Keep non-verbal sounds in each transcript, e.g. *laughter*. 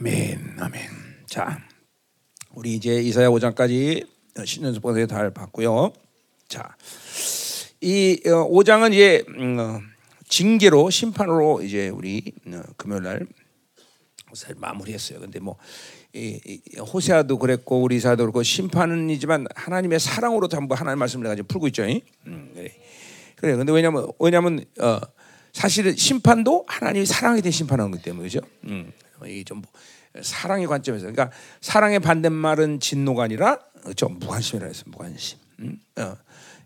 아멘, 아멘. 자, 우리 이제 이사야 5장까지 신년 속보에 다 봤고요. 자, 이 5장은 이제 음, 어, 징계로 심판으로 이제 우리 어, 금요일 날 마무리했어요. 근데 뭐 이, 이, 호세아도 그랬고 우리 이사도 그렇고 심판이지만 하나님의 사랑으로 전부 하나님 말씀을 가지고 풀고 있죠. 음, 그래. 근데 왜냐면 왜냐면 어, 사실은 심판도 하나님이 사랑에 대해 심판하는 그죠. 음, 이게 좀 사랑의 관점에서 그러니까 사랑의 반대말은 진노가 아니라 저 무관심이라 해서 무관심. 음? 어.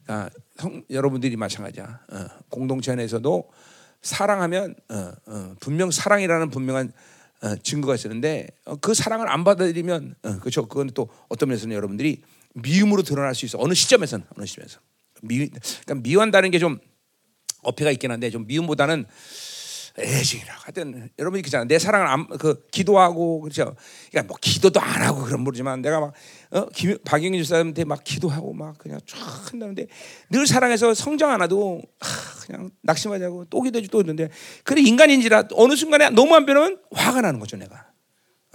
그러니까 성, 여러분들이 마찬가지야. 어. 공동체 안에서도 사랑하면 어, 어, 분명 사랑이라는 분명한 어, 증거가 있었는데 어, 그 사랑을 안 받아들이면 어, 그렇죠. 그건 또 어떤 면에서는 여러분들이 미움으로 드러날 수 있어. 어느 시점에서는 어느 시점에서 미, 그러니까 미워한다는 게 좀 어폐가 있긴 한데 좀 미움보다는 애증이라 하여튼 여러분이 그잖아 내 사랑을 안, 그 기도하고 그렇죠. 그러니까 뭐 기도도 안 하고 그런 모르지만 내가 막 어? 김, 박영진 집사님한테 막 기도하고 막 그냥 쫙 한다는데 늘 사랑해서 성장 안 해도 하, 그냥 낙심하자고 또 기도해주 또 있는데 그래 인간인지라 어느 순간에 너무 안 변하면 화가 나는 거죠 내가.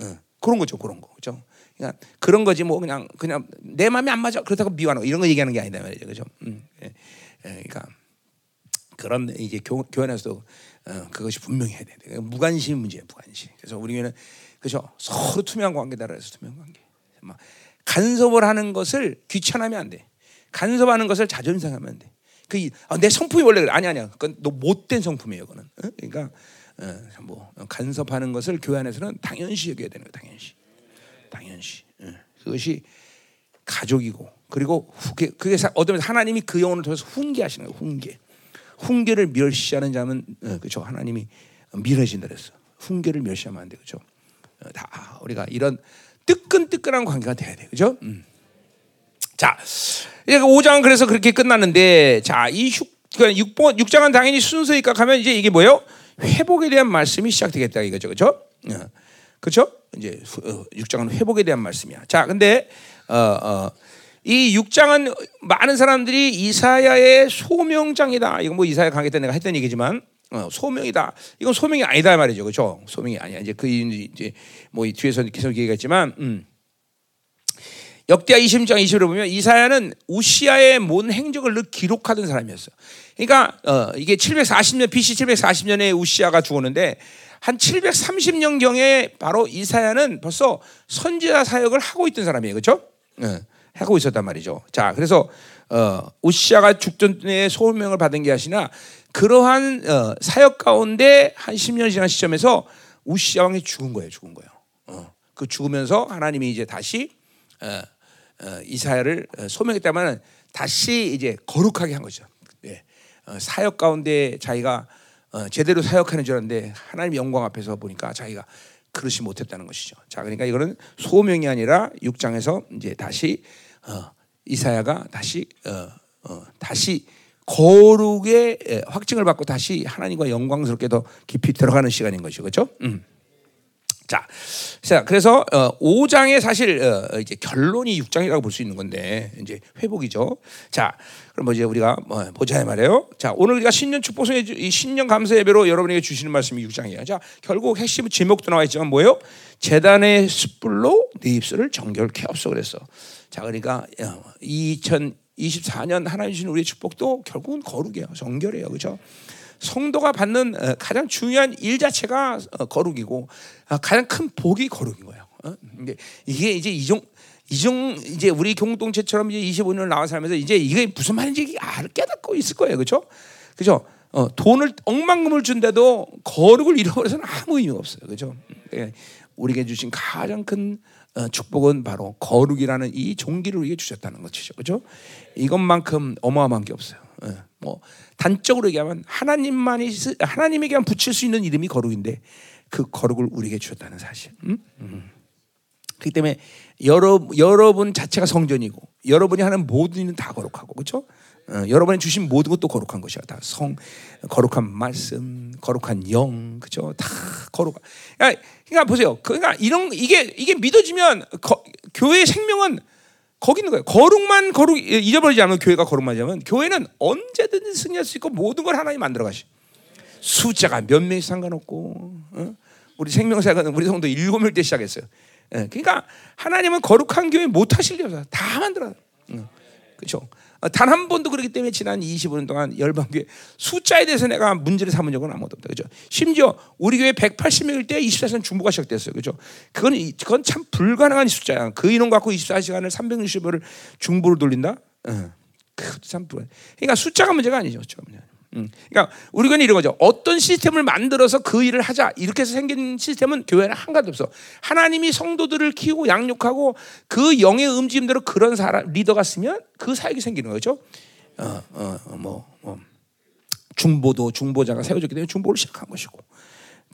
어, 그런 거죠 그런 거. 그렇죠? 그냥 그런 거지 뭐 그냥 그냥 내 마음이 안 맞아. 그렇다고 미워하는 거. 이런 거 얘기하는 게 아니다 말이죠. 그렇죠? 음, 예, 예, 그러니까 그런 이제 교, 교환에서도 어, 그것이 분명히 해야 돼. 무관심 문제야, 무관심. 그래서 우리는 그죠 서로 투명한 관계다 그래서 투명 관계. 막 간섭을 하는 것을 귀찮으면 안 돼. 간섭하는 것을 자존심하면 안 돼. 그내 아, 성품이 원래 그래. 아니 아니야. 그건 너 못된 성품이에요, 그거는. 어? 그러니까 어, 뭐 간섭하는 것을 교회 안에서는 당연시 여겨야 되는 거야, 당연시. 당연시. 어. 그것이 가족이고 그리고 후계 그게 어떤 하나님이 그 영혼을 통해서 훈계하시는 거예요, 훈계. 훈계를 멸시하는 자는 어, 그죠 하나님이 미워진다 그랬어. 훈계를 멸시하면 안 돼, 그죠? 어, 다 우리가 이런 뜨끈뜨끈한 관계가 돼야 돼, 그죠? 음. 자, 이제 5장은 그래서 그렇게 끝났는데, 자, 이 6, 6번, 그러니까 6장은 당연히 순서 입각하면 이제 이게 뭐예요? 회복에 대한 말씀이 시작되겠다 이거죠, 그죠? 어, 그죠? 이제 6장은 회복에 대한 말씀이야. 자, 근데 어, 어, 이 6장은 많은 사람들이 이사야의 소명장이다. 이건 뭐 이사야 강의 때 내가 했던 얘기지만 어, 소명이다. 이건 소명이 아니다 말이죠, 그렇죠? 소명이 아니야. 이제 그 이제 뭐 뒤에서 계속 얘기했지만, 음. 역대하 20장 20을 보면 이사야는 우시아의 몬 행적을 늘 기록하던 사람이었어. 그러니까 어, 이게 740년 BC 740년에 우시아가 죽었는데 한 730년 경에 바로 이사야는 벌써 선지자 사역을 하고 있던 사람이에요, 그렇죠? 어. 하고 있었단 말이죠. 자, 그래서 어, 우시아가 죽전에 소명을 받은 게 아니라 그러한 어, 사역 가운데 한 10년 지난 시점에서 우시아 왕이 죽은 거예요. 죽은 거예요. 어, 그 죽으면서 하나님이 이제 다시 어, 어, 이사야를 어, 소명했다면 다시 이제 거룩하게 한 거죠. 예. 어, 사역 가운데 자기가 어, 제대로 사역하는 줄 알았는데 하나님 영광 앞에서 보니까 자기가 그렇지 못했다는 것이죠. 자, 그러니까 이거는 소명이 아니라 6장에서 이제 다시 어, 이사야가 다시 어, 어, 다시 거룩의 예, 확증을 받고 다시 하나님과 영광스럽게 더 깊이 들어가는 시간인 것이죠, 그렇죠? 음. 자, 자, 그래서 어, 5장의 사실 어, 이제 결론이 6장이라고 볼 수 있는 건데 이제 회복이죠. 자, 그럼 뭐 이제 우리가 뭐 보자 말이에요. 자, 오늘 우리가 신년 축복성의 이 신년 감사 예배로 여러분에게 주시는 말씀이 6장이에요. 자, 결국 핵심 제목도 나와 있지만 뭐예요? 재단의 숯불로 네 입술을 정결케 없어 그랬어. 자, 그러니까 2024년 하나님 주신 우리의 축복도 결국은 거룩이에요. 정결이에요. 그렇죠? 성도가 받는 어, 가장 중요한 일 자체가 어, 거룩이고 아, 가장 큰 복이 거룩인 거예요. 어? 이게 이제 이종 이종 이제 우리 공동체처럼 이제 25년을 나와 살면서 이제 이게 무슨 말인지 알 깨닫고 있을 거예요. 그렇죠? 그죠? 어, 돈을 억만금을 준데도 거룩을 잃어버려서는 아무 의미가 없어요. 그죠? 예, 우리에게 주신 가장 큰 축복은 바로 거룩이라는 이 종기를 우리에게 주셨다는 것이죠. 그죠? 이것만큼 어마어마한 게 없어요. 예, 뭐 단적으로 얘기하면 하나님만이 하나님에게만 붙일 수 있는 이름이 거룩인데 그 거룩을 우리에게 주셨다는 사실. 음? 음. 그렇기 때문에 여러 여러분 자체가 성전이고 여러분이 하는 모든 일은 다 거룩하고 그렇죠? 어, 여러분이 주신 모든 것도 거룩한 것이야. 다 성, 거룩한 말씀, 거룩한 영, 그죠? 다 거룩. 그러니까, 그러니까 보세요. 그러니까 이런 이게 이게 믿어지면 거, 교회의 생명은 거기 있는 거예요. 거룩만 거룩 잊어버리지 않으면 교회가 거룩하지 않으면 교회는 언제든지 승리할 수 있고 모든 걸 하나님 만들어 가시. 숫자가 몇 명이 상관없고 어? 우리 생명사가 우리 성도 일곱 명때 시작했어요. 예, 그러니까 하나님은 거룩한 교회 못 하시려 없어요. 다 만들어. 응. 그렇죠. 단 한 번도 그렇기 때문에 지난 25년 동안 열방교회 숫자에 대해서 내가 문제를 삼은 적은 아무것도 없다. 그죠? 심지어 우리 교회 180명일 때 24시간 중보가 시작됐어요. 그죠? 그건, 그건 참 불가능한 숫자야. 그 인원 갖고 24시간을 360일을 중보를 돌린다? 응. 그것도 참 불가능. 그러니까 숫자가 문제가 아니죠. 숫자가 문제. 음. 그러니까 우리가 이런 거죠. 어떤 시스템을 만들어서 그 일을 하자 이렇게 해서 생긴 시스템은 교회는 한 가지 없어. 하나님이 성도들을 키우고 양육하고 그 영의 움직임대로 그런 사람 리더가 쓰면 그 사역이 생기는 거죠. 어, 어, 뭐, 뭐 중보도 중보자가 세워졌기 때문에 중보를 시작한 것이고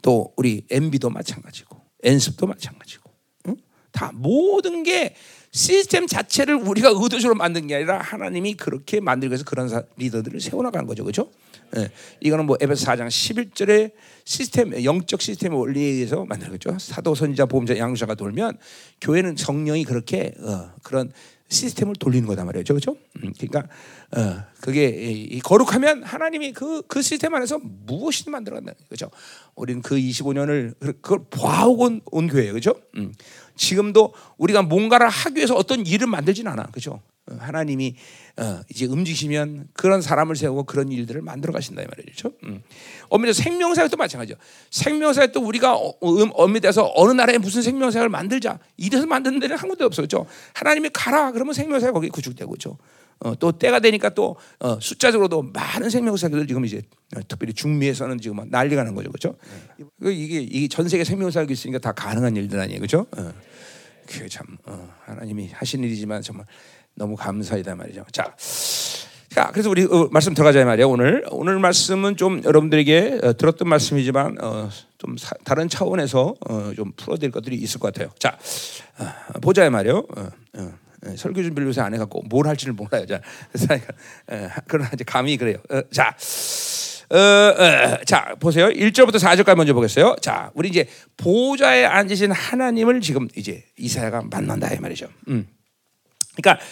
또 우리 MB도 마찬가지고 엔습도 마찬가지고 응? 다 모든 게 시스템 자체를 우리가 의도적으로 만든 게 아니라 하나님이 그렇게 만들기 위해서 그런 리더들을 세워나가는 거죠, 그렇죠? 예, 이거는 뭐 에베소 4장 11절에 시스템 영적 시스템의 원리에 의해서 만든 거죠. 사도 선지자 보험자 양수자가 돌면 교회는 성령이 그렇게 어, 그런 시스템을 돌리는 거다 말이죠, 그렇죠? 음, 그러니까 어, 그게 이, 거룩하면 하나님이 그, 그 시스템 안에서 무엇이든 만들어간다, 그렇죠? 우리는 그 25년을 그걸 봐오고 온 교회예요, 그렇죠? 음. 지금도 우리가 뭔가를 하기 위해서 어떤 일을 만들진 않아. 그죠? 하나님이 어, 이제 움직이시면 그런 사람을 세우고 그런 일들을 만들어 가신다 이 말이죠. 음. 엄밀히 생명사역도 마찬가지죠. 생명사역도 우리가 어, 음, 엄밀해서 어느 나라에 무슨 생명사역을 만들자 이래서 만드는 데는 한 군데 없어 그죠? 하나님이 가라 그러면 생명사역 거기 구축되고 그죠? 어, 또 때가 되니까 또 어, 숫자적으로도 많은 생명사역들 지금 이제 어, 특별히 중미에서는 지금 난리가 난 거죠, 그렇죠? 네. 이게 이게 전 세계 생명사역이 있으니까 다 가능한 일들 아니에요, 그렇죠? 어. 그참 어, 하나님이 하신 일이지만 정말 너무 감사이다 말이죠. 자, 자 그래서 우리 어, 말씀 들어가자 말이에요. 오늘 오늘 말씀은 좀 여러분들에게 어, 들었던 말씀이지만 어, 좀 사, 다른 차원에서 어, 좀 풀어드릴 것들이 있을 것 같아요. 자, 어, 보자 말이요. 어, 설교 준비를 요새 안 해갖고 뭘 할지를 몰라요. 자, 그래서 *laughs* 그러나 이제 감이 그래요. 자. 어, 어, 자 보세요. 1절부터 4절까지 먼저 보겠어요. 자, 우리 이제 보좌에 앉으신 하나님을 지금 이제 이사야가 만난다 이 말이죠. 음. 그러니까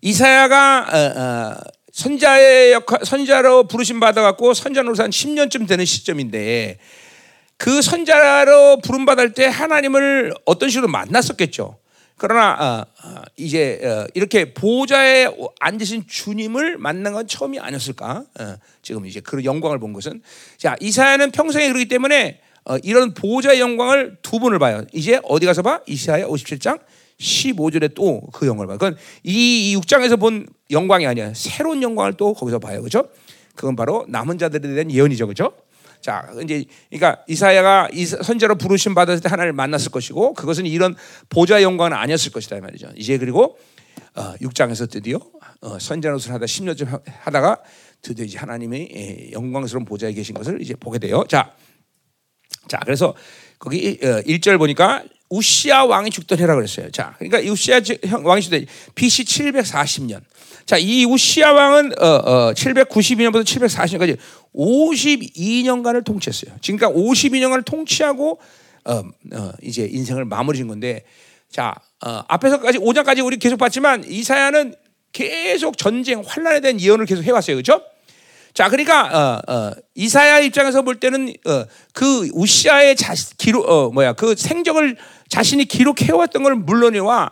이사야가 어, 어, 선자의 역할, 선자로 부르심 받아갖고 선자 노릇한 10년쯤 되는 시점인데 그 선자로 부름 받을 때 하나님을 어떤 식으로 만났었겠죠. 그러나 어, 어, 이제 어, 이렇게 보좌에 앉으신 주님을 만난 건 처음이 아니었을까? 어, 지금 이제 그 영광을 본 것은 자 이사야는 평생에 그러기 때문에 어, 이런 보좌의 영광을 두 번을 봐요. 이제 어디 가서 봐? 이사야 57장 15절에 또 그 영광을 봐. 그건 이 6장에서 본 영광이 아니야. 새로운 영광을 또 거기서 봐요. 그죠? 그건 바로 남은 자들에 대한 예언이죠. 그죠? 자, 이제 그러니까 이사야가 선자로 부르심 받았을 때 하나님을 만났을 것이고 그것은 이런 보좌 영광은 아니었을 것이다 이 말이죠. 이제 그리고 어, 6장에서 드디어 어, 선자로서 하다 10년쯤 하다가 드디어 이제 하나님의 예, 영광스러운 보좌에 계신 것을 이제 보게 돼요. 자, 자, 그래서 거기 어, 1절 보니까 우시아 왕이 죽던 해라 그랬어요. 자, 그러니까 우시아 왕이 죽던 BC 740년. 자, 이 우시아 왕은 어, 어, 792년부터 740년까지 52년간을 통치했어요. 그러니까 52년간을 통치하고 어, 어, 이제 인생을 마무리 진 건데, 자, 어, 앞에서까지 5장까지 우리 계속 봤지만 이사야는 계속 전쟁, 환란에 대한 예언을 계속 해왔어요, 그렇죠? 자, 그러니까 어, 어, 이사야 입장에서 볼 때는 어, 그 우시아의 자, 기록, 어, 뭐야, 그 생적을 자신이 기록해왔던 걸 물론이와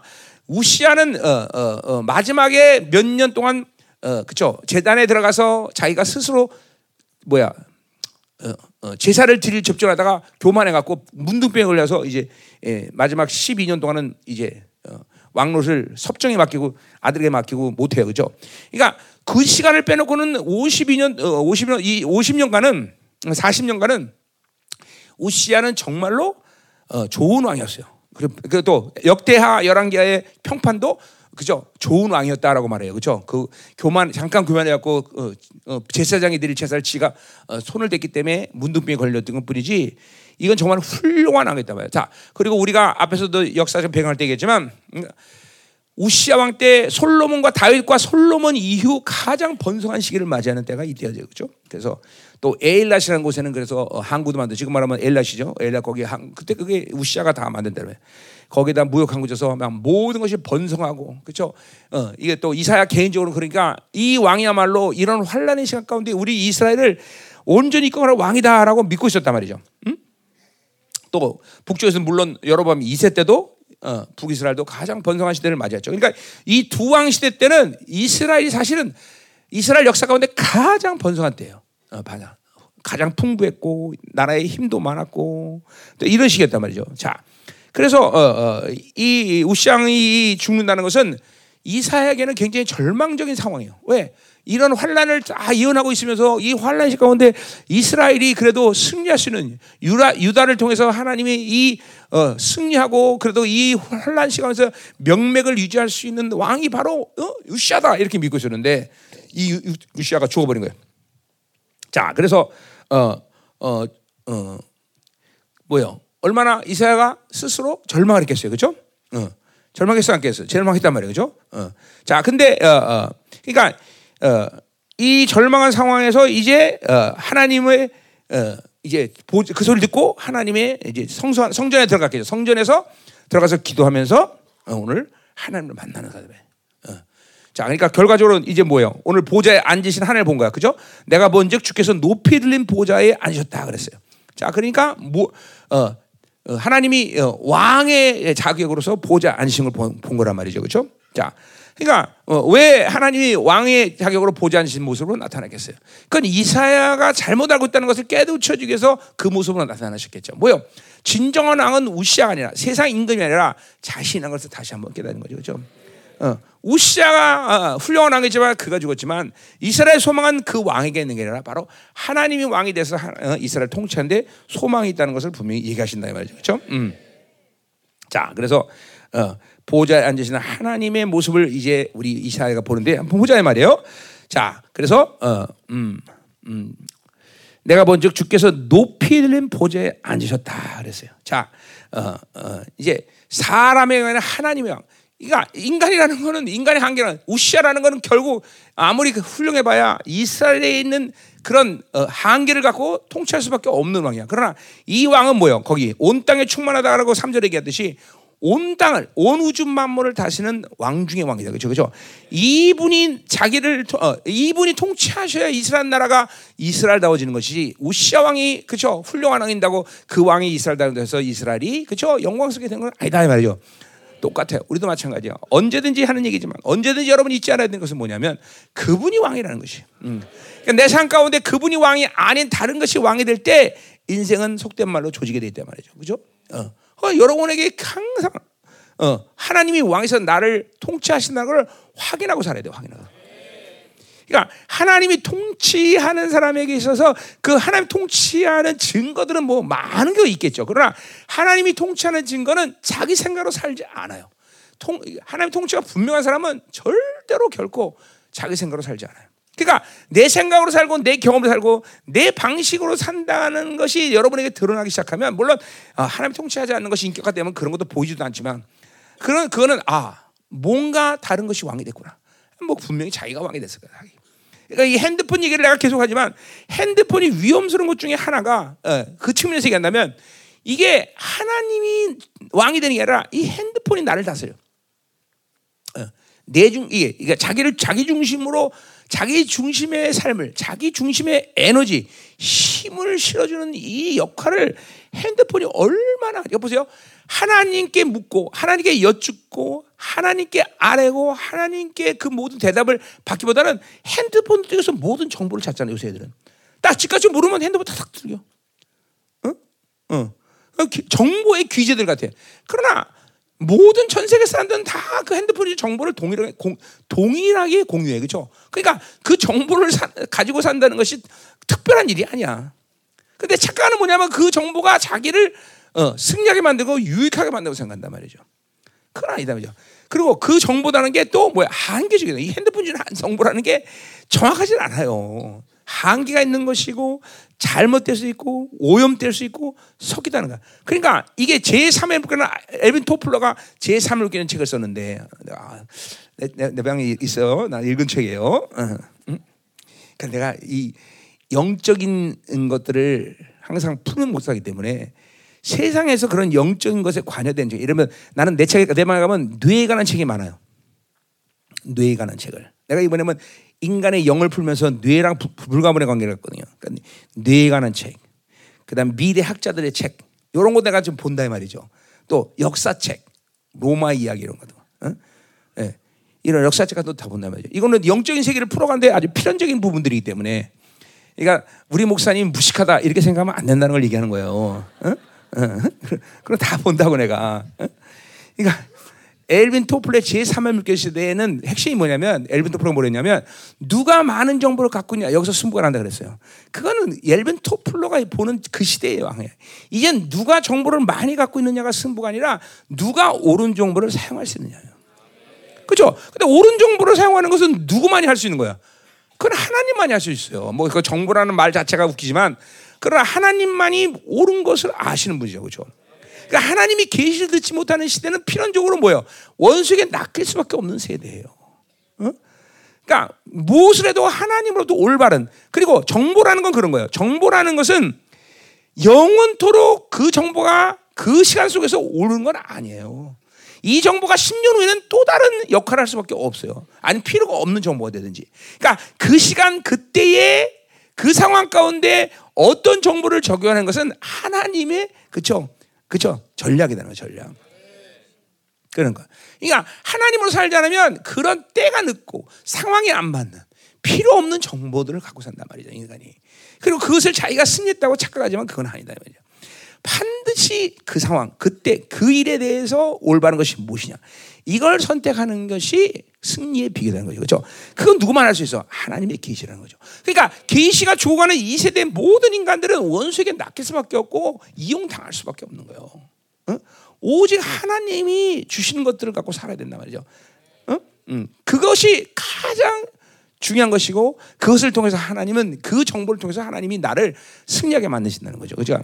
우시아는 어, 어, 어, 마지막에 몇 년 동안 어, 그쵸 재단에 들어가서 자기가 스스로 뭐야 어, 어, 제사를 드릴 접종하다가 교만해 갖고 문둥병에 걸려서 이제 예, 마지막 12년 동안은 이제 어, 왕롯을 섭정에 맡기고 아들에게 맡기고 못해요, 그죠? 그러니까 그 시간을 빼놓고는 52년, 50년, 어, 이 50년간은 40년간은 우시아는 정말로 어, 좋은 왕이었어요. 그리고 또 역대하 열왕기하의 평판도 그죠? 좋은 왕이었다라고 말해요. 그죠? 그 교만 잠깐 교만해갖고 어, 어, 제사장이 드릴 제사를 지가 어, 손을 댔기 때문에 문둥병에 걸렸던 것 뿐이지 이건 정말 훌륭한 왕이었다 말이에요. 자 그리고 우리가 앞에서도 역사적 배경할 때 얘기했지만 음, 우시아 왕 때 솔로몬과 다윗과 솔로몬 이후 가장 번성한 시기를 맞이하는 때가 이때죠 그죠? 그래서 또 에일랏이라는 곳에는 그래서 어, 항구도 만들 지금 말하면 엘랏이죠. 엘랏 거기 한 그때 그게 우시아가 다 만든 데로 거기다 무역 항구 져서 막 모든 것이 번성하고 그렇죠. 어, 이게 또 이사야 개인적으로 그러니까 이 왕이야말로 이런 환란의 시간 가운데 우리 이스라엘을 온전히 이끌어갈 왕이다라고 믿고 있었단 말이죠. 응? 또 북쪽에서 물론 여로보암 2세 때도 어, 북이스라엘도 가장 번성한 시대를 맞이했죠. 그러니까 이 두 왕 시대 때는 이스라엘이 사실은 이스라엘 역사 가운데 가장 번성한 때예요. 어, 반야. 가장 풍부했고 나라의 힘도 많았고 또 이런 식이었단 말이죠. 자, 그래서 어, 어, 이 우시앙이 죽는다는 것은 이사야에게는 굉장히 절망적인 상황이에요. 왜? 이런 환란을 다 예언하고 있으면서 이 환란 시 가운데 이스라엘이 그래도 승리할 수 있는 유다, 유다를 통해서 하나님이 이 어, 승리하고 그래도 이 환란 시간에서 명맥을 유지할 수 있는 왕이 바로 어? 유시아다 이렇게 믿고 있었는데 이 유, 유시아가 죽어버린 거예요. 자, 그래서 어, 어, 어, 뭐요? 얼마나 이사야가 스스로 절망을 했겠어요, 그렇죠? 어, 절망했어, 안겠어요? 절망했단 말이에요, 그렇죠? 어. 자, 근데 어, 어, 그러니까 어, 이 절망한 상황에서 이제 어, 하나님의 어, 이제 그 소리를 듣고 하나님의 이제 성소 성전에 들어갔겠죠. 성전에서 들어가서 기도하면서 어, 오늘 하나님을 만나는 사람이 자, 그러니까 결과적으로 이제 뭐예요? 오늘 보좌에 앉으신 하나님을 본 거야. 그죠? 내가 먼저 주께서 높이 들린 보좌에 앉으셨다 그랬어요. 자, 그러니까 뭐, 어, 어 하나님이 어, 왕의 자격으로서 보좌 앉으신 걸 본, 본 거란 말이죠. 그죠? 자, 그러니까 어, 왜 하나님이 왕의 자격으로 보좌 앉으신 모습으로 나타나겠어요? 그건 이사야가 잘못 알고 있다는 것을 깨우쳐주기 위해서 그 모습으로 나타나셨겠죠. 뭐요? 진정한 왕은 우시아가 아니라 세상 임금이 아니라 자신한 것을 다시 한번 깨닫는 거죠. 그죠? 어, 우시아가 어, 훌륭한 왕이지만 그가 죽었지만 이스라엘 소망은 그 왕에게 있는 게 아니라 바로 하나님이 왕이 돼서 어, 이스라엘 통치하는데 소망이 있다는 것을 분명히 얘기하신다 이 말이죠. 그렇죠? 음. 자, 그래서 어, 보좌에 앉으시는 하나님의 모습을 이제 우리 이사야가 보는데 한번 보자 말이에요. 자, 그래서 어, 음, 음, 내가 본즉 주께서 높이 들린 보좌에 앉으셨다 그랬어요. 자, 어, 어, 이제 사람의 아니라 하나님의 왕. 그러니까 인간이라는 거는 인간의 한계는 우시아라는 거는 결국 아무리 그 훌륭해봐야 이스라엘에 있는 그런 어, 한계를 갖고 통치할 수밖에 없는 왕이야. 그러나 이 왕은 뭐요? 거기 온 땅에 충만하다라고 3절에 얘기했듯이 온 땅을 온 우주 만물을 다스리는 왕 중의 왕이다. 그렇죠? 그렇죠? 이분이 자기를 어, 이분이 통치하셔야 이스라엘 나라가 이스라엘다워지는 것이지 우시아 왕이 그렇죠? 훌륭한 왕인다고 그 왕이 이스라엘다워서 이스라엘이 그렇죠? 영광스럽게 되는 건 아니다 이 말이죠. 똑같아요. 우리도 마찬가지야. 언제든지 하는 얘기지만 언제든지 여러분이 잊지 않아야 되는 것은 뭐냐면 그분이 왕이라는 것이. 음. 그러니까 내 삶 가운데 그분이 왕이 아닌 다른 것이 왕이 될 때 인생은 속된 말로 조지게 되있단 말이죠. 그죠? 어. 어, 여러분에게 항상 어, 하나님이 왕에서 나를 통치하신다는 걸 확인하고 살아야 돼요. 확인하고. 그러니까 하나님이 통치하는 사람에게 있어서 그 하나님 통치하는 증거들은 뭐 많은 게 있겠죠. 그러나 하나님이 통치하는 증거는 자기 생각으로 살지 않아요. 통, 하나님 통치가 분명한 사람은 절대로 결코 자기 생각으로 살지 않아요. 그러니까 내 생각으로 살고 내 경험으로 살고 내 방식으로 산다는 것이 여러분에게 드러나기 시작하면 물론 아, 하나님 통치하지 않는 것이 인격화 되면 그런 것도 보이지도 않지만 그런 그거는 아 뭔가 다른 것이 왕이 됐구나. 뭐 분명히 자기가 왕이 됐을 거야. 그러니까 이 핸드폰 얘기를 내가 계속 하지만 핸드폰이 위험스러운 것 중에 하나가 어, 그 측면에서 얘기한다면 이게 하나님이 왕이 되는 게 아니라 이 핸드폰이 나를 다스려. 어, 내중 이게 그러니까 자기를 자기 중심으로 자기 중심의 삶을 자기 중심의 에너지 힘을 실어주는 이 역할을 핸드폰이 얼마나 여보세요 하나님께 묻고 하나님께 여쭙고 하나님께 아뢰고 하나님께 그 모든 대답을 받기보다는 핸드폰 통해서 모든 정보를 찾잖아요 요새 애들은 딱 집까지 모르면 핸드폰 탁탁 들려 어? 어. 정보의 귀재들 같아 그러나 모든 전 세계 사람들은 다 그 핸드폰의 정보를 동일하게, 공, 동일하게 공유해 그죠 그러니까 그 정보를 사, 가지고 산다는 것이 특별한 일이 아니야 근데 착각은 뭐냐면 그 정보가 자기를 어, 승리하게 만들고 유익하게 만들고 생각한단 말이죠. 그건 아니다 말이죠. 그리고 그 정보라는 게 또 뭐야 한계적이다. 이 핸드폰 주는 정보라는 게 정확하진 않아요. 한계가 있는 것이고 잘못될 수 있고 오염될 수 있고 섞이다는 거야. 그러니까 이게 제3의 물기는 엘빈 토플러가 제3의 물기는 책을 썼는데 아, 내, 내, 내, 방에 있어. 나 읽은 책이에요. 어, 응? 그러니까 내가 이 영적인 것들을 항상 푸는 못하기 때문에 세상에서 그런 영적인 것에 관여된 적 이러면 나는 내 책에 내방에 가면 뇌에 관한 책이 많아요. 뇌에 관한 책을 내가 이번에는 인간의 영을 풀면서 뇌랑 불가분의 관계를 했거든요. 그러니까 뇌에 관한 책, 그다음 미래 학자들의 책, 이런 거 내가 좀 본다 이 말이죠. 또 역사책, 로마 이야기 이런 것도. 어? 예. 이런 역사책 같은 거다 본다 말이죠. 이거는 영적인 세계를 풀어가는데 아주 필연적인 부분들이기 때문에 그러니까 우리 목사님 무식하다 이렇게 생각하면 안 된다는 걸 얘기하는 거예요. 어? 어? *laughs* 그럼 다 본다고 내가. 어? 그러니까 엘빈 토플의 제3의 물결 시대에는 핵심이 뭐냐면 엘빈 토플가 뭐랬냐면 누가 많은 정보를 갖고 있냐 여기서 승부가 난다 그랬어요. 그거는 엘빈 토플러가 보는 그 시대의 왕이에요. 이젠 누가 정보를 많이 갖고 있느냐가 승부가 아니라 누가 옳은 정보를 사용할 수 있느냐예요. 그렇죠? 근데 옳은 정보를 사용하는 것은 누구만이 할 수 있는 거야. 그건 하나님만이 할 수 있어요. 뭐 그 정보라는 말 자체가 웃기지만 그러나 하나님만이 옳은 것을 아시는 분이죠. 그렇죠? 그러니까 하나님이 계시를 듣지 못하는 시대는 필연적으로 뭐예요? 원수에게 낚일 수밖에 없는 세대예요. 어? 그러니까 무엇을 해도 하나님으로부터 올바른 그리고 정보라는 건 그런 거예요. 정보라는 것은 영원토록 그 정보가 그 시간 속에서 오는 건 아니에요. 이 정보가 10년 후에는 또 다른 역할을 할 수밖에 없어요. 아니 필요가 없는 정보가 되든지. 그러니까 그 시간 그때의 그 상황 가운데 어떤 정보를 적용하는 것은 하나님의 그쵸 그죠? 전략이 되는 거예요, 전략. 그런 거. 그러니까 하나님으로 살지 않으면 그런 때가 늦고 상황이 안 맞는 필요 없는 정보들을 갖고 산단 말이죠, 인간이. 그리고 그것을 자기가 승리했다고 착각하지만 그건 아니다 말이죠. 반드시 그 상황, 그때 그 일에 대해서 올바른 것이 무엇이냐. 이걸 선택하는 것이 승리의 비결이라는 거죠. 그렇죠? 그건 누구만 할 수 있어? 하나님의 계시라는 거죠. 그러니까 계시가 죽어가는 이 세대 모든 인간들은 원수에게 낚일 수밖에 없고 이용당할 수밖에 없는 거예요. 어? 오직 하나님이 주시는 것들을 갖고 살아야 된단 말이죠. 어? 음. 그것이 가장 중요한 것이고 그것을 통해서 하나님은 그 정보를 통해서 하나님이 나를 승리하게 만드신다는 거죠. 그죠?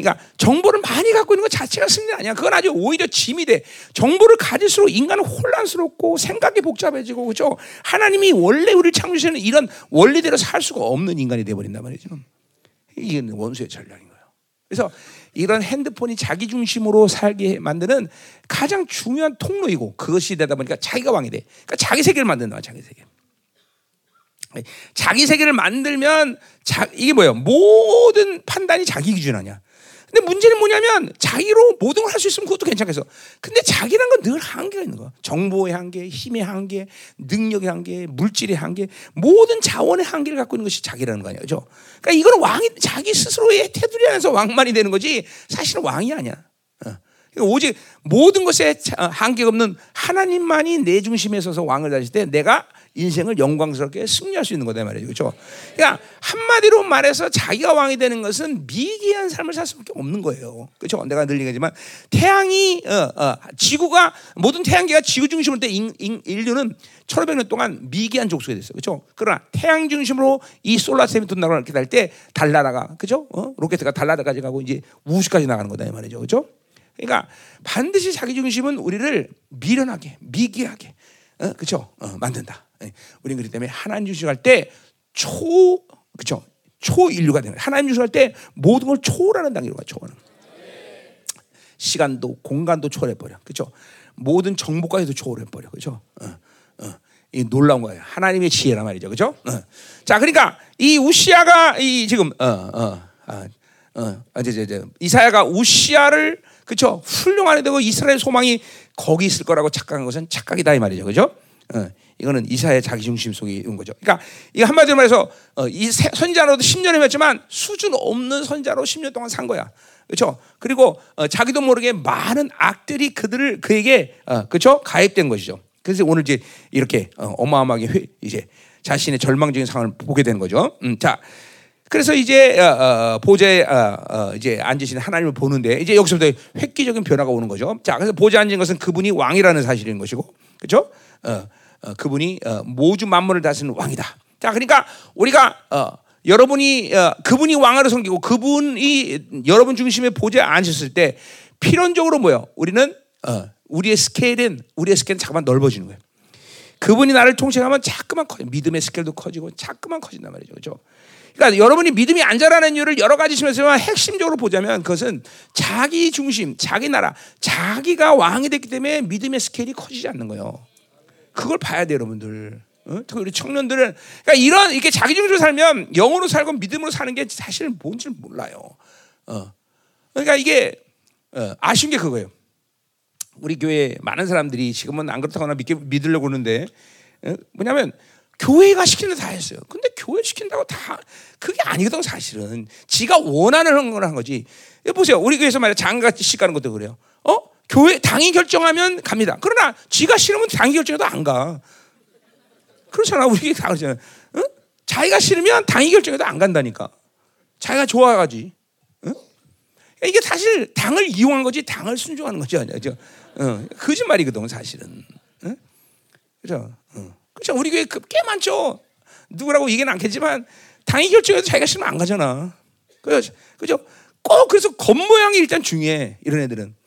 그러니까 정보를 많이 갖고 있는 것 자체가 승리 아니야. 그건 아주 오히려 짐이 돼. 정보를 가질수록 인간은 혼란스럽고 생각이 복잡해지고 그죠? 하나님이 원래 우리를 창조시는 이런 원리대로 살 수가 없는 인간이 돼 버린단 말이죠. 이게 원수의 전략인 거예요. 그래서 이런 핸드폰이 자기 중심으로 살게 만드는 가장 중요한 통로이고 그것이 되다 보니까 자기가 왕이 돼. 그러니까 자기 세계를 거야, 자기 세계. 자기 세계를 만들면 자, 이게 뭐예요? 모든 판단이 자기 기준 아니야. 근데 문제는 뭐냐면 자기로 모든 걸 할 수 있으면 그것도 괜찮겠어. 근데 자기란 건 늘 한계가 있는 거야. 정보의 한계, 힘의 한계, 능력의 한계, 물질의 한계, 모든 자원의 한계를 갖고 있는 것이 자기라는 거 아니야. 그죠? 그러니까 이건 왕이 자기 스스로의 테두리 안에서 왕만이 되는 거지 사실은 왕이 아니야. 어. 그러니까 오직 모든 것에 한계가 없는 하나님만이 내 중심에 서서 왕을 다실 때 내가 인생을 영광스럽게 승리할 수 있는 거다 말이죠. 그렇죠? 그러니까 한마디로 말해서 자기가 왕이 되는 것은 미개한 삶을 살 수밖에 없는 거예요. 그렇죠? 내가 늘 얘기하지만 태양이 어, 어, 지구가 모든 태양계가 지구 중심으로 때 인, 인, 인류는 1500년 동안 미개한 족속이 됐어요. 그렇죠? 그러나 태양 중심으로 이 solar system이 돈다라 이렇게 달 때 달나라가 그렇죠? 어? 로켓가 달나라까지 가고 이제 우주까지 나가는 거다 이 말이죠. 그렇죠? 그러니까 반드시 자기 중심은 우리를 미련하게 미개하게 어, 그렇죠? 어, 만든다. 예. 우리는 그렇기 때문에 하나님 주시할 때 초, 그쵸? 초인류가 되는. 하나님 주시할 때 모든 걸 초월하는 단계로 가, 초월하는 시간도, 공간도 초월해버려. 그쵸? 모든 정보까지도 초월해버려. 그쵸? 어, 어. 이 놀라운 거예요. 하나님의 지혜란 말이죠. 그죠? 어. 자, 그러니까 이 우시아가 이 지금, 어, 어, 아, 어, 이제, 이제, 이제, 이사야가 우시아를 그쵸? 훌륭하게 되고 이스라엘 소망이 거기 있을 거라고 착각한 것은 착각이다 이 말이죠. 그죠? 어. 이거는 이사의 자기 중심 속에 있는 거죠. 그러니까 이 한마디로 말해서 어, 이 선자로도 10년 이었지만 수준 없는 선자로 10년 동안 산 거야. 그렇죠? 그리고 어, 자기도 모르게 많은 악들이 그들을 그에게 어, 그렇죠? 가입된 것이죠. 그래서 오늘 이제 이렇게 어, 마어마하게 회, 이제 자신의 절망적인 상황을 보게 되는 거죠. 음, 자. 그래서 이제 어, 어, 보좌에 어, 이제 앉으신 하나님을 보는데 이제 여기서부터 획기적인 변화가 오는 거죠. 자, 그래서 보좌에 앉은 것은 그분이 왕이라는 사실인 것이고, 그렇죠? 어, 그분이 어, 모주 만물을 다스리는 왕이다. 자, 그러니까 우리가 어, 여러분이 어, 그분이 왕으로 섬기고 그분이 여러분 중심에 보좌에 앉으셨을 때 필연적으로 뭐요? 우리는 어, 우리의 스케일은 우리의 스케일은 자꾸만 넓어지는 거예요. 그분이 나를 통치하면 자꾸만 커 믿음의 스케일도 커지고 자꾸만 커진단 말이죠. 그렇죠? 그러니까 여러분이 믿음이 안 자라는 이유를 여러 가지 심에서 핵심적으로 보자면 그것은 자기 중심, 자기 나라, 자기가 왕이 됐기 때문에 믿음의 스케일이 커지지 않는 거예요. 그걸 봐야 돼요, 여러분들. 어? 우리 청년들은 그러니까 이런 이렇게 자기 중심으로 살면 영으로 살고 믿음으로 사는 게 사실 뭔지 몰라요. 어. 그러니까 이게 어, 아쉬운 게 그거예요. 우리 교회 많은 사람들이 지금은 안 그렇다거나 믿게, 믿으려고 그러는데 어, 뭐냐면 교회가 시키는 다 했어요. 근데 교회 시킨다고 다 그게 아니거든 사실은. 지가 원하는 걸 한 거지. 보세요. 우리 교회에서 말이야 장가씩 가는 것도 그래요. 어? 교회 당이 결정하면 갑니다. 그러나 지가 싫으면 당이 결정해도 안 가. 그렇잖아. 우리 다 그러잖아. 어? 자기가 싫으면 당이 결정해도 안 간다니까. 자기가 좋아가지. 어? 이게 사실 당을 이용한 거지 당을 순종하는 거지 아니야. 어, 거짓말이거든 사실은. 어? 그죠? 어. 그렇죠. 우리 교회 그꽤 많죠. 누구라고 얘기는 않겠지만 당이 결정해도 자기가 싫으면 안 가잖아. 그죠? 그죠? 꼭 그래서 겉모양이 일단 중요해. 이런 애들은.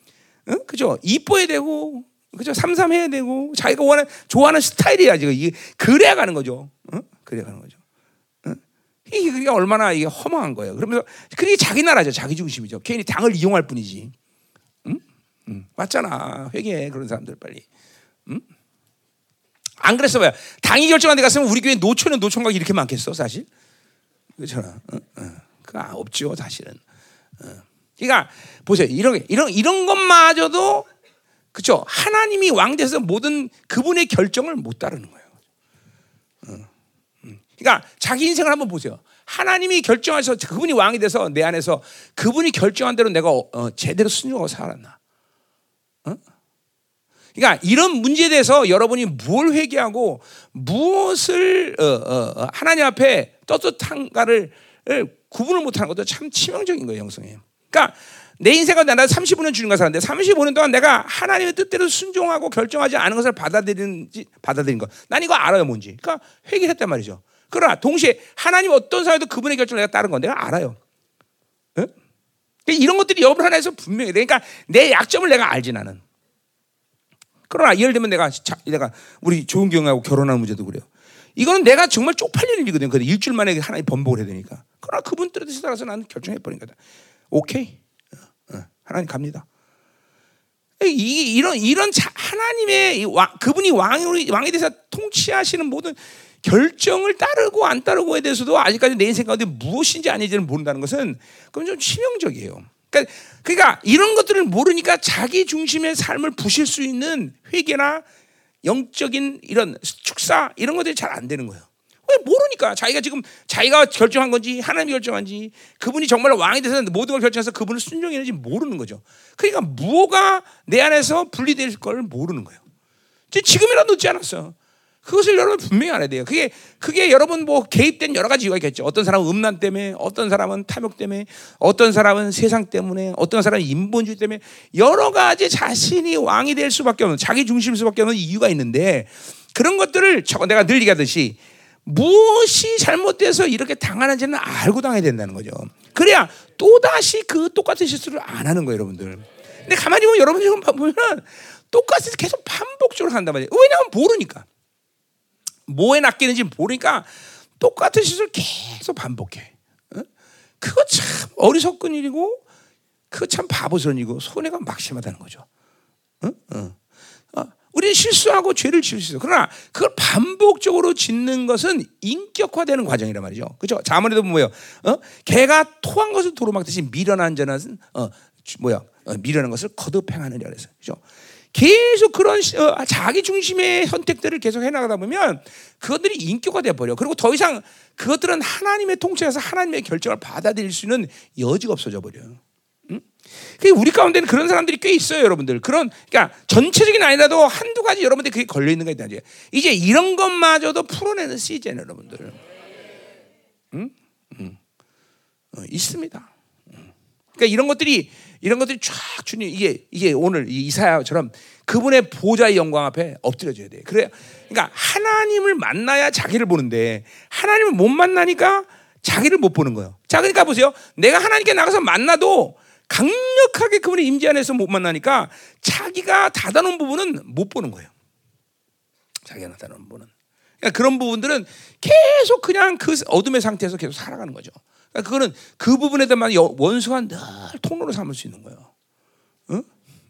응? 그죠? 이뻐야 되고, 그죠? 삼삼해야 되고, 자기가 원하는, 좋아하는 스타일이야, 지금. 이게, 그래야 가는 거죠. 응? 그래야 가는 거죠. 응? 이게, 그게 얼마나 이게 허망한 거예요. 그러면서, 그게 자기 나라죠. 자기 중심이죠. 괜히 당을 이용할 뿐이지. 응? 응. 맞잖아. 회개해. 그런 사람들 빨리. 응? 안 그랬어 봐요. 당이 결정한 데 갔으면 우리 교회 노초는 노총각이 이렇게 많겠어, 사실? 그렇잖아. 어, 어. 그거 없죠, 사실은. 어. 그러니까 보세요. 이런 이런 이런 것마저도 그렇죠. 하나님이 왕돼서 모든 그분의 결정을 못 따르는 거예요. 어. 음. 그러니까 자기 인생을 한번 보세요. 하나님이 결정하셔서 그분이 왕이 돼서 내 안에서 그분이 결정한 대로 내가 어, 제대로 순종하고 살았나? 어? 그러니까 이런 문제에 대해서 여러분이 뭘 회개하고 무엇을 어, 어, 어 하나님 앞에 떳떳한가를 구분을 못하는 것도 참 치명적인 거예요, 영성에. 그러니까 내 인생은 나라 35년 주님과 살았는데 35년 동안 내가 하나님의 뜻대로 순종하고 결정하지 않은 것을 받아들이는지 받아들인 것. 난 이거 알아요, 뭔지. 그러니까 회개했단 말이죠. 그러나 동시에 하나님 어떤 사회도 그분의 결정을 내가 따른 건 내가 알아요. 네? 이런 것들이 여러분 하나에서 분명히 그러니까 내 약점을 내가 알지 나는. 그러나 예를 들면 내가 자, 내가 우리 좋은 경하고 결혼하는 문제도 그래요. 이거는 내가 정말 쪽팔릴 일이거든. 근데 일주일 만에 하나님 번복을 해야 되니까. 그러나 그분 뜻에 따라서 나는 결정해 버린 거다. 오케이. 어, 어, 하나님 갑니다. 이, 이런 이런 자, 하나님의 왕, 그분이 왕이 왕에 대해서 통치하시는 모든 결정을 따르고 안 따르고에 대해서도 아직까지 내 인생 가운데 무엇인지 아닌지를 모른다는 것은 그건 좀 치명적이에요. 그러니까, 그러니까 이런 것들을 모르니까 자기 중심의 삶을 부실 수 있는 회개나 영적인 이런 축사 이런 것들이 잘 안 되는 거예요. 왜 모르니까 자기가 지금 자기가 결정한 건지 하나님이 결정한지 그분이 정말 왕이 돼서 모든 걸 결정해서 그분을 순종했는지 모르는 거죠. 그러니까 무엇가 내 안에서 분리될 걸 모르는 거예요. 지금이라도 늦지 않았어. 그것을 여러분 분명히 알아야 돼요. 그게 그게 여러분 뭐 개입된 여러 가지 이유가 있겠죠. 어떤 사람은 음란 때문에, 어떤 사람은 탐욕 때문에, 어떤 사람은 세상 때문에, 어떤 사람은 인본주의 때문에 여러 가지 자신이 왕이 될 수밖에 없는 자기 중심일 수밖에 없는 이유가 있는데 그런 것들을 내가 늘 얘기하듯이 무엇이 잘못돼서 이렇게 당하는지는 알고 당해야 된다는 거죠. 그래야 또 다시 그 똑같은 실수를 안 하는 거예요, 여러분들. 근데 가만히 보면 여러분 지금 보면 똑같이 계속 반복적으로 한단 말이에요. 왜냐하면 모르니까. 뭐에 낚이는지 모르니까 똑같은 짓을 계속 반복해. 어? 그거 참 어리석은 일이고 그거 참 바보스러운 일이고 손해가 막심하다는 거죠. 어? 어. 어. 우리는 실수하고 죄를 지을 수 있어. 그러나 그걸 반복적으로 짓는 것은 인격화되는 과정이란 말이죠. 그죠? 자문에도 뭐예요? 어? 개가 토한 것을 도로 막듯이 미련한 자는 어, 뭐야? 어, 미련한 것을 거듭 행하느냐 그래서. 그죠? 계속 그런 어, 자기 중심의 선택들을 계속 해나가다 보면 그것들이 인격화돼 버려. 그리고 더 이상 그것들은 하나님의 통치에서 하나님의 결정을 받아들일 수 있는 여지가 없어져 버려. 응? 우리 가운데는 그런 사람들이 꽤 있어요, 여러분들. 그런 그러니까 전체적인 아니라도 한두 가지 여러분들 그게 걸려 있는 거 있다 이제. 이제 이런 것마저도 풀어내는 시즌 여러분들. 응? 응. 어, 있습니다. 그러니까 이런 것들이 이런 것들이 쫙 주님 이게 이게 오늘 이사야처럼 그분의 보좌의 영광 앞에 엎드려져야 돼. 그래. 그러니까 하나님을 만나야 자기를 보는데 하나님을 못 만나니까 자기를 못 보는 거예요. 자, 그러니까 보세요. 내가 하나님께 나가서 만나도 강력하게 그분의 임재 안에서 못 만나니까 자기가 닫아놓은 부분은 못 보는 거예요. 자기가 닫아놓은 부분은. 그러니까 그런 부분들은 계속 그냥 그 어둠의 상태에서 계속 살아가는 거죠. 그러니까 그거는 그 부분에 대한 원수가 늘 통로로 삼을 수 있는 거예요.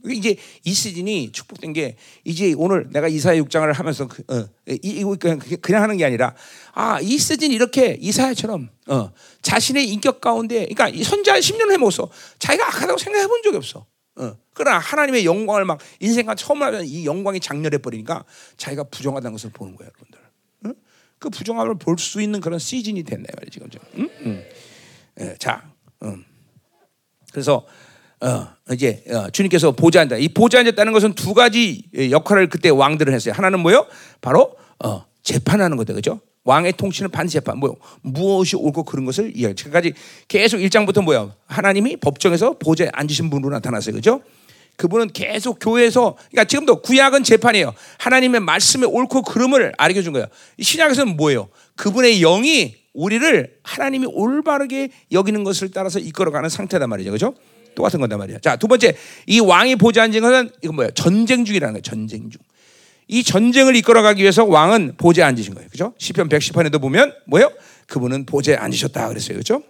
응? 이제 이 시즌이 축복된 게 이제 오늘 내가 이사야 6장을 하면서 그, 어, 이, 이, 그냥, 그냥 하는 게 아니라 아 이 시즌 이렇게 이사야처럼 어, 자신의 인격 가운데 그러니까 이 선자 10년 해먹었어 자기가 악하다고 생각해 본 적이 없어 어. 그러나 하나님의 영광을 막 인생과 처음 하면 이 영광이 장렬해 버리니까 자기가 부정하다는 것을 보는 거예요 여러분들 어? 그 부정함을 볼 수 있는 그런 시즌이 됐네 지금 응? 응. 예, 자 음. 그래서 어, 이제 어, 주님께서 보좌한다. 이 보좌한다는 것은 두 가지 역할을 그때 왕들을 했어요. 하나는 뭐요? 바로 어, 재판하는 거다, 그죠? 왕의 통치는 반재판, 뭐 무엇이 옳고 그런 것을 이야기. 지금까지 계속 일장부터 뭐야? 하나님이 법정에서 보좌에 앉으신 분으로 나타났어요, 그죠? 그분은 계속 교회에서, 그러니까 지금도 구약은 재판이에요. 하나님의 말씀의 옳고 그름을 알려 준 거예요. 신약에서는 뭐예요? 그분의 영이 우리를 하나님이 올바르게 여기는 것을 따라서 이끌어가는 상태단 말이죠, 그죠? 똑같은 건단 말이야. 자, 두 번째, 이 왕이 보좌 앉은 것은 이건 뭐야? 전쟁 중이라는 거예요. 전쟁 중. 이 전쟁을 이끌어가기 위해서 왕은 보좌에 앉으신 거예요. 그죠? 시편 110편에도 보면 뭐예요? 그분은 보좌에 앉으셨다 그랬어요. 그죠?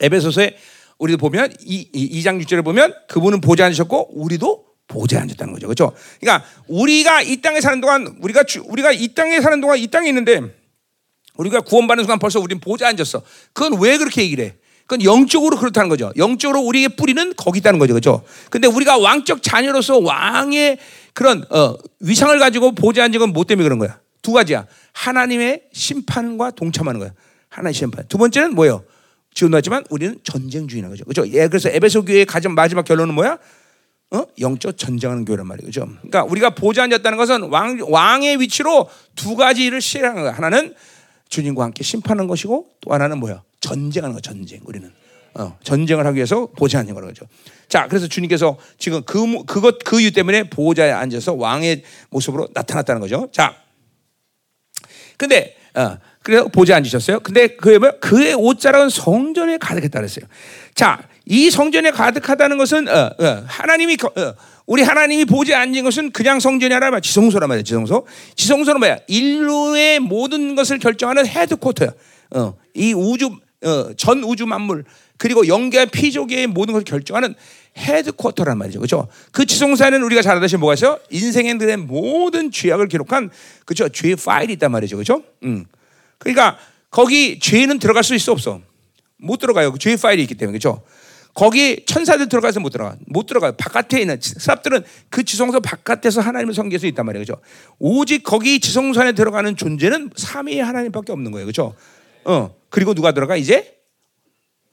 에베소서에 우리도 보면 이, 이, 2장 6절에 보면 그분은 보좌에 앉으셨고 우리도 보좌에 앉았다는 거죠. 그죠? 그러니까 우리가 이 땅에 사는 동안 우리가 주, 우리가 이 땅에 사는 동안 이 땅에 있는데 우리가 구원받는 순간 벌써 우리는 보좌에 앉았어. 그건 왜 그렇게 얘기를 해? 그건 영적으로 그렇다는 거죠. 영적으로 우리의 뿌리는 거기 있다는 거죠. 그죠? 근데 우리가 왕적 자녀로서 왕의 그런 어, 위상을 가지고 보좌 앉은 건뭐 때문에 그런 거야? 두 가지야. 하나님의 심판과 동참하는 거야. 하나의 심판. 두 번째는 뭐예요? 지금 나왔지만 우리는 전쟁 중이라는 거죠. 그죠? 예, 그래서 에베소 교회의 가장 마지막 결론은 뭐야? 어? 영적 전쟁하는 교회란 말이에요. 그죠? 그러니까 우리가 보좌 앉았다는 것은 왕, 왕의 위치로 두 가지를 실행하는 거야. 하나는 주님과 함께 심판하는 것이고 또 하나는 뭐야? 전쟁하는 거 전쟁. 우리는 어, 전쟁을 하기 위해서 보좌하는 거죠. 자, 그래서 주님께서 지금 그 그것 그 이유 때문에 보호자에 앉아서 왕의 모습으로 나타났다는 거죠. 자, 근데 어, 그래서 보좌에 앉으셨어요. 근데 그의 뭐 그의 옷자락은 성전에 가득했다 그랬어요. 자, 이 성전에 가득하다는 것은 어, 어, 하나님이 어, 우리 하나님이 보지 않는 것은 그냥 성전이 아니라 지성소란 말이야. 지성소. 지성소는 뭐야? 인류의 모든 것을 결정하는 헤드코터야. 어, 이 우주 어, 전 우주 만물 그리고 영계 피조계의 모든 것을 결정하는 헤드쿼터란 말이죠. 그렇죠? 그 지성사에는 우리가 잘 아다시피 뭐가 있어요? 인생들의 모든 죄악을 기록한 그렇죠? 죄 파일이 있단 말이죠. 그렇죠? 음. 그러니까 거기 죄는 들어갈 수 있어 없어? 못 들어가요. 그죄 파일이 있기 때문에. 그렇죠? 거기 천사들 들어가서 못 들어가. 못 들어가요. 바깥에 있는 사람들은 그 지성소 바깥에서 하나님을 섬길 수 있단 말이에요. 그죠? 오직 거기 지성소 안에 들어가는 존재는 삼위의 하나님밖에 없는 거예요. 그죠? 어. 그리고 누가 들어가? 이제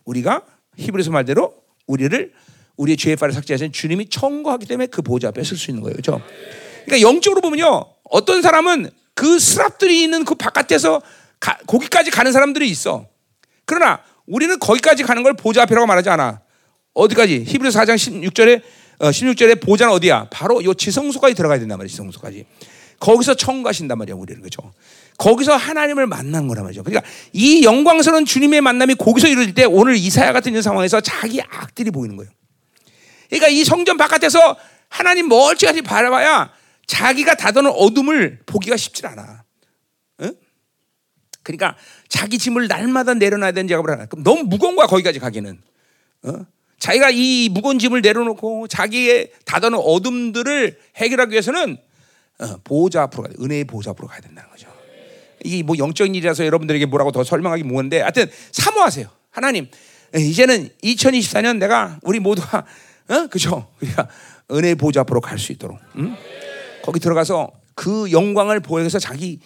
우리가 히브리서 말대로 우리를 우리의 죄의 파를 삭제하신 주님이 청구하기 때문에 그 보좌 앞에 쓸 수 있는 거예요. 그죠? 그러니까 영적으로 보면요. 어떤 사람은 그 스랍들이 있는 그 바깥에서 가, 거기까지 가는 사람들이 있어. 그러나 우리는 거기까지 가는 걸 보좌 앞이라고 말하지 않아. 어디까지? 히브리서 4장 16절에 어, 16절에 보좌는 어디야? 바로 요 지성소까지 들어가야 된단 말이야. 지성소까지. 거기서 청구하신단 말이야, 우리는. 그죠? 거기서 하나님을 만난 거란 말이죠. 그러니까 이 영광스러운 주님의 만남이 거기서 이루어질 때 오늘 이사야 같은 이런 상황에서 자기 악들이 보이는 거예요. 그러니까 이 성전 바깥에서 하나님 멀찌감치 바라봐야 자기가 다도는 어둠을 보기가 쉽지 않아. 응? 그러니까 자기 짐을 날마다 내려놔야 되는 작업을 하나. 그럼 너무 무거운 거야 거기까지 가기는. 어? 자기가 이 무거운 짐을 내려놓고 자기의 다다는 어둠들을 해결하기 위해서는 어, 보호자 앞으로 가야 돼. 은혜의 보호자 앞으로 가야 된다는 거죠. 이게 뭐 영적인 일이라서 여러분들에게 뭐라고 더 설명하기 뭐한데 하여튼 사모하세요. 하나님 이제는 2024년 내가 우리 모두가 어? 그죠? 우리가 은혜의 보호자 앞으로 갈 수 있도록 응? 거기 들어가서 그 영광을 보여서 자기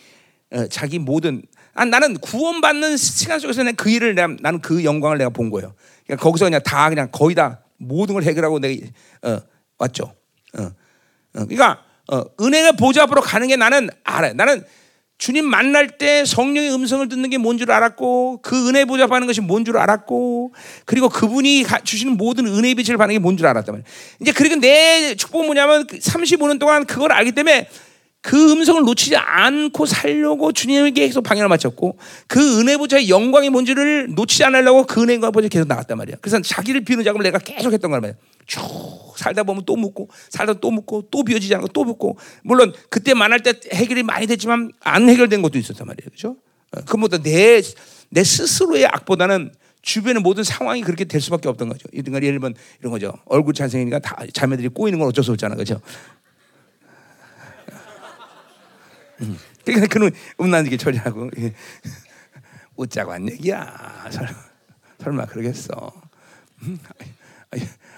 어, 자기 모든 아, 나는 구원받는 시간 속에서 그 일을 내가, 나는 그 영광을 내가 본 거예요. 그러니까 거기서 그냥 다 그냥 거의 다 모든 걸 해결하고 내가 어, 왔죠. 어, 어, 그러니까 어, 은혜가 보좌 앞으로 가는 게 나는 알아요. 나는 주님 만날 때 성령의 음성을 듣는 게 뭔 줄 알았고 그 은혜 보좌 받는 것이 뭔 줄 알았고 그리고 그분이 주시는 모든 은혜의 빛을 받는 게 뭔줄 말이에요. 이제 그리고 내 축복은 뭐냐면 35년 그 동안 그걸 알기 때문에 그 음성을 놓치지 않고 살려고 주님에게 계속 방향을 맞췄고 그 은혜 보좌의 영광이 뭔지를 놓치지 않으려고 그 은혜가 보좌 계속 나왔단 말이야. 그래서 자기를 비우는 작업을 내가 계속 했던 거란 말이야. 쭉 살다 보면 또 묻고 살다 또 묻고 또 비워지지 않고 또 묻고 물론 그때 만날 때 해결이 많이 됐지만 안 해결된 것도 있었단 말이에요. 그죠? 어, 그보다 내, 내 스스로의 악보다는 주변의 모든 상황이 그렇게 될 수밖에 없던 거죠. 예를 들면 이런 거죠. 얼굴 잘생기니까 다 자매들이 꼬이는 건 어쩔 수 없잖아, 그렇죠? 음. *laughs* 그러니까 그는 음란하게 처리하고 예. *laughs* 웃자고 한 얘기야. 설마, 설마 그러겠어. 음?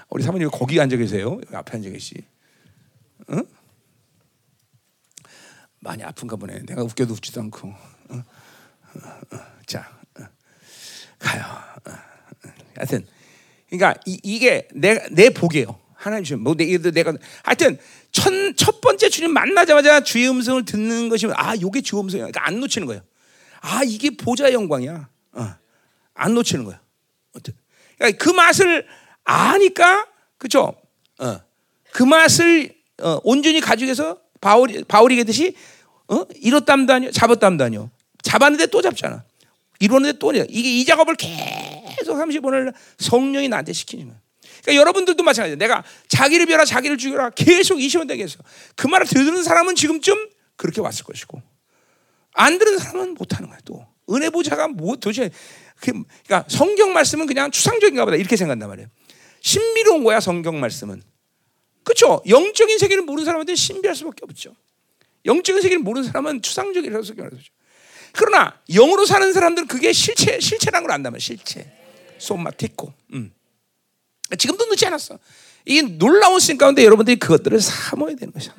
우리 사모님 거기 앉아 계세요. 앞에 앉아 계시. 응? 많이 아픈가 보네. 내가 웃겨도 웃지도 않고. 어. 자, 가요. 하여튼, 그러니까 이, 게 내 내 복이에요. 하나님 주신 뭐 내가 내가 하여튼 첫, 첫 번째 주님 만나자마자 주의 음성을 듣는 것이 아 요게 주의 음성이야. 그러니까 안 놓치는 거예요. 아 이게 보좌 영광이야. 어. 안 놓치는 거야. 그러니까 그 맛을 아니까 그죠? 어. 그 맛을 어, 온전히 가지고 해서 바울이 바울이 듯이 어? 잃었담도 아니요, 잡았담도 아니요. 잡았는데 또 잡잖아. 이루었는데 또 이게 이 작업을 계속 30분을 성령이 나한테 시키는 거야. 그러니까 여러분들도 마찬가지예요. 내가 자기를 비워라, 자기를 죽여라 계속 20원 되겠어. 그 말을 듣는 사람은 지금쯤 그렇게 왔을 것이고 안 들은 사람은 못하는 거야. 또 은혜 보좌가 뭐 도대체 그러니까 성경 말씀은 그냥 추상적인가 보다 이렇게 생각한단 말이에요. 신비로운 거야 성경 말씀은. 그렇죠? 영적인 세계를 모르는 사람한테 신비할 수밖에 없죠. 영적인 세계를 모르는 사람은 추상적이라서 생각하죠. 그러나 영으로 사는 사람들은 그게 실체 실체라는 걸 안다면 실체. 소마티코. 음. 지금도 늦지 않았어. 이게 놀라운 신 가운데 여러분들이 그것들을 사모해야 되는 것이야.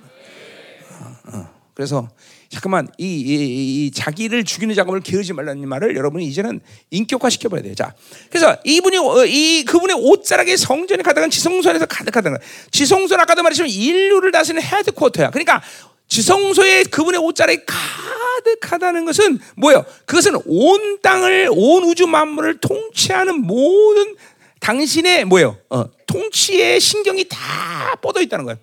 어, 어. 그래서 잠깐만 이, 이, 이, 자기를 죽이는 작업을 게으르지 말라는 말을 여러분이 이제는 인격화 시켜봐야 돼요. 자, 그래서 이분이 어, 이 그분의 옷자락에 성전에 가득한 지성소 안에서 가득하다 지성소는 아까도 말했지만 인류를 다스리는 헤드쿼터야. 그러니까 지성소에 그분의 옷자락이 가득하다는 것은 뭐예요? 그것은 온 땅을 온 우주 만물을 통치하는 모든 당신의 뭐예요? 어, 통치의 신경이 다 뻗어 있다는 거예요.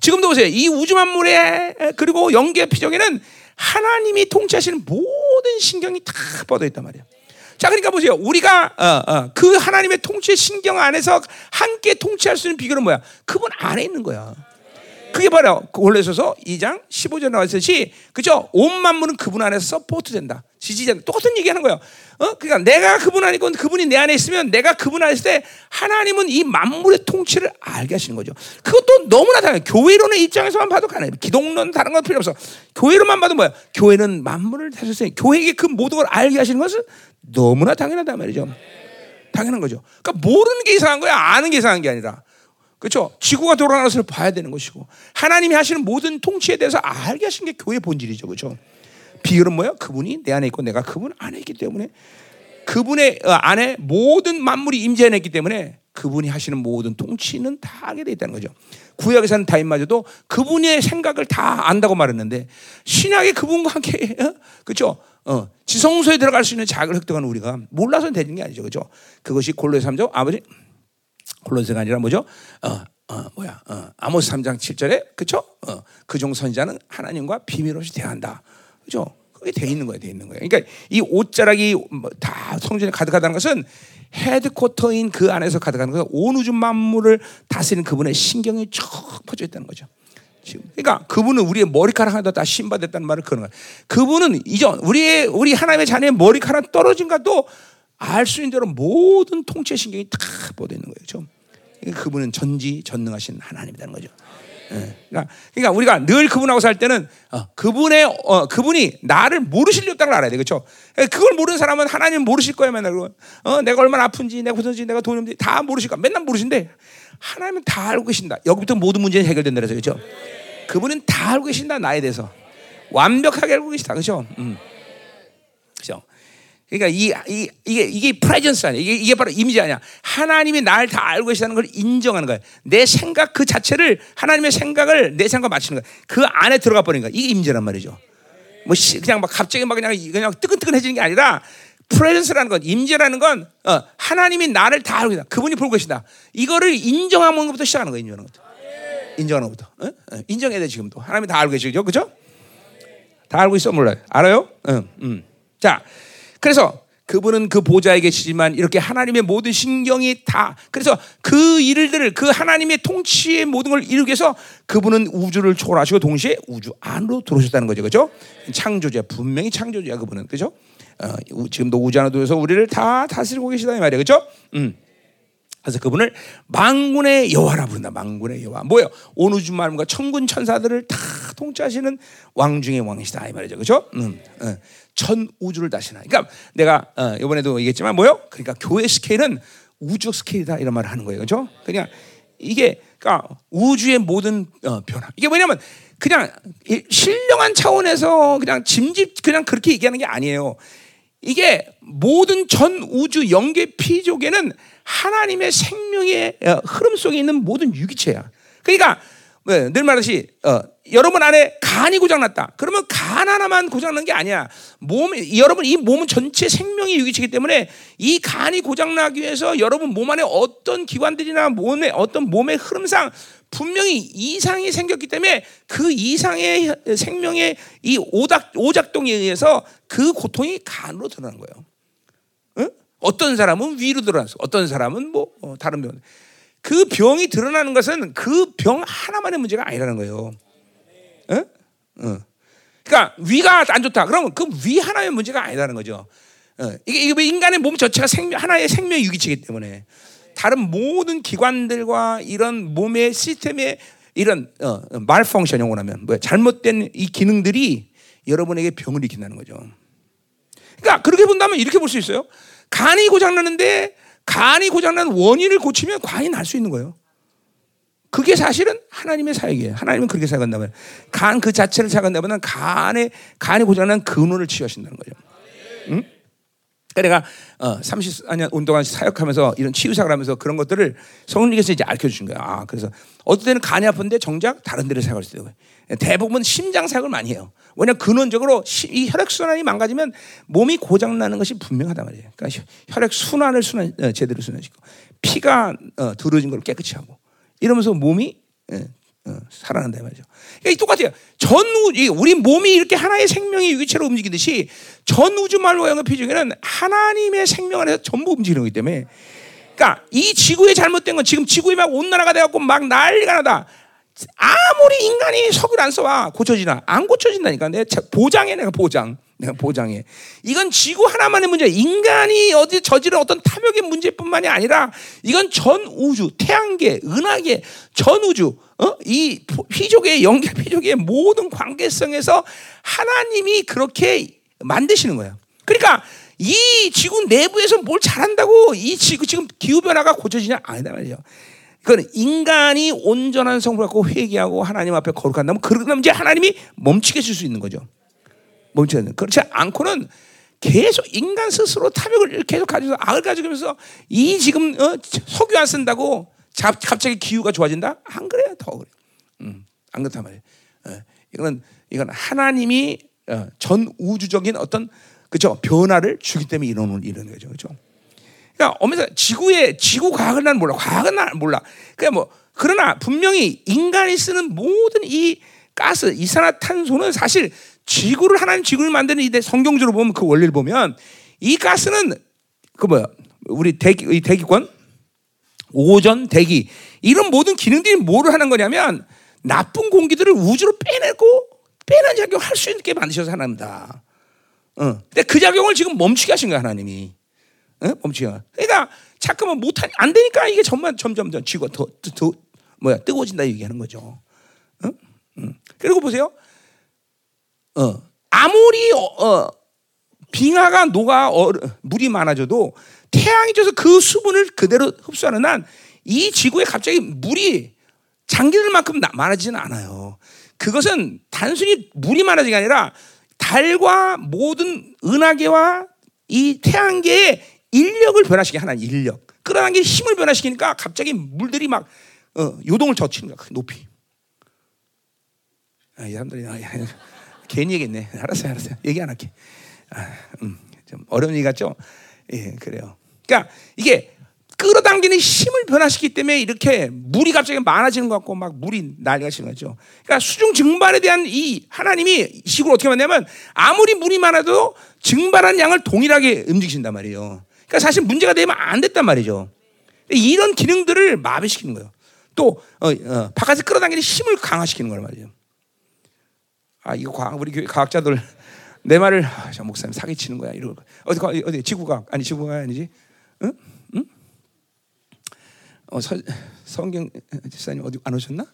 지금도 보세요. 이 우주 만물에 그리고 영계 피정에는 하나님이 통치하시는 모든 신경이 다 뻗어 있단 말이에요. 자, 그러니까 보세요. 우리가 어, 어, 그 하나님의 통치의 신경 안에서 함께 통치할 수 있는 비결은 뭐야? 그분 안에 있는 거야. 그게 바로 골로새서 2장 15절 나왔듯이 그죠? 온 만물은 그분 안에서 support 된다. 지지자 똑같은 얘기하는 거예요. 어? 그러니까 내가 그분 안에 있고 그분이 내 안에 있으면 내가 그분 안에 있을 때 하나님은 이 만물의 통치를 알게 하시는 거죠. 그것도 너무나 당연. 교회론의 입장에서만 봐도 가능해. 기독론 다른 건 필요 없어. 교회로만 봐도 뭐야? 교회는 만물을 다스리세요. 교회에게 그 모든 걸 알게 하시는 것은 너무나 당연하단 말이죠. 당연한 거죠. 그러니까 모르는 게 이상한 거야. 아는 게 이상한 게 아니라. 그렇죠? 지구가 돌아가는 것을 봐야 되는 것이고 하나님이 하시는 모든 통치에 대해서 알게 하신 게 교회의 본질이죠. 그렇죠? 비결은 뭐야? 그분이 내 안에 있고 내가 그분 안에 있기 때문에 그분의 어, 안에 모든 만물이 임재해 있기 때문에 그분이 하시는 모든 통치는 다 알게 돼 있다는 거죠. 구약에 사는 다윗마저도 그분의 생각을 다 안다고 말했는데 신약의 그분과 함께 어? 그렇죠? 어, 지성소에 들어갈 수 있는 자격을 획득하는 우리가 몰라서 되는 게 아니죠. 그렇죠? 그것이 골로새 3장 아버지 콜론세가 아니라 뭐죠? 어, 어, 뭐야? 어, 아모스 3장 7절에 그쵸? 어, 그종 선지자는 하나님과 비밀 없이 대한다. 그죠? 그게 돼 있는 거야, 돼 있는 거야. 그러니까 이 옷자락이 뭐다 성전에 가득하다는 것은 헤드쿼터인 그 안에서 가득한 것은 온 우주 만물을 다스리는 그분의 신경이 쭉 퍼져 있다는 거죠. 지금. 그러니까 그분은 우리의 머리카락 하나도 다 신받았다는 말을 그런 거야. 그분은 이전 우리의 우리 하나님의 자녀의 머리카락 떨어진 것도 알 수 있는 대로 모든 통치 신경이 다 뻗어 있는 거예요. 그분은 전지 전능하신 하나님이라는 거죠. 예. 그러니까, 그러니까, 우리가 늘 그분하고 살 때는 어, 그분의 어, 그분이 나를 모르실 렸다는 걸 알아야 돼, 그렇죠? 그걸 모르는 사람은 하나님 모르실 거야 맨날. 어, 내가 얼마나 아픈지, 내가 무슨지, 내가 돈이 없는지 다 모르실 거야. 맨날 모르신데 하나님은 다 알고 계신다. 여기부터 모든 문제는 해결된다 그래서 그렇죠? 그분은 다 알고 계신다 나에 대해서 완벽하게 알고 계시다, 그렇죠? 음. 그러니까 이, 이 이게 이게 프레젠스 아니야. 이게, 이게 바로 이미지 아니야. 하나님이 날다 알고 계시다는 걸 인정하는 거야. 내 생각 그 자체를 하나님의 생각을 내 생각과 맞추는 거야. 그 안에 들어가 버리는 거야. 이게 임재란 말이죠. 뭐 그냥 막 갑자기 막 그냥 그냥 뜨끈뜨끈해지는 게 아니라 프레젠스라는 건 임재라는 건 어, 하나님이 나를 다 알고 있다. 그분이 보고 계신다. 이거를 인정하는 것부터 시작하는 거야. 인정하는 것부터. 인정하는 것부터. 어? 어, 인정해야 돼 지금도. 하나님이 다 알고 계시죠, 그죠? 다 알고 있어 몰라요. 알아요? 응, 응. 자. 그래서 그분은 그 보좌에 계시지만 이렇게 하나님의 모든 신경이 다 그래서 그 일들을 그 하나님의 통치의 모든 걸 이루기 위해서 그분은 우주를 초월하시고 동시에 우주 안으로 들어오셨다는 거죠. 그죠? 창조자 분명히 창조자 그분은 그죠? 어, 우- 지금도 우주하나도에서 우리를 다 다스리고 계시다 이 말이에요, 그렇죠? 음. 그래서 그분을 망군의 여호와라 부른다. 망군의 여호와. 뭐예요? 온 우주 만물과 천군 천사들을 다 통치하시는 왕 중의 왕이시다 이 말이죠. 그렇죠? 음, 어, 전 우주를 다시나. 그러니까 내가 어, 이번에도 얘기했지만 뭐요? 그러니까 교회 스케일은 우주 스케일이다 이런 말을 하는 거예요. 그렇죠? 그냥 이게 그러니까 우주의 모든 어, 변화. 이게 뭐냐면 그냥 이 신령한 차원에서 그냥 짐집 그냥 그렇게 얘기하는 게 아니에요. 이게 모든 전 우주 영계 피족에는 하나님의 생명의 어, 흐름 속에 있는 모든 유기체야. 그러니까 왜, 늘 말하듯이 어, 여러분 안에 간이 고장났다. 그러면 간 하나만 고장난 게 아니야. 몸 여러분 이 몸은 전체 생명의 유기체이기 때문에 이 간이 고장나기 위해서 여러분 몸 안에 어떤 기관들이나 몸의 어떤 몸의 흐름상 분명히 이상이 생겼기 때문에 그 이상의 생명의 이 오작, 오작동에 의해서 그 고통이 간으로 드러나는 거예요. 응? 어떤 사람은 위로 드러났어. 어떤 사람은 뭐 어, 다른 병. 그 병이 드러나는 것은 그 병 하나만의 문제가 아니라는 거예요. 그러니까 위가 안 좋다. 그러면 그 위 하나의 문제가 아니라는 거죠. 어, 이게 인간의 몸 전체가 생명 하나의 생명 유기체이기 때문에 다른 모든 기관들과 이런 몸의 시스템의 이런 어, 말펑션 용어라면 뭐 잘못된 이 기능들이 여러분에게 병을 일으킨다는 거죠. 그러니까 그렇게 본다면 이렇게 볼 수 있어요. 간이 고장나는데 간이 고장난 원인을 고치면 간이 날 수 있는 거예요. 그게 사실은 하나님의 사역이에요. 하나님은 그렇게 사역한다면 간그 자체를 사역한다면 간에 간이 고장난 근원을 치유하신다는 거죠. 응? 그러니까 내가 어, 30년 운동한 사역하면서 이런 치유사를 하면서 그런 것들을 성령께서 이제 알려 주신 거야. 아, 그래서 어떤 때는 간이 아픈데 정작 다른 데를 사역할 수 있어요. 대부분 심장 사역을 많이 해요. 왜냐 근원적으로 시- 이 혈액 순환이 망가지면 몸이 고장 나는 것이 분명하단 말이에요. 그러니까 혈- 혈액 순환을 순환 어, 제대로 순환시키고 피가 어, 들어진 걸 깨끗이 하고 이러면서 몸이 예, 어, 살아난다 이 말이죠. 그러니까 이 똑같아요. 전 우주, 우리 몸이 이렇게 하나의 생명의 유기체로 움직이듯이 전 우주 말로 영의 피중에는 하나님의 생명 안에서 전부 움직이는 거기 때문에, 그러니까 이 지구에 잘못된 건 지금 지구에 막 온난화가 돼갖고 막 난리가 나다. 아무리 인간이 석유를 안 써와 고쳐지나 안 고쳐진다니까. 자- 보장해 내가 보장. 보장해. 이건 지구 하나만의 문제. 인간이 어디 저지른 어떤 탐욕의 문제뿐만이 아니라 이건 전 우주, 태양계, 은하계, 전 우주, 어? 이 피족의 연계 피족의 모든 관계성에서 하나님이 그렇게 만드시는 거예요. 그러니까 이 지구 내부에서 뭘 잘한다고 이 지구 지금 기후 변화가 고쳐지냐 아니다 말이죠. 그건 인간이 온전한 성품을 갖고 회개하고 하나님 앞에 거룩한다면 그러면 이제 하나님이 멈추게 해줄 수 있는 거죠. 멈춰야. 그렇지 않고는 계속 인간 스스로 탐욕을 계속 가지고 악을 가지고면서 이 지금 어, 석유 안 쓴다고 자, 갑자기 기후가 좋아진다? 안 그래 더 그래. 음, 안 그렇단 말이에요. 어, 이건 이건 하나님이 어, 전 우주적인 어떤 그죠 변화를 주기 때문에 이런 이런 거죠, 그죠. 그러니까 오면서 지구의 지구 과학은 난 몰라. 과학은 난 몰라. 그냥 뭐 그러나 분명히 인간이 쓰는 모든 이 가스, 이산화탄소는 사실 지구를 하나님 지구를 만드는 이 대- 성경적으로 보면 그 원리를 보면 이 가스는 그 뭐야 우리 대기 이 대기권 오전 대기 이런 모든 기능들이 뭐를 하는 거냐면 나쁜 공기들을 우주로 빼내고 빼는 작용을 할 수 있게 만드셔서 하나입니다. 어. 근데 그 작용을 지금 멈추게 하신 거야 하나님이. 어? 멈추게. 그러니까 잠깐만 못한 안 되니까 이게 점점 점점 더 지구가 더, 더, 더 뭐야 뜨거워진다 얘기하는 거죠. 어? 음. 그리고 보세요. 어. 아무리 어, 어, 빙하가 녹아 어, 물이 많아져도 태양이 져서 그 수분을 그대로 흡수하는 한 이 지구에 갑자기 물이 장기들만큼 나- 많아지지는 않아요. 그것은 단순히 물이 많아진 게 아니라 달과 모든 은하계와 이 태양계의 인력을 변화시키게 하는 인력. 끌어당기 힘을 변화시키니까 갑자기 물들이 막 어, 요동을 젖히는 거야. 높이. 아, 이 사람들이 아, 야, 괜히 얘기했네. *laughs* 알았어요, 알았어요. 얘기 안 할게. 아, 음, 좀 어려운 얘기 같죠? 예, 그래요. 그러니까 이게 끌어당기는 힘을 변화시키기 때문에 이렇게 물이 갑자기 많아지는 것 같고 막 물이 난리가 치는 거죠. 그러니까 수중 증발에 대한 이 하나님이 식으로 어떻게 만냐면 아무리 물이 많아도 증발한 양을 동일하게 움직이신단 말이에요. 그러니까 사실 문제가 되면 안 됐단 말이죠. 이런 기능들을 마비시키는 거예요. 또 어, 어, 바깥에 끌어당기는 힘을 강화시키는 거란 말이에요. 아 이거 과학 우리 교회 과학자들 내 말을 아, 저 목사님 사기 치는 거야 이러고 어디 가 어디 지구가 아니 지구가 아니지 응? 응? 어 서, 성경 집사님 어디 안 오셨나?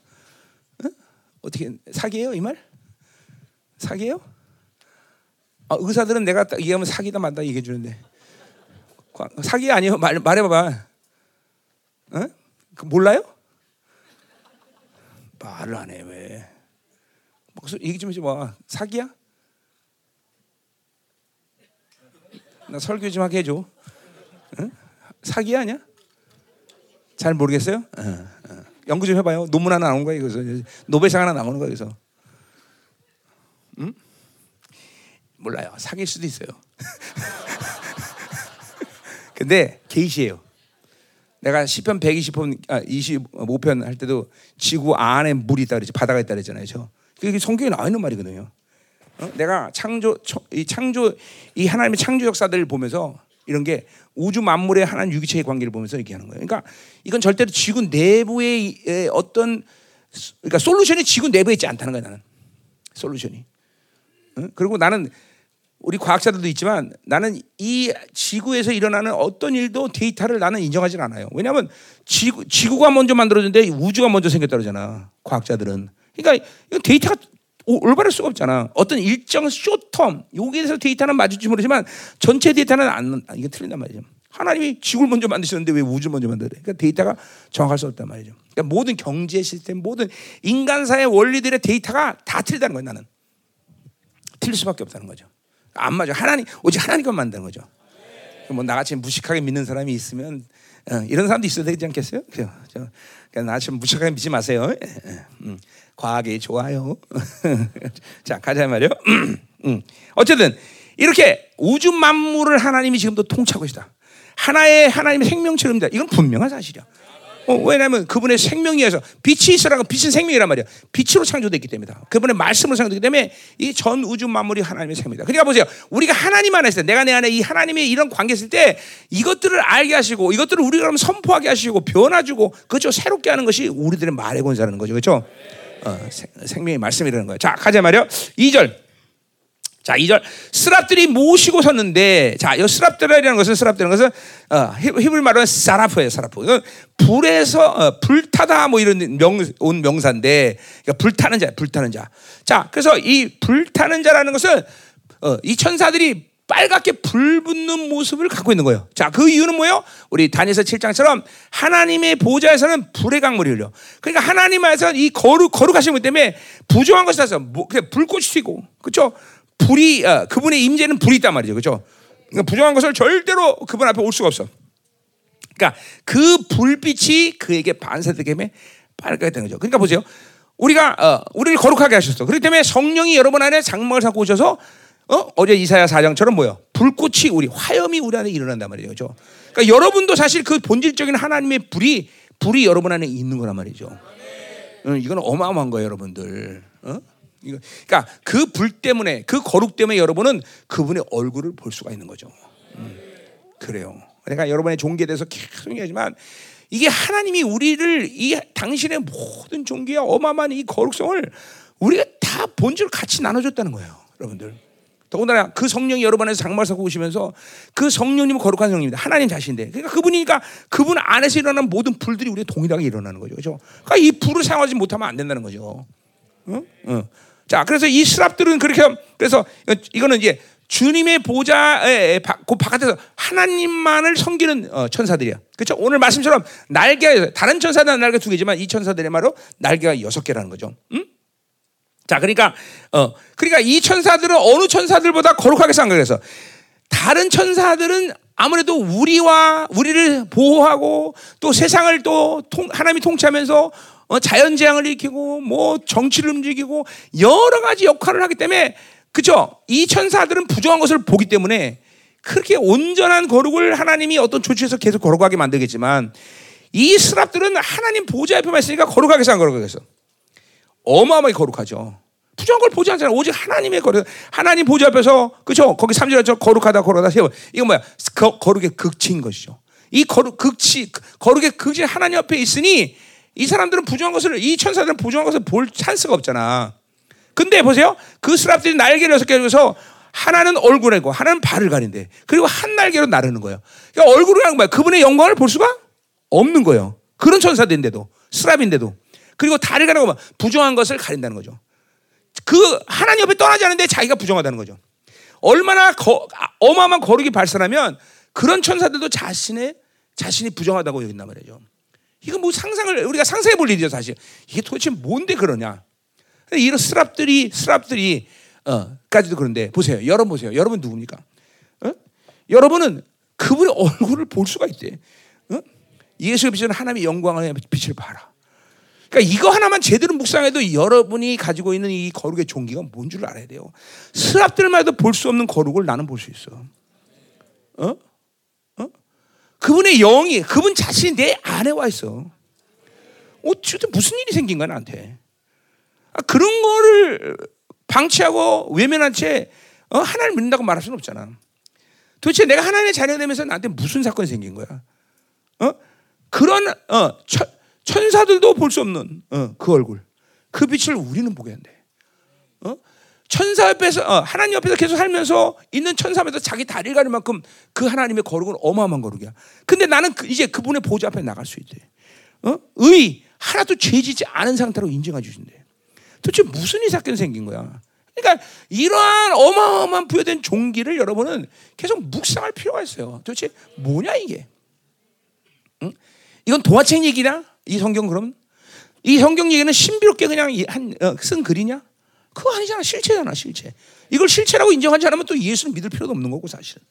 응? 어떻게 사기예요 이 말? 사기예요? 아, 의사들은 내가 딱 얘기하면 사기다 만다 얘기해 주는데 사기 아니에요 말 말해봐봐. 응? 그 몰라요? 말을 안 해 왜? 목소리 얘기 좀 해봐. 사기야? 나 설교 좀 하게 해줘. 응? 사기 아니야? 잘 모르겠어요? 어, 어. 연구 좀 해봐요. 논문 하나 나온 거야 이거서 노벨상 하나 나오는 거야 그래서. 응? 몰라요. 사귈 수도 있어요. *laughs* 근데 게시예요. 내가 시편 120편 아 25편 할 때도 지구 안에 물이 있다 그랬지 바다가 있다 그랬잖아요. 저. 그게 성경에 나와 있는 말이거든요. 어? 내가 창조 이 창조 이 하나님의 창조 역사들을 보면서 이런 게 우주 만물의 하나님 유기체의 관계를 보면서 얘기하는 거예요. 그러니까 이건 절대로 지구 내부의 어떤 그러니까 solution이 지구 내부에 있지 않다는 거야 나는 solution이. 어? 그리고 나는 우리 과학자들도 있지만 나는 이 지구에서 일어나는 어떤 일도 데이터를 나는 인정하지 않아요. 왜냐하면 지구, 지구가 먼저 만들어졌는데 우주가 먼저 생겼다 그러잖아. 과학자들은. 그러니까 이건 데이터가 올바를 수가 없잖아. 어떤 일정 short term 여기에서 데이터는 맞을지 모르지만 전체 데이터는 안 이게 틀린단 말이죠. 하나님이 지구를 먼저 만드셨는데 왜 우주를 먼저 만들어? 그러니까 데이터가 정확할 수 없단 말이죠. 그러니까 모든 경제 시스템, 모든 인간사의 원리들의 데이터가 다 틀리다는 거예요. 나는 틀릴 수밖에 없다는 거죠. 안 맞아. 하나님 오직 하나님만 만드는 거죠. 뭐 나같이 무식하게 믿는 사람이 있으면 어, 이런 사람도 있어야 되지 않겠어요? 그죠? 그러니까 나처럼 무식하게 믿지 마세요. 예, 예, 음, 과학이 좋아요. *laughs* 자 가자 말이요. *clears throat* 음, 어쨌든 이렇게 우주 만물을 하나님이 지금도 통치하고 있다. 하나의 하나님의 생명체입니다. 이건 분명한 사실이야. 어, 왜냐하면 그분의 생명이어서 빛이 있으라고 빛은 생명이란 말이야. 빛으로 창조됐기 때문이다. 그분의 말씀으로 창조됐기 때문에 이 전 우주 만물이 하나님의 생명이다. 그러니까 보세요. 우리가 하나님 안에 있을 때, 내가 내 안에 이 하나님의 이런 관계 있을 때 이것들을 알게 하시고 이것들을 우리가 그럼 선포하게 하시고 변화주고 그죠 새롭게 하는 것이 우리들의 말의 권세라는 거죠. 그렇죠? 어, 생명의 말씀이라는 거예요. 자, 가자 말이요. 2절. 자, 2절. 스랍들이 모시고 섰는데, 자, 이 스랍들이라는 것은, 스랍들이라는 것은, 어, 히브리 말로는 사라프예요, 사라프. 이건 불에서, 어, 불타다 뭐 이런 명, 온 명사인데, 그러니까 불타는 자, 불타는 자. 자, 그래서 이 불타는 자라는 것은, 어, 이 천사들이 빨갛게 불 붙는 모습을 갖고 있는 거예요. 자, 그 이유는 뭐예요? 우리 다니엘서 7장처럼 하나님의 보좌에서는 불의 강물이 흘려. 그러니까 하나님 안에서 이 거룩 거룩하신 것 때문에 부정한 것이라서 뭐, 불꽃이 튀고, 그렇죠? 불이 어, 그분의 임재는 불이 있단 말이죠, 그렇죠? 그러니까 부정한 것을 절대로 그분 앞에 올 수가 없어. 그러니까 그 불빛이 그에게 반사되기 때문에 빨갛게 되는 거죠. 그러니까 보세요. 우리가 어, 우리를 거룩하게 하셨어. 그렇기 때문에 성령이 여러분 안에 장막을 삼고 오셔서 어? 어제 이사야 4장처럼 뭐요? 불꽃이 우리 화염이 우리 안에 일어난단 말이죠. 그렇죠? 그러니까 여러분도 사실 그 본질적인 하나님의 불이 불이 여러분 안에 있는 거란 말이죠. 어, 이건 어마어마한 거예요, 여러분들. 어? 이거, 그러니까 그 불 때문에 그 거룩 때문에 여러분은 그분의 얼굴을 볼 수가 있는 거죠. 음, 그래요. 내가 여러분의 종교에 대해서 계속 얘기하지만 이게 하나님이 우리를 이 당신의 모든 종교의 어마어마한 이 거룩성을 우리가 다 본질을 같이 나눠줬다는 거예요, 여러분들. 더군다나 그 성령이 여러분 안에서 장말 사고 오시면서 그 성령님은 거룩한 성령입니다. 하나님 자신인데. 그러니까 그분이니까 그분 안에서 일어나는 모든 불들이 우리 동일하게 일어나는 거죠. 그렇죠? 그러니까 이 불을 사용하지 못하면 안 된다는 거죠. 응? 응. 자, 그래서 이 스랍들은 그렇게 그래서 이거는 이제 주님의 보좌에 그 바깥에서 하나님만을 섬기는 어, 천사들이야. 그렇죠? 오늘 말씀처럼 날개 다른 천사들은 날개 두 개지만 이 천사들의 말로 날개가 여섯 개라는 거죠. 응? 자, 그러니까 어 그러니까 이 천사들은 어느 천사들보다 거룩하게 생각해서 다른 천사들은 아무래도 우리와 우리를 보호하고 또 세상을 또 통, 하나님이 통치하면서 어, 자연 재앙을 일으키고 뭐 정치를 움직이고 여러 가지 역할을 하기 때문에 그죠? 이 천사들은 부정한 것을 보기 때문에 그렇게 온전한 거룩을 하나님이 어떤 조치에서 계속 거룩하게 만들겠지만 이 스랍들은 하나님 보좌 앞에만 있으니까 거룩하게 산 거룩하게 했어. 어마어마하게 거룩하죠. 부정한 걸 보지 않잖아요. 오직 하나님의 거룩. 하나님 보좌 앞에서 그죠? 거기 3절에 거룩하다 거룩하다 세워. 이거 뭐야? 거, 거룩의 극치인 것이죠. 이 거룩 극치 거룩의 극치 하나님 앞에 있으니 이 사람들은 부정한 것을 이 천사들은 부정한 것을 볼 찬스가 없잖아. 근데 보세요. 그 스랍들이 날개를 여섯 개에서 하나는 얼굴이고 하나는 발을 가린대. 그리고 한 날개로 나르는 거예요. 그러니까 얼굴을 가는 거야. 그분의 영광을 볼 수가 없는 거예요. 그런 천사인데도 스랍인데도 그리고 다리를 가는 거면 부정한 것을 가린다는 거죠. 그 하나님 옆에 떠나지 않는데 자기가 부정하다는 거죠. 얼마나 거, 아, 어마어마한 거룩이 발산하면 그런 천사들도 자신의 자신이 부정하다고 여긴단 말이죠. 이건 뭐 상상을 우리가 상상해 볼 일이죠 사실. 이게 도대체 뭔데 그러냐? 이런 스랍들이 스랍들이 어까지도 그런데 보세요. 여러분 보세요. 여러분 누굽니까? 어? 여러분은 그분의 얼굴을 볼 수가 있대. 어? 예수의 빛은 하나님의 영광을 빛을 봐라. 그러니까 이거 하나만 제대로 묵상해도 여러분이 가지고 있는 이 거룩의 종기가 뭔 줄 알아야 돼요. 스랍들만 해도 볼 수 없는 거룩을 나는 볼 수 있어. 어? 어? 그분의 영이 그분 자신이 내 안에 와 있어. 어쨌든 무슨 일이 생긴 거야 나한테. 아, 그런 거를 방치하고 외면한 채 어, 하나님 믿는다고 말할 수는 없잖아. 도대체 내가 하나님의 자녀 되면서 나한테 무슨 사건이 생긴 거야? 어? 그런 어, 천, 천사들도 볼 수 없는 어, 그 얼굴, 그 빛을 우리는 보게 한대. 어? 천사 옆에서 어, 하나님 옆에서 계속 살면서 있는 천사면서 자기 다리를 가릴 만큼 그 하나님의 거룩은 어마어마한 거룩이야. 근데 나는 그, 이제 그분의 보좌 앞에 나갈 수 있대. 어? 의 하나도 죄지지 않은 상태로 인정해 주신대. 도대체 무슨 이 사건이 생긴 거야? 그러니까 이러한 어마어마한 부여된 종기를 여러분은 계속 묵상할 필요가 있어요. 도대체 뭐냐 이게? 응? 이건 동화책 얘기나? 이 성경 그럼? 이 성경 얘기는 신비롭게 그냥 한쓴 어, 글이냐? 그거 아니잖아. 실체잖아, 실체. 이걸 실체라고 인정하지 않으면 또 예수를 믿을 필요도 없는 거고 사실은.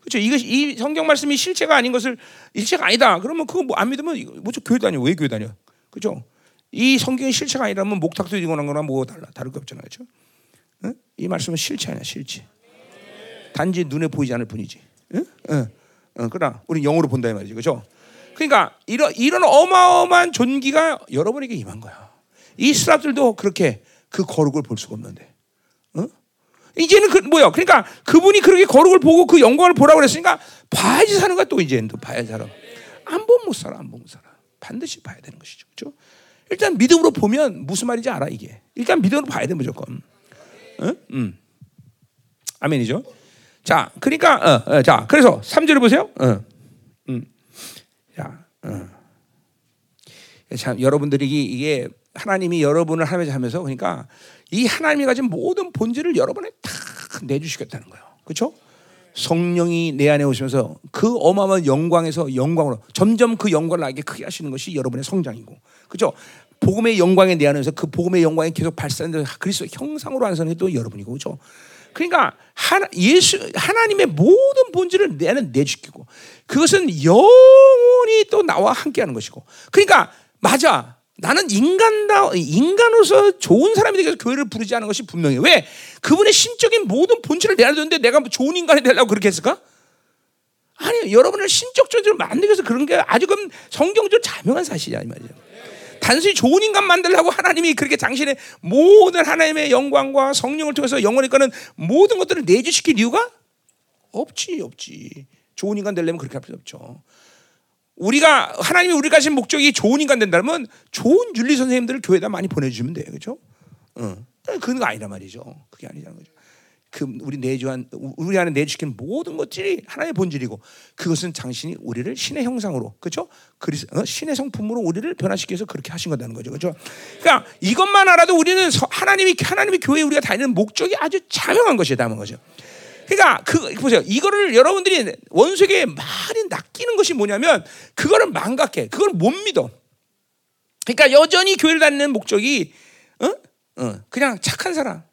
그렇죠. 이거 이 성경 말씀이 실체가 아닌 것을 실체가 아니다. 그러면 그거 뭐 안 믿으면 뭐저 교회 다녀? 왜 교회 다녀? 그렇죠? 이 성경의 실체가 아니라면 목탁도 난 거나 뭐 달라 다를 게 없잖아요. 그렇죠? 응? 이 말씀은 실체 아니야, 실체. 단지 눈에 보이지 않을 뿐이지. 응? 응. 응. 그러나 우리 영으로 본다 이 말이지. 그렇죠? 그러니까 이런 이런 어마어마한 존귀가 여러분에게 임한 거야. 이 스랍들도 그렇게 그 거룩을 볼 수가 없는데. 어? 이제는 그 뭐야? 그러니까 그분이 그렇게 거룩을 보고 그 영광을 보라고 그랬으니까 봐야지 사는 거야 또 이제는 또 봐야지 살아. 안 보면 못 살아. 안 보면 못 살아. 반드시 봐야 되는 것이죠. 그렇죠? 일단 믿음으로 보면 무슨 말인지 알아 이게. 일단 믿음으로 봐야 돼 무조건. 어? 음. 아멘이죠. 자, 그러니까 어, 어, 자, 그래서 3절을 보세요. 어. 음. 자, 어. 참 여러분들이 이게 하나님이 여러분을 하면서 하면서 그러니까 이 하나님이 가진 모든 본질을 여러분에 다 내주시겠다는 거예요. 그렇죠? 성령이 내 안에 오시면서 그 어마어마한 영광에서 영광으로 점점 그 영광을 나게 크게 하시는 것이 여러분의 성장이고, 그렇죠? 복음의 영광에 내 안에서 그 복음의 영광이 계속 발산되는 그리스도 형상으로 완성이 또 여러분이고, 그렇죠? 그러니까 하나, 예수 하나님의 모든 본질을 내 안에 내주시고, 그것은 영원히 또 나와 함께하는 것이고, 그러니까 맞아. 나는 인간다 인간으로서 좋은 사람이 되기 위해서 교회를 부르지 않은 것이 분명해. 왜? 그분의 신적인 모든 본질을 내야 되는데 내가 뭐 좋은 인간이 되려고 그렇게 했을까? 아니, 여러분을 신적 존재로 만들기 위해서 그런 게 아주 그 성경적 자명한 사실이야 이 말이야. 단순히 좋은 인간 만들려고 하나님이 그렇게 당신의 모든 하나님의 영광과 성령을 통해서 영원히 거는 모든 것들을 내주시킬 이유가 없지, 없지. 좋은 인간 되려면 그렇게 할 필요 없죠. 우리가 하나님이 우리 가신 목적이 좋은 인간 된다면 좋은 윤리 선생님들을 교회에다 많이 보내주시면 돼요, 그렇죠? 어. 그건 아니란 말이죠. 그게 아니라는 거죠. 그 우리 내주한 우리 안에 내주시킨 모든 것들이 하나님의 본질이고 그것은 당신이 우리를 신의 형상으로 그렇죠? 그리스 어? 신의 성품으로 우리를 변화시키 서 그렇게 하신 거다는 거죠, 그렇죠? 그러니까 이것만 알아도 우리는 하나님이 하나님의 교회 우리가 다니는 목적이 아주 자명한 것이다는 거죠. 그러니까 그 보세요. 이거를 여러분들이 원수에게 많이 낚이는 것이 뭐냐면 그거를 망각해. 그걸 못 믿어. 그러니까 여전히 교회를 다니는 목적이 어? 어, 그냥 착한 사람.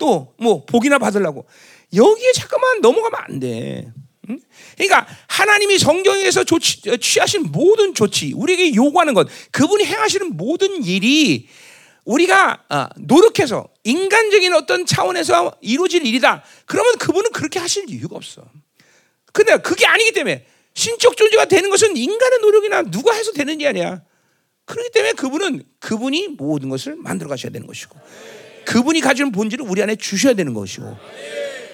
어, 또뭐 복이나 받으려고 여기에 잠깐만 넘어가면 안 돼. 응? 그러니까 하나님이 성경에서 조치, 취하신 모든 조치, 우리에게 요구하는 것, 그분이 행하시는 모든 일이 우리가 어, 노력해서 인간적인 어떤 차원에서 이루어질 일이다. 그러면 그분은 그렇게 하실 이유가 없어. 근데 그게 아니기 때문에 신적 존재가 되는 것은 인간의 노력이나 누가 해서 되는 게 아니야. 그렇기 때문에 그분은 그분이 모든 것을 만들어 가셔야 되는 것이고 그분이 가지는 본질을 우리 안에 주셔야 되는 것이고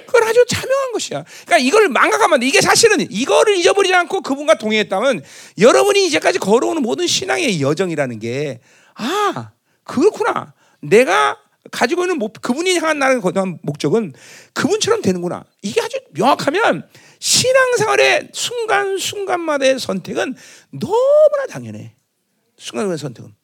그걸 아주 자명한 것이야. 그러니까 이걸 망각하면 이게 사실은 이거를 잊어버리지 않고 그분과 동행했다면 여러분이 이제까지 걸어오는 모든 신앙의 여정이라는 게 아, 그렇구나. 내가 가지고 있는 목, 그분이 향한 나를 거듭한 목적은 그분처럼 되는구나. 이게 아주 명확하면 신앙생활의 순간순간마다의 선택은 너무나 당연해. 순간순간의 선택은.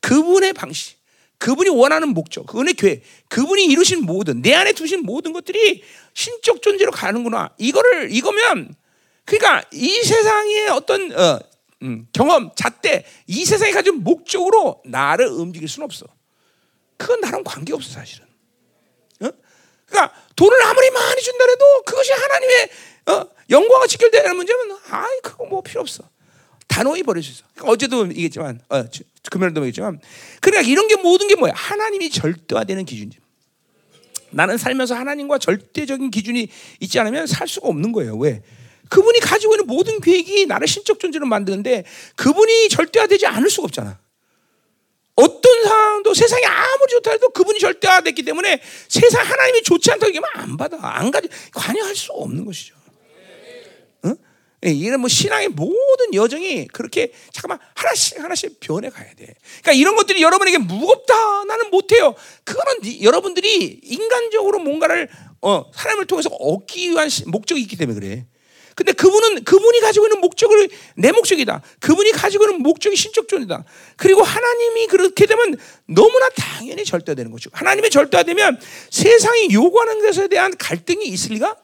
그분의 방식, 그분이 원하는 목적, 그분의 교회, 그분이 이루신 모든, 내 안에 두신 모든 것들이 신적 존재로 가는구나. 이거를, 이거면, 그러니까 이 세상의 어떤, 어, 음, 경험, 잣대, 이 세상에 가진 목적으로 나를 움직일 수는 없어. 그건 나랑 관계 없어, 사실은. 어? 그러니까 돈을 아무리 많이 준다 해도 그것이 하나님의 어, 영광과 직결되는 문제면, 아이, 그거 뭐 필요 없어. 단호히 버릴 수 있어. 그러니까 어제도 얘기했지만, 어, 금요일도 얘기했지만, 그러니까 이런 게 모든 게 뭐야? 하나님이 절대화되는 기준이지. 나는 살면서 하나님과 절대적인 기준이 있지 않으면 살 수가 없는 거예요. 왜? 그분이 가지고 있는 모든 계획이 나를 신적 존재로 만드는데 그분이 절대화되지 않을 수가 없잖아. 어떤 상황도 세상이 아무리 좋다 해도 그분이 절대화됐기 때문에 세상 하나님이 좋지 않다고 얘기하면 안 받아. 안 가지, 관여할 수 없는 것이죠. 예, 이런 뭐 신앙의 모든 여정이 그렇게 잠깐만 하나씩 하나씩 변해 가야 돼. 그러니까 이런 것들이 여러분에게 무겁다 나는 못해요. 그거는 여러분들이 인간적으로 뭔가를 어, 사람을 통해서 얻기 위한 목적이 있기 때문에 그래. 근데 그분은 그분이 가지고 있는 목적을 내 목적이다. 그분이 가지고 있는 목적이 신적존이다. 그리고 하나님이 그렇게 되면 너무나 당연히 절대되는 거죠. 하나님의 절대되면 세상이 요구하는 것에 대한 갈등이 있을 리가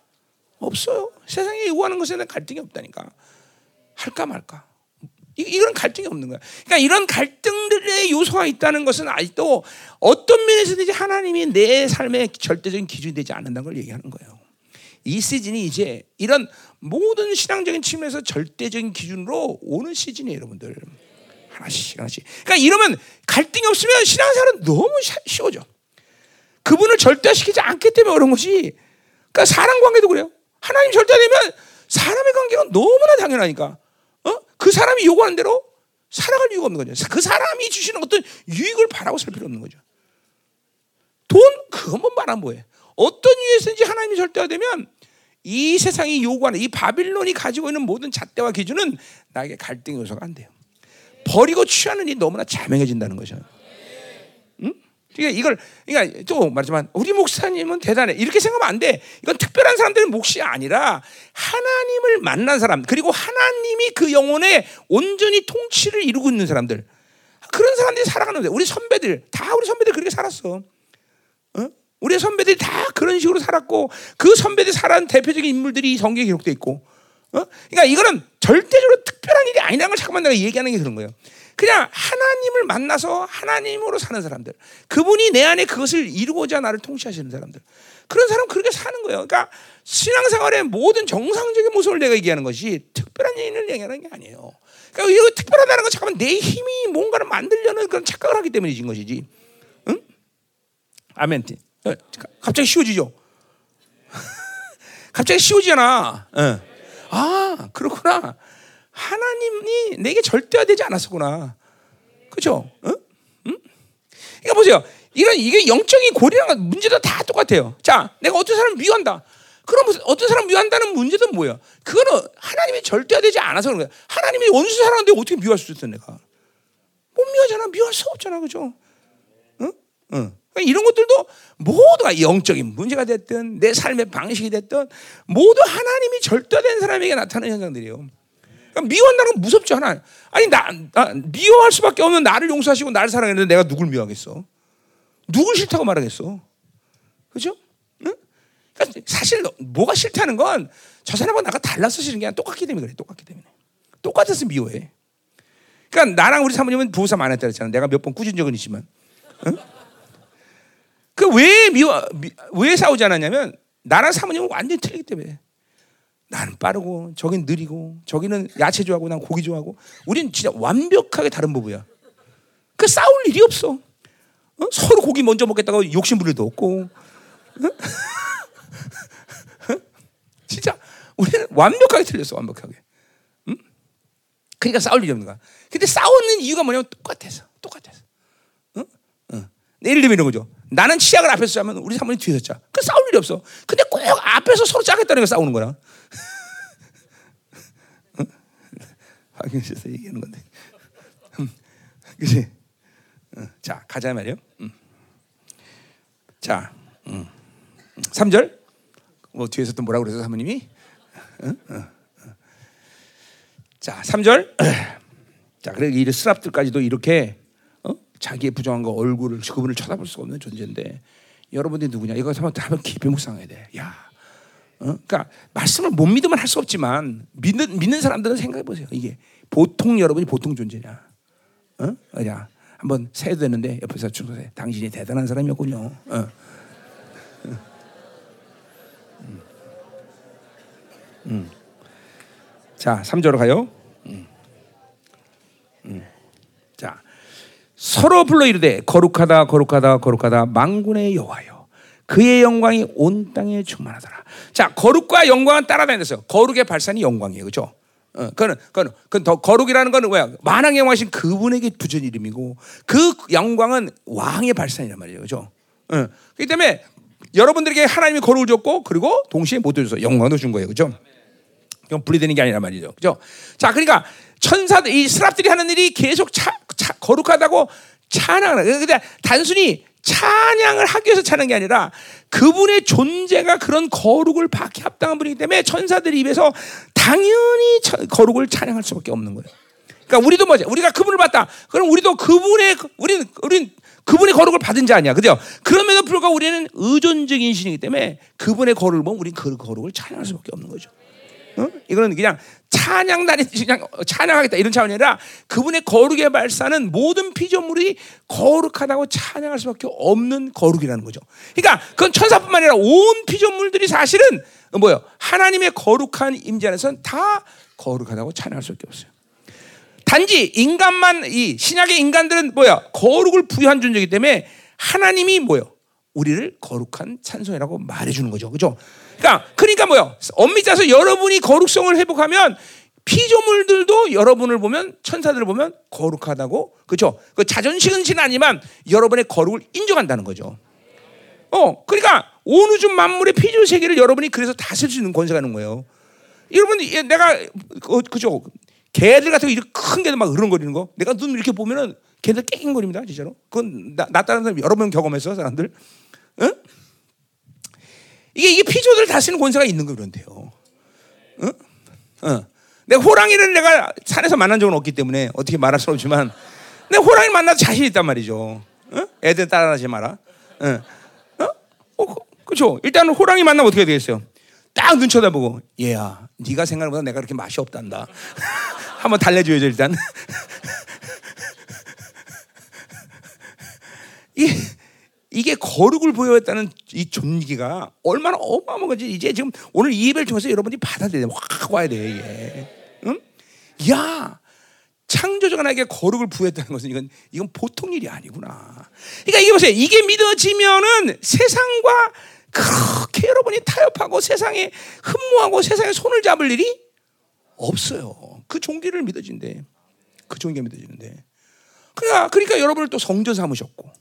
없어요. 세상에 요구하는 것에 대한 갈등이 없다니까. 할까 말까. 이, 이건 갈등이 없는 거야. 그러니까 이런 갈등들의 요소가 있다는 것은 아직도 어떤 면에서든지 하나님이 내 삶의 절대적인 기준이 되지 않는다는 걸 얘기하는 거예요. 이 시즌이 이제 이런 모든 신앙적인 측면에서 절대적인 기준으로 오는 시즌이에요, 여러분들. 하나씩 하나씩. 그러니까 이러면 갈등이 없으면 신앙생활은 너무 쉬워져. 그분을 절대시키지 않기 때문에 그런 것이. 그러니까 사람 관계도 그래요. 하나님 절대되면 사람의 관계가 너무나 당연하니까. 어? 그 사람이 요구하는 대로 살아갈 이유가 없는 거죠. 그 사람이 주시는 어떤 유익을 바라고 살 필요 없는 거죠. 돈 그것만 말하면 뭐해? 어떤 이유에서인지 하나님이 절대화되면 이 세상이 요구하는 이 바빌론이 가지고 있는 모든 잣대와 기준은 나에게 갈등 요소가 안 돼요. 버리고 취하는 일이 너무나 자명해진다는 거죠. 응? 그러니까 이걸 그러니까 또 말하지만 우리 목사님은 대단해 이렇게 생각하면 안 돼. 이건 특별한 사람들의 몫이 아니라 하나님을 만난 사람 그리고 하나님이 그 영혼에 온전히 통치를 이루고 있는 사람들 그런 사람들이 살아가는 데 우리 선배들 다 우리 선배들 그렇게 살았어. 어? 우리 선배들이 다 그런 식으로 살았고 그 선배들이 살아온 대표적인 인물들이 성경에 기록돼 있고 어? 그러니까 이거는 절대적으로 특별한 일이 아니라는 걸 잠깐만 내가 얘기하는 게 그런 거예요. 그냥 하나님을 만나서 하나님으로 사는 사람들. 그분이 내 안에 그것을 이루고자 나를 통치하시는 사람들. 그런 사람 그렇게 사는 거예요. 그러니까 신앙생활의 모든 정상적인 모습을 내가 얘기하는 것이 특별한 일을 얘기하는 게 아니에요. 그러니까 이거 특별하다는 건 잠깐만 내 힘이 뭔가를 만들려는 그런 착각을 하기 때문이진 것이지. 응? 아멘. 어, 갑자기 쉬워지죠? *laughs* 갑자기 쉬워지잖아. 어. 아, 그렇구나. 하나님이 내게 절대화되지 않았었구나. 그죠? 어? 응? 그러니까 보세요. 이런 이게 영적인 고리랑 문제도 다 똑같아요. 자, 내가 어떤 사람 미워한다. 그럼 어떤 사람 미워한다는 문제도 뭐야? 그거는 하나님이 절대화되지 않아서 그런 거야. 하나님이 원수 사랑하는데 어떻게 미워할 수 있어 내가? 못 미워하잖아. 미워할 수 없잖아. 그죠? 응? 응. 그러니까 이런 것들도 모두가 영적인 문제가 됐든 내 삶의 방식이 됐든 모두 하나님이 절대된 사람에게 나타나는 현상들이에요. 미워한다는 건 무섭지 않아. 아니 나, 나, 미워할 수밖에 없는 나를 용서하시고 나를 사랑했는데 내가 누굴 미워하겠어? 누굴 싫다고 말하겠어? 그죠? 응? 그러니까 사실 뭐가 싫다는 건 저 사람과 나가 달라서 싫은 게 아니라 똑같기 때문에 그래. 똑같기 때문에. 똑같아서 미워해. 그러니까 나랑 우리 사모님은 부부싸움 안 했다 그랬잖아. 내가 몇 번 꾸준 적은 있지만. 응? 그왜 미워 왜 싸우지 않았냐면 나랑 사모님은 완전히 틀리기 때문에 나는 빠르고 저긴 느리고 저기는 야채 좋아하고 난 고기 좋아하고 우리는 진짜 완벽하게 다른 부부야. 그 싸울 일이 없어. 어? 서로 고기 먼저 먹겠다고 욕심 부릴 도 없고. 어? *laughs* 진짜 우리는 완벽하게 틀렸어 완벽하게. 응? 그러니까 싸울 일이 없는 거야. 근데 싸우는 이유가 뭐냐면 똑같아서 똑같아서. 응? 응. 예를 들면 이런 거죠. 나는 치약을 앞에서 짜면 우리 사모님 뒤에서 짜. 그 싸울 일이 없어. 근데 꼭 앞에서 서로 짜겠다는 거 싸우는 거야. *laughs* 박영수에서 얘기하는 건데. 그지? 자, 가자 말이요. 음. 자, 음. 3절. 뭐 뒤에서 또 뭐라고 그래서 사모님이? 자, 3절. *clears throat* 자, 그래 이 스랍들까지도 이렇게 어? 자기의 부정한 거 얼굴을 그분을 쳐다볼 수 없는 존재인데 여러분들이 누구냐? 이거 한번 한번 깊이 묵상해야 돼. 야. 어? 그러니까 말씀을 못 믿으면 할 수 없지만 믿는 믿는 사람들은 생각해 보세요. 이게 보통 여러분이 보통 존재냐? 어? 야, 한번 세도 되는데 옆에서 충성해. 당신이 대단한 사람이었군요. 어. 음. 자, 3절로 가요. 음. 음. 자, 서로 불러 이르되 거룩하다 거룩하다 거룩하다 망군의 여호와여 그의 영광이 온 땅에 충만하더라. 자, 거룩과 영광은 따라다녔어요. 거룩의 발산이 영광이에요. 그죠 어, 그거는, 그거는, 그건 더 거룩이라는 거는 뭐야? 만왕의 영광이신 그분에게 붙은 이름이고 그 영광은 왕의 발산이란 말이에요. 그죠? 어, 그렇기 때문에 여러분들에게 하나님이 거룩을 줬고 그리고 동시에 모두 줘서 영광도 준 거예요. 그죠? 이건 분리되는 게 아니란 말이죠. 그죠? 자, 그러니까 천사들, 이 스랍들이 하는 일이 계속 차, 차, 거룩하다고 찬양을, 그러니까 단순히 찬양을 하기 위해서 찬양한 게 아니라 그분의 존재가 그런 거룩을 받기 합당한 분이기 때문에 천사들 입에서 당연히 거룩을 찬양할 수밖에 없는 거예요. 그러니까 우리도 뭐지? 우리가 그분을 봤다. 그럼 우리도 그분의 우리는 우린 그분의 거룩을 받은 자 아니야. 그죠? 그럼에도 불구하고 우리는 의존적인 신이기 때문에 그분의 거룩을 보면 우리는 그 거룩을 찬양할 수밖에 없는 거죠. 어? 이거는 그냥 찬양 날이 그냥 찬양하겠다 이런 차원이 아니라 그분의 거룩의 발사는 모든 피조물이 거룩하다고 찬양할 수밖에 없는 거룩이라는 거죠. 그러니까 그건 천사뿐만 아니라 온 피조물들이 사실은 뭐요? 하나님의 거룩한 임재 안에서는 다 거룩하다고 찬양할 수밖에 없어요. 단지 인간만 이 신약의 인간들은 뭐야? 거룩을 부여한 존재이기 때문에 하나님이 뭐요? 우리를 거룩한 찬송이라고 말해주는 거죠. 그죠? 그러니까, 그러니까 뭐요? 엄밀히 따서 여러분이 거룩성을 회복하면 피조물들도 여러분을 보면 천사들을 보면 거룩하다고 그죠? 그 자존심은 아니지만 여러분의 거룩을 인정한다는 거죠. 어, 그러니까 온 우주 만물의 피조 세계를 여러분이 그래서 다스릴 수 있는 권세가 있는 거예요. 여러분, 내가 어, 그죠? 개들 같은 거 이렇게 큰 개들 막 으르렁거리는 거, 내가 눈 이렇게 보면은 걔들 깽깽거립니다, 진짜로. 그건 나, 나 다른 사람 여러 번 경험했어, 사람들. 응? 이게 이게 피조들 다스리는 권세가 있는 거 그런데요. 응? 어. 내가 호랑이를 내가 산에서 만난 적은 없기 때문에 어떻게 말할 수 없지만 내가 호랑이 만나서 자신 있단 말이죠. 응? 애들 따라하지 마라. 응. 어? 어, 그렇죠. 일단 호랑이 만나면 어떻게 되겠어요? 딱 눈 쳐다보고 얘야, 네가 생각보다 내가 그렇게 맛이 없단다. *laughs* 한번 달래줘야죠 일단. *laughs* 이 이게 거룩을 보여했다는 이 존기가 얼마나 어마어마한 건지 이제 지금 오늘 이 예배를 통해서 여러분이 받아들여야 돼. 확 와야 돼, 이게. 응? 야, 창조주가 나에게 거룩을 부여했다는 것은 이건, 이건 보통 일이 아니구나. 그러니까 이게 보세요. 이게 믿어지면은 세상과 그렇게 여러분이 타협하고 세상에 흠모하고 세상에 손을 잡을 일이 없어요. 그 종기를 믿어진대. 그 종기가 믿어지는데. 그러니까, 그러니까 여러분을 또 성전 삼으셨고,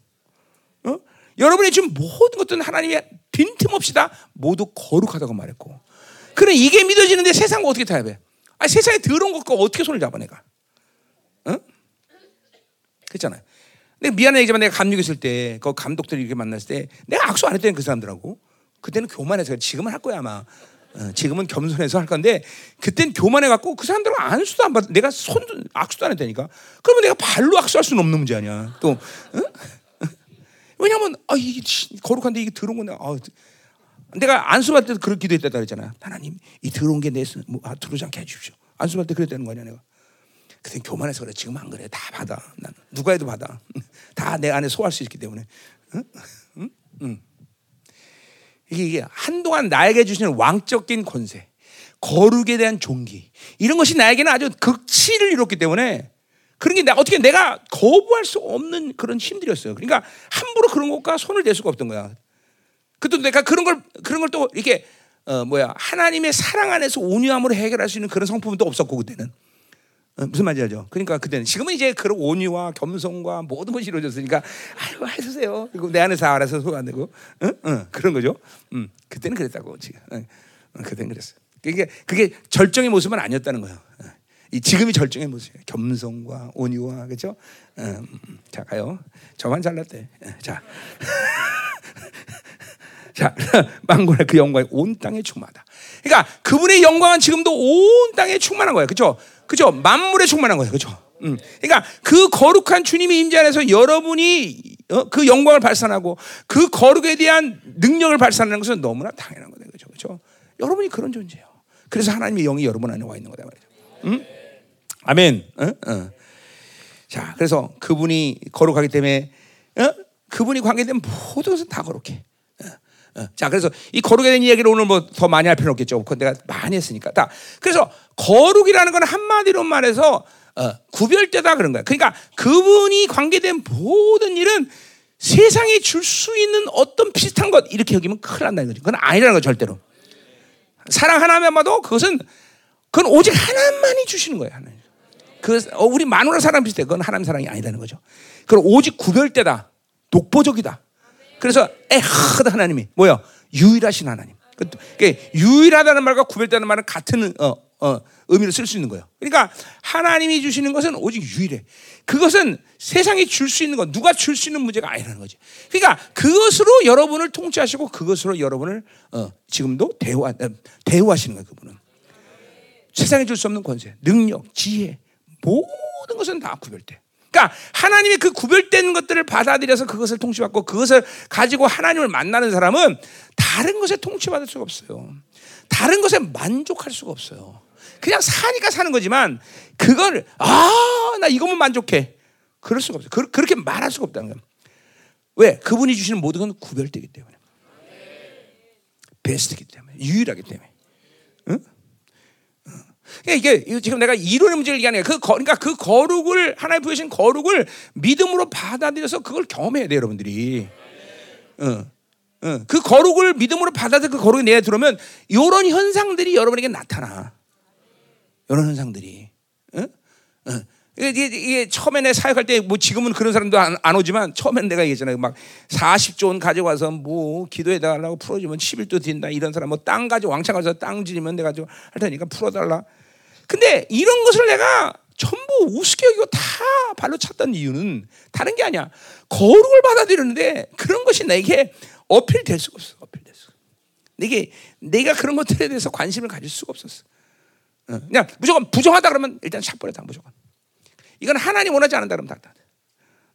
어? 여러분이 지금 모든 것들은 하나님이 빈틈없이 다 모두 거룩하다고 말했고. 그래 이게 믿어지는데 세상과 어떻게 타협해? 아 세상에 더러운 것과 어떻게 손을 잡아 내가? 응? 그렇잖아요. 내가 미안해 얘기지만 내가 감독 있을 때, 그 감독들이 이렇게 만났을 때, 내가 악수 안 했다는 그 사람들하고. 그때는 교만해서 지금은 할 거야 아마. 어, 지금은 겸손해서 할 건데 그땐 교만해갖고 그 사람들은 안수도 안 받. 내가 손 악수도 안 했다니까. 그러면 내가 발로 악수할 수는 없는 문제 아니야. 또 응? 왜냐하면 아 이게 거룩한데 이게 들어온 건데 아, 내가 안수받을 때도 그렇게 기도했다 그랬잖아. 하나님 이 들어온 게내 뭐, 아, 들어오지 않게 해주십시오. 안수받을 때 그랬다는 거 아니야 내가. 그때 교만해서 그래. 지금 안 그래. 다 받아. 난 누가 해도 받아. *laughs* 다 내 안에 소화할 수 있기 때문에. 응? 응? 응. 이게 한동안 나에게 주시는 왕적인 권세, 거룩에 대한 종기 이런 것이 나에게는 아주 극치를 이뤘기 때문에 그런 게 어떻게 내가 거부할 수 없는 그런 힘들이었어요. 그러니까 함부로 그런 것과 손을 댈 수가 없던 거야. 그것도 내가 그런 걸 그런 걸 또 이렇게 어 뭐야 하나님의 사랑 안에서 온유함으로 해결할 수 있는 그런 성품은 또 없었고 그때는 어, 무슨 말인지 알죠? 그러니까 그때는 지금은 이제 그런 온유와 겸손과 모든 것이 이루어졌으니까 아이고 해주세요. 그리고 내 안에서 알아서 소안 되고 응? 응, 그런 거죠. 음, 그때는 그랬다고 지금. 응, 그때는 그랬어요. 그게 그게 절정의 모습은 아니었다는 거예요. 이 지금이 절정의 모습이에요. 겸손과 온유와 그렇죠? 음, 자 가요. 저만 잘났대. 자. *laughs* 자, *laughs* 만군의 그 영광이 온 땅에 충만하다. 그러니까 그분의 영광은 지금도 온 땅에 충만한 거예요. 그렇죠? 그렇죠? 만물에 충만한 거예요. 그렇죠? 음. 그러니까 그 거룩한 주님의 임재 안에서 여러분이 어? 그 영광을 발산하고 그 거룩에 대한 능력을 발산하는 것은 너무나 당연한 거예요. 그렇죠? 그렇죠? 여러분이 그런 존재예요. 그래서 하나님의 영이 여러분 안에 와 있는 거다 말이죠. 음? 아멘. 어? 어. 자, 그래서 그분이 거룩하기 때문에 어? 그분이 관계된 모든 것은 다 거룩해. 어, 어. 자, 그래서 이 거룩에 대한 이야기를 오늘 뭐 더 많이 할 필요는 없겠죠. 그건 내가 많이 했으니까. 자, 그래서 거룩이라는 건 한마디로 말해서 어, 구별되다 그런 거야. 그러니까 그분이 관계된 모든 일은 세상에 줄 수 있는 어떤 비슷한 것 이렇게 여기면 큰일 난다는 거죠. 그건 아니라는 거 절대로. 사랑 하나만 봐도 그것은 그건 오직 하나만이 주시는 거예요. 하나님. 그 어, 우리 마누라 사랑 비슷해. 그건 하나님 사랑이 아니다는 거죠. 그건 오직 구별되다, 독보적이다. 그래서 에하드 하나님이 뭐야? 유일하신 하나님. 그, 유일하다는 말과 구별되는 말은 같은 어, 어, 의미로 쓸수 있는 거예요. 그러니까 하나님이 주시는 것은 오직 유일해. 그것은 세상에 줄수 있는 것, 누가 줄 수 있는 문제가 아니라는 거지. 그러니까 그것으로 여러분을 통치하시고 그것으로 여러분을 어, 지금도 대화, 어, 대우하시는 거예요. 그분은 세상에 줄 수 없는 권세, 능력, 지혜 모든 것은 다 구별돼. 그러니까 하나님의 그 구별된 것들을 받아들여서 그것을 통치받고 그것을 가지고 하나님을 만나는 사람은 다른 것에 통치받을 수가 없어요. 다른 것에 만족할 수가 없어요. 그냥 사니까 사는 거지만 그걸 아나 이거면 만족해. 그럴 수가 없어요. 그, 렇게 말할 수가 없다는 거예요. 왜? 그분이 주시는 모든 건 구별되기 때문에. 베스트기 때문에. 유일하기 때문에. 응? 그러니까 이게 지금 내가 이론의 문제를 얘기하는 그 그러니까 그 거룩을 하나님 부여신 거룩을 믿음으로 받아들여서 그걸 경험해야 돼 여러분들이. 어. 어. 그 거룩을 믿음으로 받아들 그 거룩이 내에 들어오면 이런 현상들이 여러분에게 나타나. 이런 현상들이. 어? 어. 이게, 이게 처음에 내 사역할 때 뭐 지금은 그런 사람도 안, 안 오지만 처음엔 내가 얘기했잖아요. 막 40조 원 가져가서 뭐 기도해 달라고 풀어주면 11도 딘다 이런 사람 뭐 땅 가지고 왕창 가서 땅 지르면 내가 좀 할 테니까 풀어달라. 근데 이런 것을 내가 전부 우습게 여기고 다 발로 찼던 이유는 다른 게 아니야. 거룩을 받아들이는데 그런 것이 내게 어필될 수가 없어. 어필될 수. 내게 내가 그런 것들에 대해서 관심을 가질 수가 없었어. 그냥 무조건 부정하다 그러면 일단 샷버렸다 무조건. 이건 하나님 원하지 않는다 그러면 다.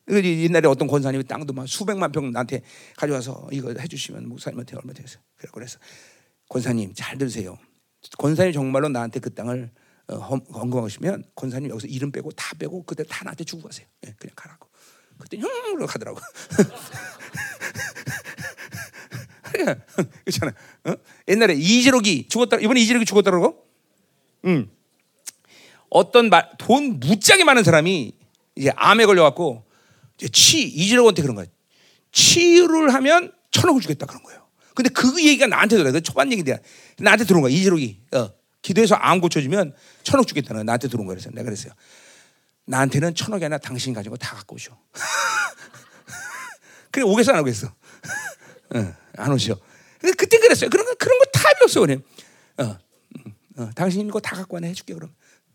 옛날에 어떤 권사님이 땅도 막 수백만 평 나한테 가져와서 이거 해주시면 목사님한테 얼마 되겠어요. 그래서 권사님 잘 들으세요. 권사님 정말로 나한테 그 땅을 건강하시면 권사님 여기서 이름 빼고 다 빼고 그때 다 나한테 주고 가세요. 예, 그냥 가라고. 그때 형 그러고 가더라고. *laughs* 그렇잖아. 어? 옛날에 이지록이 죽었다. 이번에 이지록이 죽었다고? 응. 어떤 말, 돈 무지하게 많은 사람이 이제 암에 걸려갖고 이제 치 이지록한테 그런 거야. 치유를 하면 천억을 주겠다 그런 거예요. 근데 그 얘기가 나한테 들어요. 그 초반 얘기인데 나한테 들어온 거야. 이지록이. 어. 기도해서 암 고쳐주면 천억 주겠다는. 나한테 들어온 거랬어요. 내가 그랬어요. 나한테는 천억이 아니라 당신 가지고 다 갖고 오셔. *laughs* 그래 오겠어 안 오겠어? *laughs* 어, 안 오셔. 그때 그랬어요. 그런 거 그런 거 답이 없어 그래. 어, 어, 당신 이거 다 갖고 와내 해줄게 그럼.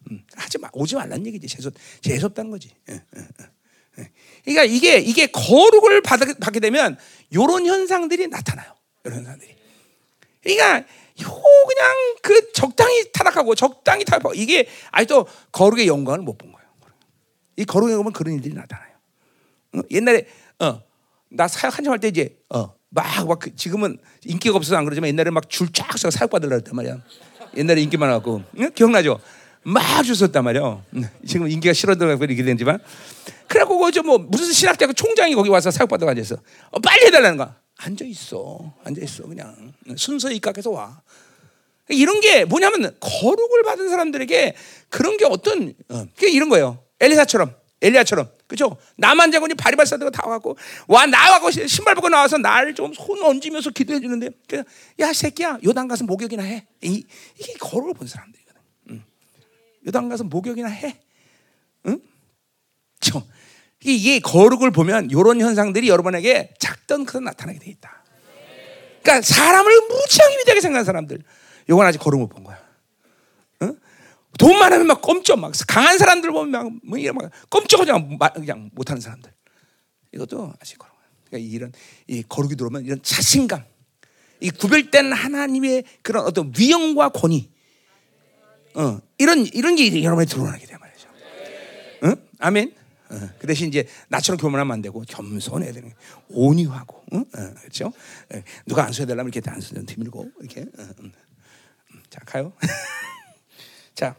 음, 하지 마 오지 말란 얘기지. 재수 재수 없다는 거지. 예, 예, 예. 그러니까 이게 이게 거룩을 받, 받게 되면 이런 현상들이 나타나요. 이런 현상들이. 그러니까 요 그냥 그 적당히 타락하고 적당히 타락하고 이게 아직도 거룩의 영광을 못 본 거예요. 이 거룩에 보면 그런 일들이 나타나요. 어? 옛날에 어, 나 사역 한참 할 때 이제 어, 막, 막 그 지금은 인기가 없어서 안 그러지만 옛날에 막 줄 쫙 서서 사역 받으려 했단 말이야. 옛날에 인기 많아갖고 응? 기억나죠? 막 줬었단 말이야. 지금 인기가 싫어져서 이렇게 된지만 그래갖고 그뭐 무슨 신학대학 총장이 거기 와서 사역 받으러 앉아서 어, 빨리 해달라는 거야. 앉아 있어, 앉아 있어 그냥 순서 입각해서 와. 이런 게 뭐냐면 거룩을 받은 사람들에게 그런 게 어떤 어, 그게 이런 거예요. 엘리사처럼 엘리야처럼 그죠? 남한 자군이 바리바사드가 다 와갖고 와 나와고 신발 벗고 나와서 날좀손 얹으면서 기도해 주는데 야 새끼야 요단 가서 목욕이나 해. 이, 이게 거룩을 본 사람들이거든. 응. 요단 가서 목욕이나 해. 응? 저 이게 거룩을 보면 이런 현상들이 여러분에게 작던 크든 나타나게 돼 있다. 그러니까 사람을 무지하게 위대하게 생각하는 사람들. 이건 아직 걸음을 본 거야. 어? 돈 많으면 막 꼼짝 막 강한 사람들 보면 막, 뭐 이런 막 꼼짝하지 그냥, 그냥 못하는 사람들. 이것도 아직 걸음. 그러니까 이런 이 거룩이 들어오면 이런 자신감, 이 구별된 하나님의 그런 어떤 위엄과 권위, 어, 이런 이런 게 여러분에 드러나게 돼 말이죠. 응? 아멘. 어, 그 대신 이제 나처럼 교만하면 안 되고 겸손해야 되는 거예요. 온유하고, 응? 어, 그렇죠? 예, 누가 안 써야 되려면 이렇게 안 써야 드밀고 이렇게. 어, 음. 자 가요. *laughs* 자,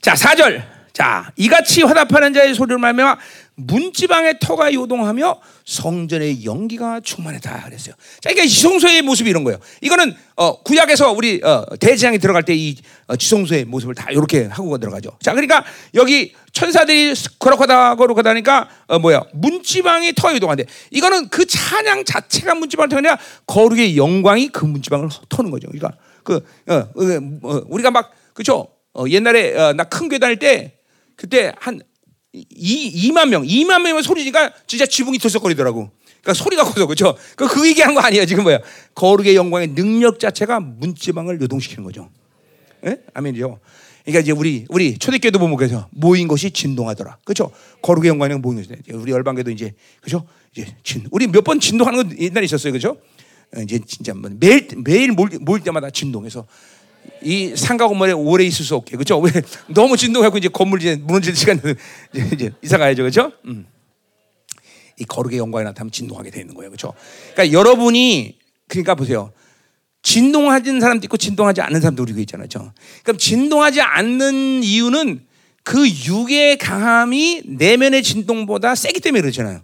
자 4절. 자 이같이 화답하는 자의 소리를 말며 문지방의 터가 요동하며 성전의 연기가 충만했다 그랬어요. 자, 그러니까 지성소의 모습이 이런 거예요. 이거는 어, 구약에서 우리 어, 대지장에 들어갈 때이 어, 지성소의 모습을 다 이렇게 하고 들어가죠. 자, 그러니까 여기 천사들이 거룩하다 거룩하다니까 어, 뭐야 문지방이 터 요동한데 이거는 그 찬양 자체가 문지방을 터냐 거룩의 영광이 그 문지방을 터는 거죠. 그러니까 그 어, 어, 우리가 막 그죠? 옛날에 나 큰 교회 다닐 때 그때 한 이, 2만 명, 2만 명이면 소리니까 진짜 지붕이 들썩거리더라고. 그러니까 소리가 커서 그죠? 그, 그 얘기한 거 아니에요 지금 뭐야? 거룩의 영광의 능력 자체가 문지방을 요동시키는 거죠. 예? 아멘이죠. 그러니까 이제 우리 우리 초대교회도 보면 그래서 모인 것이 진동하더라. 그렇죠? 거룩의 영광이 모인 것이 우리 열방교도 이제 그죠? 이제 진 우리 몇 번 진동하는 건 옛날에 있었어요. 그죠? 어, 이제 진짜 뭐 매일 매일 모일, 모일 때마다 진동해서 이 상가 건물에 오래 있을 수 없게 그렇죠? 왜 *laughs* 너무 진동하고 이제 건물 이제 무너질 시간 *laughs* 이제, 이제 이사 가야죠, 그렇죠? 음. 이 거룩의 영광이 나타나면 진동하게 되는 거예요, 그렇죠? 그러니까 여러분이 그러니까 보세요. 진동하는 사람도 있고 진동하지 않는 사람도 우리 있잖아요, 그렇죠? 그럼 진동하지 않는 이유는 그 육의 강함이 내면의 진동보다 세기 때문에 그렇잖아요.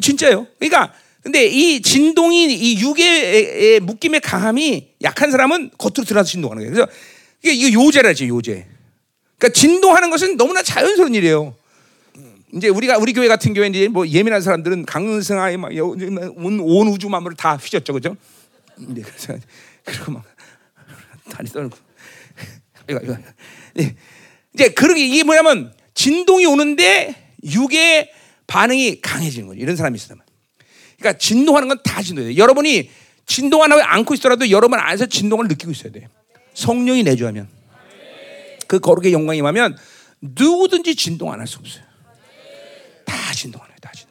진짜요. 그러니까 근데 이 진동이 이 육의 묶임의 강함이 약한 사람은 겉으로 드러나서 진동하는 거예요. 그래서 이게 요제라지 요제. 그러니까 진동하는 것은 너무나 자연스러운 일이에요. 이제 우리가 우리 교회 같은 경우에 이제 뭐 예민한 사람들은 강승하에 막온 온 우주 만물을 다 휘졌죠, 그죠? 네, 그래서 *laughs* 그리고 막 다리 떨고 이거 이거 이제 그러게 이게 뭐냐면 진동이 오는데 육의 반응이 강해지는 거죠. 이런 사람이 있어요. 그러니까 진동하는 건 다 진동돼요. 여러분이 진동 하나 않고 있더라도 여러분 안에서 진동을 느끼고 있어야 돼요. 성령이 내주하면 그 거룩의 영광이 임하면 누구든지 진동 안 할 수 없어요. 다 진동하네, 다 진동.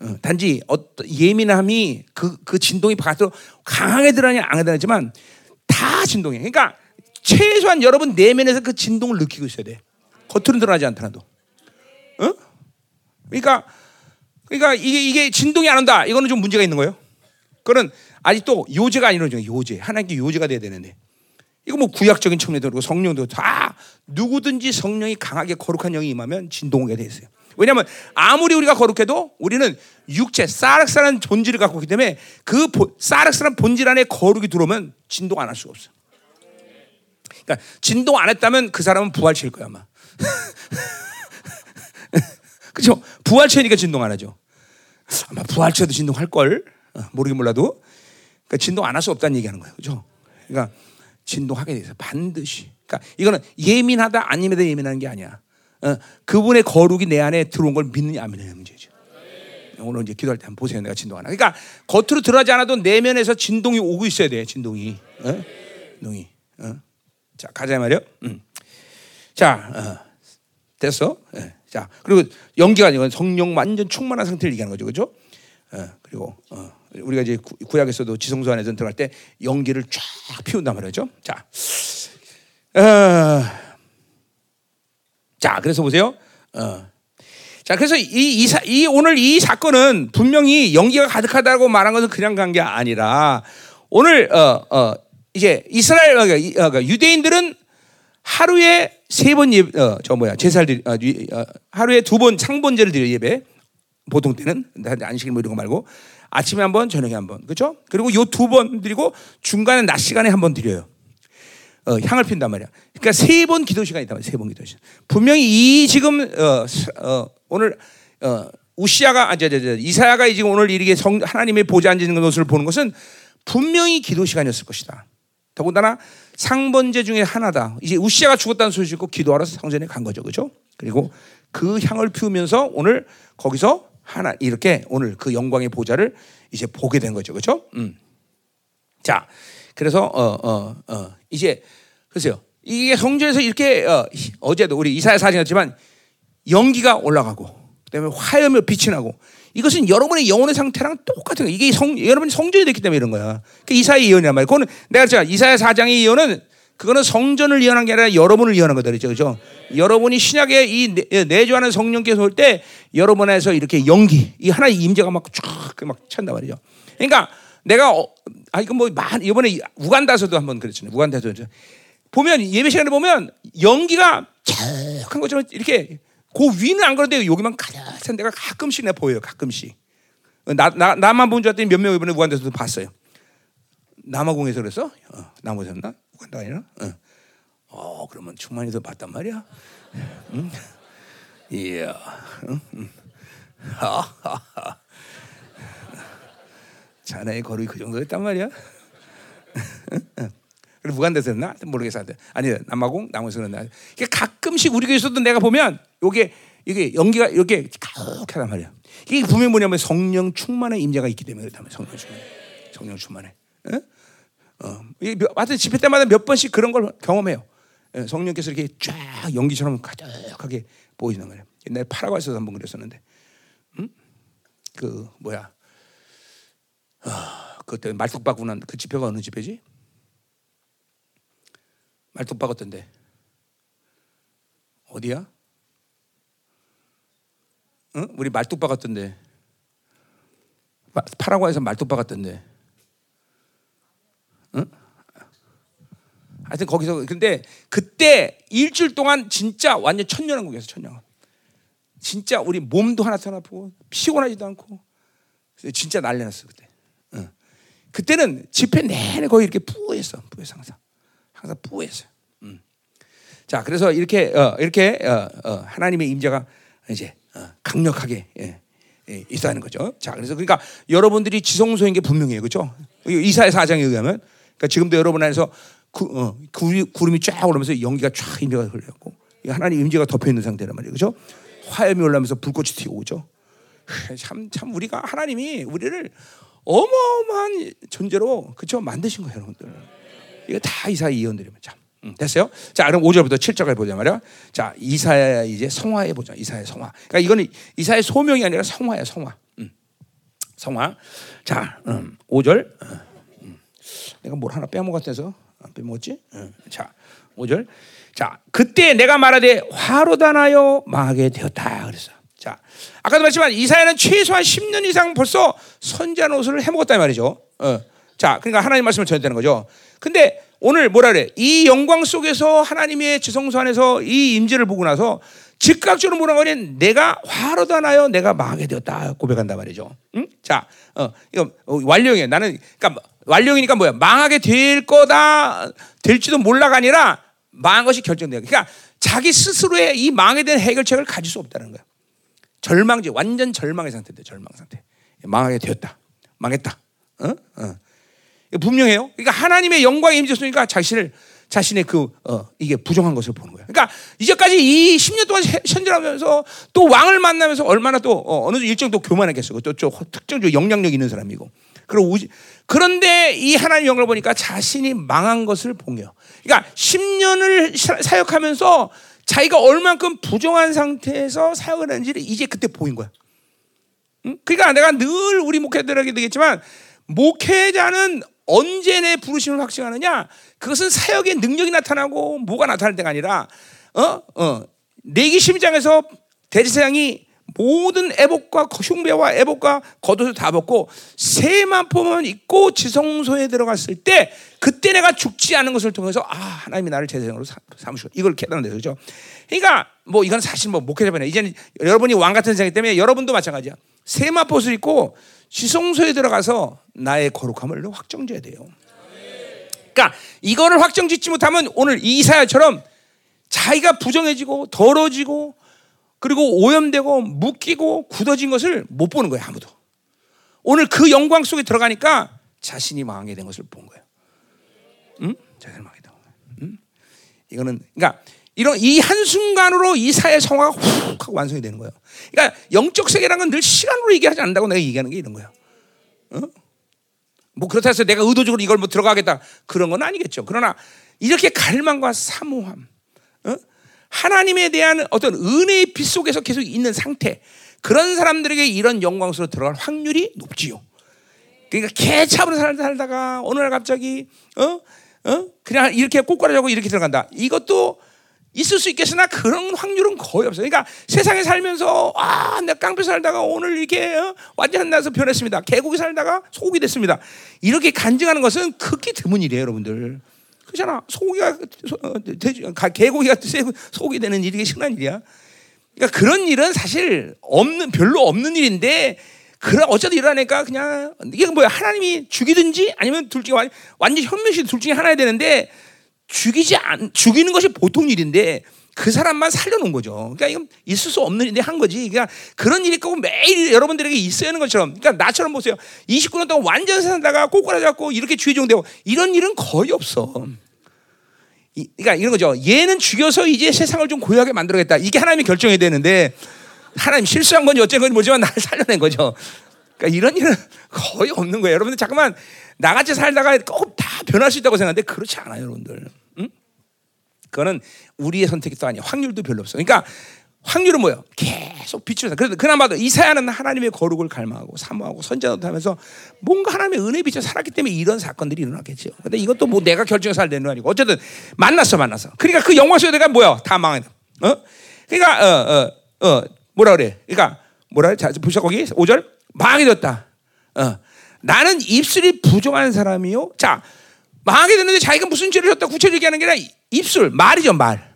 어, 단지 어떤 예민함이 그, 그 진동이 바깥으로 강하게 드러나냐 안 드러나지만 다 진동해. 그러니까 최소한 여러분 내면에서 그 진동을 느끼고 있어야 돼. 겉으로 드러나지 않더라도. 어? 그러니까 그러니까 이게, 이게 진동이 안 온다. 이거는 좀 문제가 있는 거예요. 그거는 아직도 요제가 아니라 요제. 하나님께 요제가 돼야 되는데. 이거 뭐 구약적인 측면도 그렇고 성령도 다 누구든지 성령이 강하게 거룩한 영이 임하면 진동하게 돼 있어요. 왜냐하면 아무리 우리가 거룩해도 우리는 육체 싸락싸한 본질을 갖고 있기 때문에 그 싸락싸한 본질 안에 거룩이 들어오면 진동 안 할 수가 없어. 그러니까 진동 안 했다면 그 사람은 부활칠 거야 아마. *laughs* 그렇죠? 부활체니까 진동 안 하죠. 아마 부활체도 진동할 걸 어, 모르긴 몰라도 그러니까 진동 안 할 수 없다는 얘기하는 거예요, 그렇죠? 그러니까 진동하게 돼서 반드시. 그러니까 이거는 예민하다 안 예민하다 예민한 게 아니야. 어, 그분의 거룩이 내 안에 들어온 걸 믿느냐 안 믿느냐 문제죠. 오늘 이제 기도할 때 한번 보세요. 내가 진동하나. 그러니까 겉으로 드러나지 않아도 내면에서 진동이 오고 있어야 돼. 진동이. 어? 동이. 어? 자 가자 말이요. 음. 자 어. 됐어. 네. 자, 그리고 연기가 아니고 성령 완전 충만한 상태를 얘기하는 거죠. 그죠? 어, 그리고 어, 우리가 이제 구, 약에서도 지성소 안에 들어갈 때 연기를 쫙 피운단 말이죠. 자, 어, 자, 그래서 보세요. 어. 자, 그래서 이, 이, 사, 이, 오늘 이 사건은 분명히 연기가 가득하다고 말한 것은 그냥 간 게 아니라 오늘 어, 어, 이제 이스라엘 그러니까, 어, 그러니까 유대인들은 하루에 세번 예배, 어, 저 뭐야 제사를 어, 어, 하루에 두 번 상번제를 드려 예배. 보통 때는 안식일 뭐 이런 거 말고 아침에 한 번, 저녁에 한 번, 그렇죠? 그리고 요 두 번 드리고 중간에 낮 시간에 한 번 드려요. 어, 향을 핀단 말이야. 그러니까 세 번 기도 시간이 있단 말이야. 세 번 기도 시간. 분명히 이 지금 어, 어, 오늘 어, 우시아가 아, 저, 저, 저, 이사야가 지금 오늘 이렇게 성, 하나님의 보좌 앉는 것을 보는 것은 분명히 기도 시간이었을 것이다. 더군다나 상번제 중에 하나다. 이제 우시아가 죽었다는 소식을 듣고 기도하러 상전에 간 거죠. 그죠? 그리고 그 향을 피우면서 오늘 거기서 하나 이렇게 오늘 그 영광의 보좌를 이제 보게 된 거죠. 그죠? 음. 자, 그래서 어, 어, 어, 이제 글쎄요. 이게 성전에서 이렇게 어, 제도 우리 이사야 사진이었지만 연기가 올라가고 그다음에 화염이 빛이 나고 이것은 여러분의 영혼의 상태랑 똑같은 거야. 이게 성, 여러분이 성전이 됐기 때문에 이런 거야. 그 이사의 예언이란 말이야. 그거는 내가 제가 이사야 4장의 예언은 그거는 성전을 예언한 게 아니라 여러분을 예언한 거다 그렇죠. 그렇죠? 여러분이 신약에 이 내- 내주하는 성령께서 올 때 여러분에서 이렇게 연기, 이 하나의 임재가 막 쫙막 찬단 말이죠. 그러니까 내가 어, 아 이거 뭐 많- 이번에 우간다에서도 한번 그랬잖아요. 우간다에서 보면 예배 시간에 보면 연기가 쫙한 것처럼 이렇게 그 위는 안 그런데 여기만 가득한 데가 가끔씩 내 보여요. 가끔씩. 나, 나, 나만 본 줄 알았더니 몇명 이번에 우간다에서도 봤어요. 남아공에서 그랬어? 어, 남아공에서나? 우간다 아니라? 어. 어, 그러면 충만이도 봤단 말이야. 응? 이야. 응? 응. 자네의 거룩이 그 정도였단 말이야. 그래 무간대에서 나 모르겠어. 아니 남아공 남아에서 그랬나. 가끔씩 우리 교회에서도 내가 보면 요게 이게 연기가 이렇게 가득하단 말이야. 이게 분명히 뭐냐면 성령 충만의 임재가 있기 때문에 그렇다면 성령 충만. 성령 충만해. 어? 어. 하여튼 집회 때마다 몇 번씩 그런 걸 경험해요. 예, 성령께서 이렇게 쫙 연기처럼 가득하게 보이는 거예요. 옛날에 파라과이에서 한번 그랬었는데, 음? 그 뭐야, 아, 그때 말뚝 박고 난 그 집회가 어느 집회지? 말뚝박 어떤데? 어디야? 응? 우리 말뚝박 같던데. 마- 파라과이에서 말뚝박 같던데. 응? 하여튼 거기서 근데 그때 일주일 동안 진짜 완전 천년왕국이었어 천년왕국. 진짜 우리 몸도 하나도 안 아프고 피곤하지도 않고 진짜 난리 났어 그때. 응. 그때는 집회 내내 거의 이렇게 뿌했어 뿌했어 항상 항상 뿌했어요. 음. 자 그래서 이렇게 어, 이렇게 어, 어, 하나님의 임재가 이제 어, 강력하게 예, 예, 있다는 거죠. 자 그래서 그러니까 여러분들이 지성소인 게 분명해요, 그렇죠? 이사의 사장에 의하면 그러니까 지금도 여러분 안에서 구, 어, 구름이 쫙 올라오면서 연기가 쫙 임재가 흘렸고 이 하나님 임재가 덮여 있는 상태란 말이에요, 그렇죠? 화염이 올라오면서 불꽃이 튀고 오죠. 참, 참 우리가 하나님이 우리를 어마어마한 존재로 그쵸 만드신 거예요, 여러분들. 이거 다 이사의 예언들이면 참. 음, 됐어요? 자, 그럼 5절부터 7절까지 보자 말이야. 자, 이사야 이제 성화해 보자. 이사의 성화. 그러니까 이거는 이사의 소명이 아니라 성화야, 성화. 음. 성화. 자, 음, 5절. 어, 음. 내가 뭘 하나 빼먹었대서 안 빼먹었지? 음. 자, 5절. 자, 그때 내가 말하되 화로다나여 망하게 되었다. 그랬어. 자, 아까도 말했지만 이사야는 최소한 10년 이상 벌써 선지한 옷을 해먹었단 말이죠. 어. 자, 그러니까 하나님 말씀을 전했다는 거죠. 근데 오늘 뭐라 그래? 이 영광 속에서 하나님의 지성소 안에서 이 임재를 보고 나서 즉각적으로 뭐라 그래? 내가 화로 다 나요. 내가 망하게 되었다 고백한단 말이죠. 응? 자, 어, 이거 완료형이에요. 나는 그러니까 완료형이니까 뭐야? 망하게 될 거다 될지도 몰라가 아니라 망한 것이 결정돼요. 그러니까 자기 스스로의 이 망에 대한 해결책을 가질 수 없다는 거야. 절망지 완전 절망의 상태인데 절망 상태. 망하게 되었다. 망했다. 어? 어. 분명해요. 그러니까 하나님의 영광의 임재소니까 자신을 자신의 그 어, 이게 부정한 것을 보는 거예요. 그러니까 이제까지 이 10년 동안 현질하면서 또 왕을 만나면서 얼마나 또 어, 느 일정 또 교만하겠어. 또, 또 특정적 영향력 있는 사람이고. 그리고 우지, 그런데 이 하나님 영광을 보니까 자신이 망한 것을 봉해요. 그러니까 10년을 사역하면서 자기가 얼만큼 부정한 상태에서 사역을 하는지를 이제 그때 보인 거야. 응? 그러니까 내가 늘 우리 목회자들에게 되겠지만 목회자는 언제 내 부르심을 확증하느냐? 그것은 사역의 능력이 나타나고 뭐가 나타날 때가 아니라 어? 어. 내기 심장에서 대제사장이 모든 애복과 흉배와 애복과 겉옷을 다 벗고 새만 포만 입고 지성소에 들어갔을 때 그때 내가 죽지 않은 것을 통해서 아 하나님이 나를 제사장으로 삼으시고 이걸 데서 그죠? 그러니까 뭐 이건 사실 뭐 목회자변에 이제는 여러분이 왕 같은 세상이기 때문에 여러분도 마찬가지야. 세마포을 입고 지성소에 들어가서 나의 거룩함을 확정져야 돼요. 그러니까 이거를 확정짓지 못하면 오늘 이사야처럼 자기가 부정해지고 더러지고 그리고 오염되고 묶이고 굳어진 것을 못 보는 거예요 아무도. 오늘 그 영광 속에 들어가니까 자신이 망하게 된 것을 본 거예요. 응? 자신이 망하게 된 거예요. 응? 이거는 그러니까 이런 이 한 순간으로 이사의 성화가 훅 하고 완성이 되는 거예요. 그러니까 영적 세계라는 건 늘 시간으로 얘기하지 않는다고 내가 얘기하는 게 이런 거예요. 어? 뭐 그렇다 해서 내가 의도적으로 이걸 뭐 들어가겠다 그런 건 아니겠죠. 그러나 이렇게 갈망과 사모함, 어? 하나님에 대한 어떤 은혜의 빛 속에서 계속 있는 상태, 그런 사람들에게 이런 영광스로 들어갈 확률이 높지요. 그러니까 개차으로 살다가 어느 날 갑자기 어? 어? 그냥 이렇게 꼬꾸라지고 이렇게 들어간다. 이것도 있을 수 있겠으나 그런 확률은 거의 없어요. 그러니까 세상에 살면서 아, 내가 깡패 살다가 오늘 이렇게 어? 완전 한나서 변했습니다. 개고기 살다가 소고기 됐습니다. 이렇게 간증하는 것은 극히 드문 일이에요, 여러분들. 그렇잖아. 소고기가 어, 돼지, 개고기가 소고기 되는 일이 흔한 일이야. 그러니까 그런 일은 사실 없는 별로 없는 일인데 그래 어쩌다 일어나니까 그냥 이게 뭐야 하나님이 죽이든지 아니면 둘 중에 완전 현면시 둘 중에 하나야 되는데 죽이지 않 죽이는 것이 보통 일인데 그 사람만 살려놓은 거죠. 그러니까 이건 있을 수 없는 일인데 한 거지. 그러니까 그런 일이 꼭 매일 여러분들에게 있어야 하는 것처럼. 그러니까 나처럼 보세요. 29년 동안 완전 살다가 꼬꾸라 잡고 이렇게 죄종되고 이런 일은 거의 없어. 이, 그러니까 이런 거죠. 얘는 죽여서 이제 세상을 좀 고요하게 만들어야겠다. 이게 하나님이 결정해야 되는데 하나님 실수한 건지 어쨌건 모르지만 나를 *laughs* 살려낸 거죠. 그러니까 이런 일은 거의 없는 거예요. 여러분들 잠깐만 나같이 살다가 꼭 다 변할 수 있다고 생각하는데 그렇지 않아요, 여러분들. 응? 그거는 우리의 선택도 아니에요. 확률도 별로 없어. 그러니까 확률은 뭐예요? 계속 빛을 그래도 그나마도 이사야는 하나님의 거룩을 갈망하고 사모하고 선자도 하면서 뭔가 하나님의 은혜 빛에 살았기 때문에 이런 사건들이 일어났겠죠. 근데 이것도 뭐 내가 결정해서 거 아니고 어쨌든 만났어 만났어. 그러니까 그 영광 속에 내가 뭐야? 다 망했다. 어? 그러니까 어 어, 어, 뭐라 그래? 그러니까 뭐라 그래? 자, 보셔 거기 5절 망하게 됐다. 어. 나는 입술이 부정한 사람이요. 자, 망하게 됐는데 자기가 무슨 죄를 졌다 구체적으로 얘기하는 게 아니라 입술, 말이죠, 말.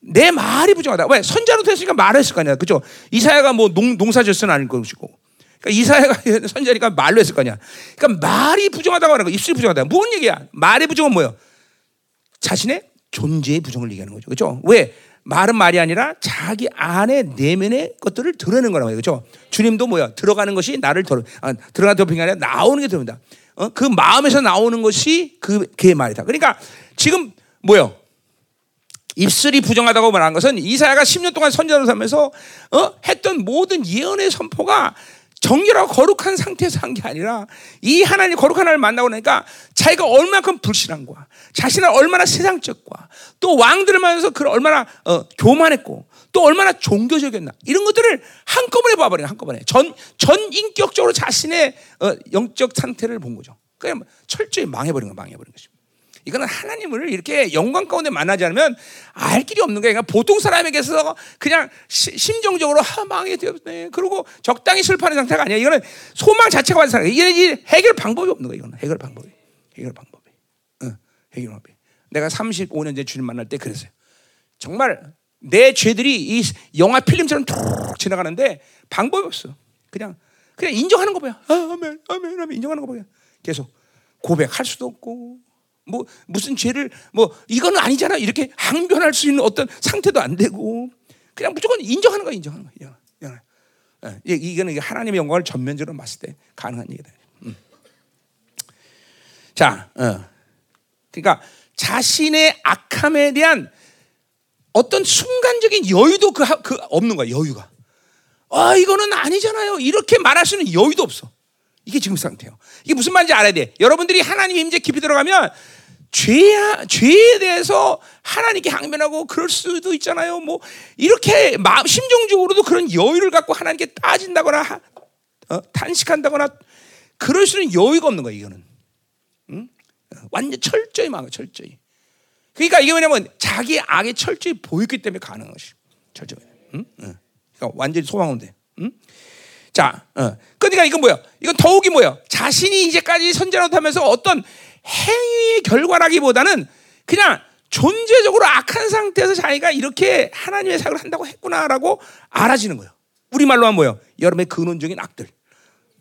내 말이 부정하다. 왜? 선자로 됐으니까 말했을 거 아니야. 그죠? 이사야가 뭐 농, 농사졌으는 아닐 것이고. 그러니까 이사야가 *laughs* 선자니까 말로 했을 거 아니야. 그러니까 말이 부정하다고 하는 거, 입술이 부정하다. 뭔 얘기야? 말의 부정은 뭐예요? 자신의 존재의 부정을 얘기하는 거죠. 그죠? 왜? 말은 말이 아니라 자기 안에 내면의 것들을 드러내는 거란 말이에요. 그렇죠? 주님도 뭐야? 들어가는 것이 나를 덜 아, 들어가는 덮인 아니라 나오는 게 들어온다. 어? 그 마음에서 나오는 것이 그 그의 말이다. 그러니까 지금 뭐요? 입술이 부정하다고 말한 것은 이사야가 10년 동안 선지자로 살면서 어? 했던 모든 예언의 선포가 정결하고 거룩한 상태에서 한 게 아니라 이 하나님 거룩한 하나님을 만나고 나니까 자기가 얼마큼 불신한과 자신을 얼마나 세상적과 또 왕들을 만나서 그 얼마나 어, 교만했고 또 얼마나 종교적이었나. 이런 것들을 한꺼번에 봐버려요 한꺼번에. 전, 전 인격적으로 자신의 어, 영적 상태를 본 거죠. 그냥 철저히 망해버린 거 망해버린 것입니다 이거는 하나님을 이렇게 영광 가운데 만나지 않으면 알 길이 없는 거예요. 그러니까 보통 사람에게서 그냥 시, 심정적으로 아, 망해 되었네. 그리고 적당히 슬퍼하는 상태가 아니야. 이거는 소망 자체가 완성. 이게 해결 방법이 없는 거예요. 이거는 해결 방법이. 해결 방법이. 응, 해결 방법이. 내가 35년 전 주님 만날 때 그랬어요. 정말 내 죄들이 이 영화 필름처럼 툭 지나가는데 방법이 없어. 그냥 그냥 인정하는 거 봐요. 아, 아멘, 아멘, 아멘 인정하는 거 봐요. 계속 고백할 수도 없고 뭐 무슨 죄를 뭐 이거는 아니잖아 이렇게 항변할 수 있는 어떤 상태도 안 되고 그냥 무조건 인정하는 거야 인정하는 거야. 인정하는 거야. 예, 이거는 하나님의 영광을 전면적으로 봤을 때 가능한 얘기다. 음. 자, 어. 그러니까 자신의 악함에 대한 어떤 순간적인 여유도 그, 그 없는 거야 여유가. 아 이거는 아니잖아요. 이렇게 말할 수 있는 여유도 없어. 이게 지금 상태예요. 이게 무슨 말인지 알아야 돼. 여러분들이 하나님 임재 깊이 들어가면 죄, 죄에 대해서 하나님께 항변하고 그럴 수도 있잖아요. 뭐, 이렇게 마음, 심정적으로도 그런 여유를 갖고 하나님께 따진다거나, 어, 단식한다거나, 그럴 수는 여유가 없는 거예요, 이거는. 응? 완전 철저히 망해, 철저히. 그러니까 이게 뭐냐면 자기 악에 철저히 보였기 때문에 가능한 것이. 철저히. 응? 응. 그러니까 완전히 소망 온대. 응? 자, 어. 그러니까 이건 뭐야? 이건 더욱이 뭐야? 자신이 이제까지 선전을 하면서 어떤 행위의 결과라기보다는 그냥 존재적으로 악한 상태에서 자기가 이렇게 하나님의 사역을 한다고 했구나라고 알아지는 거예요. 우리말로 하면 뭐예요? 여러분의 근원적인 악들.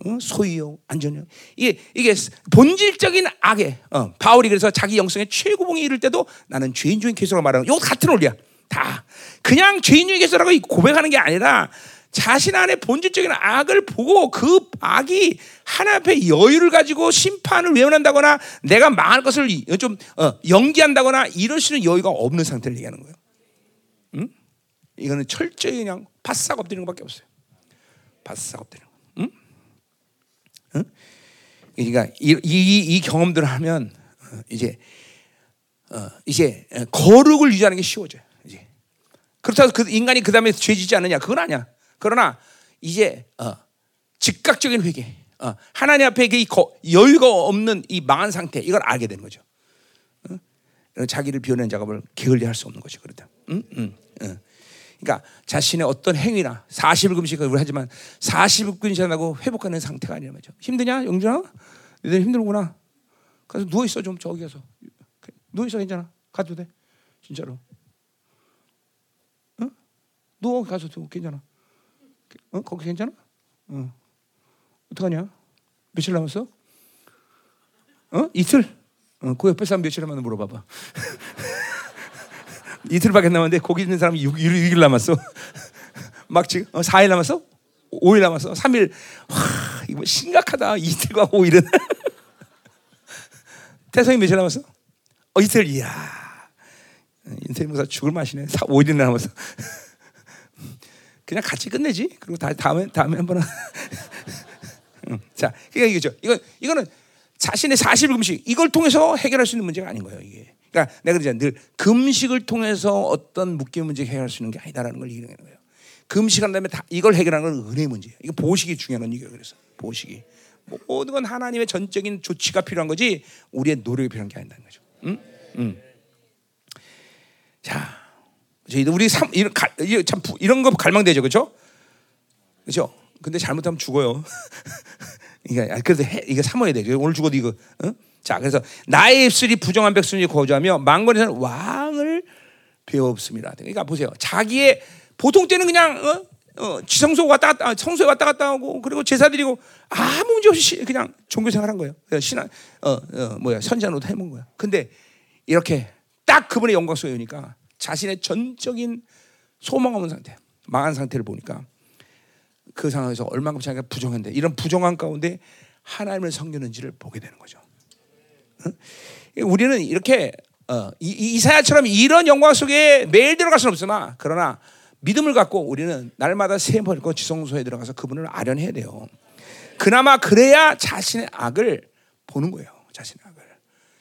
어? 소유요, 안전요. 이게, 이게 본질적인 악에, 어, 바울이 그래서 자기 영성의 최고봉에 이를 때도 나는 죄인 중인 개소라고 말하는 거. 이거 같은 원리야. 다. 그냥 죄인 중인 개소라고 고백하는 게 아니라 자신 안에 본질적인 악을 보고 그 악이 하나님 앞에 여유를 가지고 심판을 외면한다거나 내가 망할 것을 좀 어, 연기한다거나 이럴 수 있는 여유가 없는 상태를 얘기하는 거예요. 응? 이거는 철저히 그냥 바싹 엎드리는 것밖에 없어요. 바싹 엎드리는 거. 응? 응? 그러니까 이, 이, 이 경험들을 하면 어, 이제 어, 이제 거룩을 유지하는 게 쉬워져요. 이제 그렇다고 그 인간이 그 다음에 죄지지 않느냐? 그건 아니야. 그러나 이제 어, 즉각적인 회개, 어, 하나님 앞에 그 거, 여유가 없는 이 망한 상태 이걸 알게 되는 거죠. 어? 자기를 비워낸 작업을 게을리할 수 없는 거죠. 그러다. 응? 응, 응. 그러니까 자신의 어떤 행위나 40일 금식을 하지만 40일 금식하고 회복하는 상태가 아니란 말이죠. 힘드냐, 영준아? 너희들 힘들구나. 가서 누워 있어 좀 저기 가서 누워 있어 괜찮아. 가도 돼. 진짜로. 응? 누워 가서 도 괜찮아. 어? 거기 괜찮아? 어. 어떡하냐? 며칠 남았어? 어? 이틀? 어, 그 옆에 사람 며칠 남았나 물어봐봐. *laughs* 이틀밖에 남았는데 거기 있는 사람이 6, 6일 남았어. *laughs* 막 지금 어, 4일 남았어? 5일 남았어? 3일. 와, 이거 심각하다. 이틀과 5일은. *laughs* 태성이 며칠 남았어? 어, 이틀. 이야. 인생 목사 죽을 맛이네. 5일이나 남았어. 그냥 같이 끝내지. 그리고 다, 다음에 다음에 한번 *laughs* 자, 그러니까 이거죠. 이건 이거는 자신의 사실 금식 이걸 통해서 해결할 수 있는 문제가 아닌 거예요. 이게. 그러니까 내가 그러잖아. 늘 금식을 통해서 어떤 묶임 문제 해결할 수 있는 게 아니다라는 걸 얘기하는 거예요. 금식한 다음에 다 이걸 해결하는 건 은혜 문제예요. 이거 보식이 중요한 얘기예요. 그래서 보식이 모든 건 하나님의 전적인 조치가 필요한 거지 우리의 노력이 필요한 게 아니다는 거죠. 응? 응. 자, 저희도 우리 삼, 이런 가, 참 이런 거 갈망되죠, 그렇죠? 그렇죠? 근데 잘못하면 죽어요. *laughs* 이게 그래도 해, 이거 삼아야 돼. 오늘 죽어도 이거. 어? 자, 그래서 나의 입술이 부정한 백성이 거주하며 망건에서는 왕을 배웠습니다. 그러니까 보세요. 자기의 보통 때는 그냥 어? 어, 지성소 왔다 갔다, 성소에 왔다 갔다 하고 그리고 제사 드리고 아무 문제 없이 그냥 종교 생활한 거예요. 신앙, 어, 어 뭐야 선지자노도 해본 거야. 근데 이렇게 딱 그분의 영광 속에 오니까 자신의 전적인 소망 없는 상태, 망한 상태를 보니까 그 상황에서 얼마큼 자기가 부정한데 이런 부정한 가운데 하나님을 섬기는지를 보게 되는 거죠. 우리는 이렇게 어, 이, 사야처럼 이런 영광 속에 매일 들어갈 수는 없으나 그러나 믿음을 갖고 우리는 날마다 세 번고 지성소에 들어가서 그분을 아련해야 돼요. 그나마 그래야 자신의 악을 보는 거예요. 자신의 악을.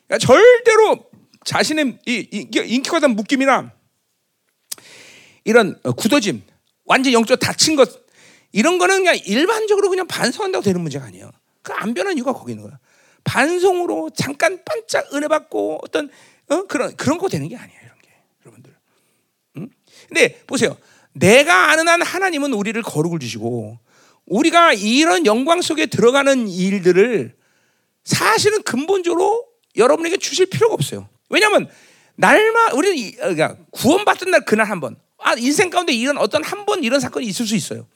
그러니까 절대로 자신의 인기가단 묶임이나 이런 어, 굳어짐, 완전 영적 다친 것 이런 거는 그냥 일반적으로 그냥 반성한다고 되는 문제가 아니에요. 그 안 변한 이유가 거기 있는 거야. 반성으로 잠깐 반짝 은혜 받고 어떤 어? 그런 그런 거 되는 게 아니에요. 이런 게 여러분들. 응? 근데 보세요. 내가 아는 한 하나님은 우리를 거룩을 주시고 우리가 이런 영광 속에 들어가는 일들을 사실은 근본적으로 여러분에게 주실 필요가 없어요. 왜냐하면 날마 우리는 그러니까 구원받던 날 그날 한 번. 아 인생 가운데 이런 어떤 한 번 이런 사건이 있을 수 있어요.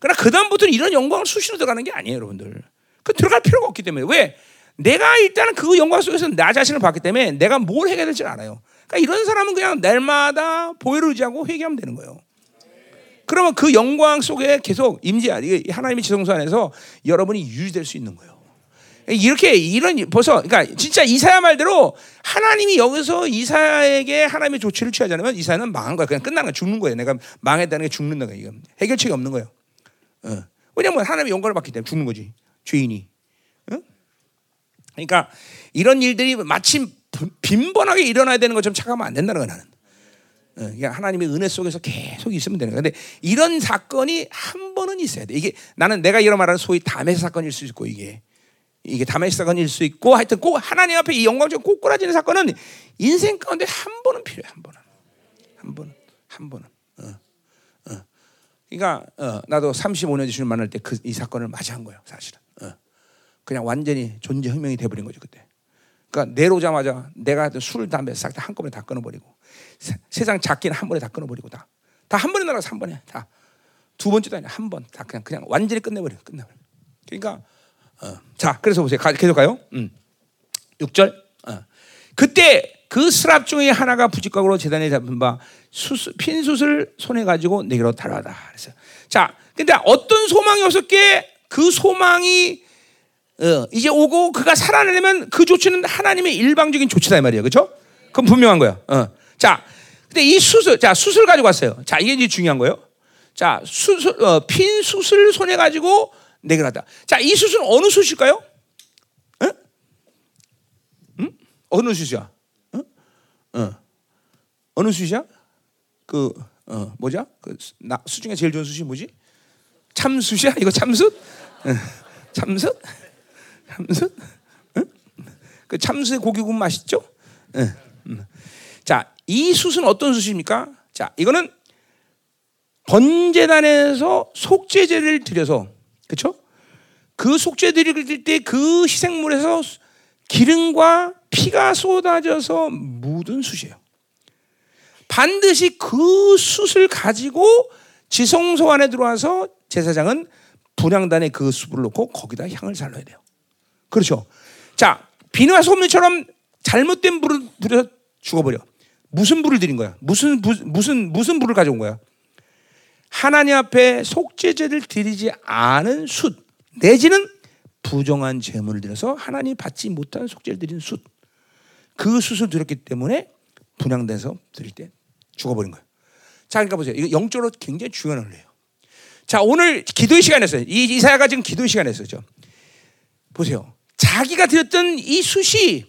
그러나 그 다음부터는 이런 영광을 수시로 들어가는 게 아니에요, 여러분들. 그 들어갈 필요가 없기 때문에 왜? 내가 일단은 그 영광 속에서 나 자신을 봤기 때문에 내가 뭘 해야 될지 알아요. 그러니까 이런 사람은 그냥 날마다 보혈을 의지하고 회개하면 되는 거예요. 그러면 그 영광 속에 계속 임재, 하나님의 지성소 안에서 여러분이 유지될 수 있는 거예요. 이렇게 이런 벌써 그러니까 진짜 이사야 말대로 하나님이 여기서 이사야에게 하나님의 조치를 취하자면 이사야는 망한 거야. 그냥 끝난 거야. 죽는 거예요. 내가 망했다는 게 죽는다. 이거 해결책이 없는 거예요. 어. 왜냐면 하나님의 영광을 받기 때문에 죽는 거지. 죄인이. 어? 그러니까 이런 일들이 마침 빈번하게 일어나야 되는 것처럼 착각하면 안 된다는 거야 나는. 어, 그러니까 하나님의 은혜 속에서 계속 있으면 되는 거야. 근데 이런 사건이 한 번은 있어야 돼. 이게 나는 내가 이런 말하는 소위 담의 사건일 수 있고 이게 이게 담의 사건일 수 있고 하여튼 꼭 하나님 앞에 이 영광적 꼬꾸라지는 사건은 인생 가운데 한 번은 필요해 한 번은 한 번은 한 번은. 어, 어. 그러니까 어, 나도 35년 주님 만날 때 그 이 사건을 맞이한 거예요 사실은. 어. 그냥 완전히 존재 혁명이 돼버린 거죠 그때. 그러니까 내려오자마자 내가 술 담배 싹 다 한꺼번에 다 끊어버리고 세, 상 작기는 한 번에 다 끊어버리고 다 다 한 번에 날아서 한 번에 다 두 번째도 아니라 한번 다 그냥 그냥 완전히 끝내버려 끝내버려. 그러니까 어. 자 그래서 보세요 가, 계속 가요. 음. 6절. 어. 그때 그 스랍 중에 하나가 부직각으로 재단에 잡은 바 수수, 핀 숯을 손에 가지고 내게로 달아다. 그래서 자 근데 어떤 소망이 없었기에 그 소망이 어, 이제 오고 그가 살아내려면 그 조치는 하나님의 일방적인 조치다 이 말이에요. 그렇죠? 그건 분명한 거야. 어. 자, 근데 이 수술, 자 수술 가지고 왔어요. 자 이게 이제 중요한 거예요. 자 수술, 어, 핀 수술 손에 가지고 내게 하다. 자, 이 숯은 어느 숯일까요? 응? 응? 어느 숯이야? 응? 어. 어느 숯이야? 그 어, 뭐죠? 그 나, 숯 중에 제일 좋은 숯이 뭐지? 참숯이야? 이거 참숯? 응. 참숯? 참숯? 응? 그 참숯의 고기국 맛있죠? 응. 응. 자, 이 숯은 어떤 숯입니까? 자, 이거는 번제단에서 속죄제를 드려서 그렇죠? 그 속죄 드릴 때 그 희생물에서 기름과 피가 쏟아져서 묻은 숯이에요. 반드시 그 숯을 가지고 지성소 안에 들어와서 제사장은 분양단에 그 숯을 놓고 거기다 향을 살려야 돼요. 그렇죠? 자, 비누와 소금처럼 잘못된 불을 들여서 죽어버려. 무슨 불을 드린 거야? 무슨 무슨 무슨 불을 가져온 거야? 하나님 앞에 속죄제를 드리지 않은 숯 내지는 부정한 재물을 들여서 하나님 받지 못한 속죄를 드린 숯. 그 숯을 드렸기 때문에 분양돼서 드릴 때 죽어버린 거예요. 자, 그러니까 보세요. 이거 영적으로 굉장히 중요한 원리예요. 자, 오늘 기도의 시간에서 이 이사야가 지금 기도의 시간에서죠. 보세요. 자기가 드렸던 이 숯이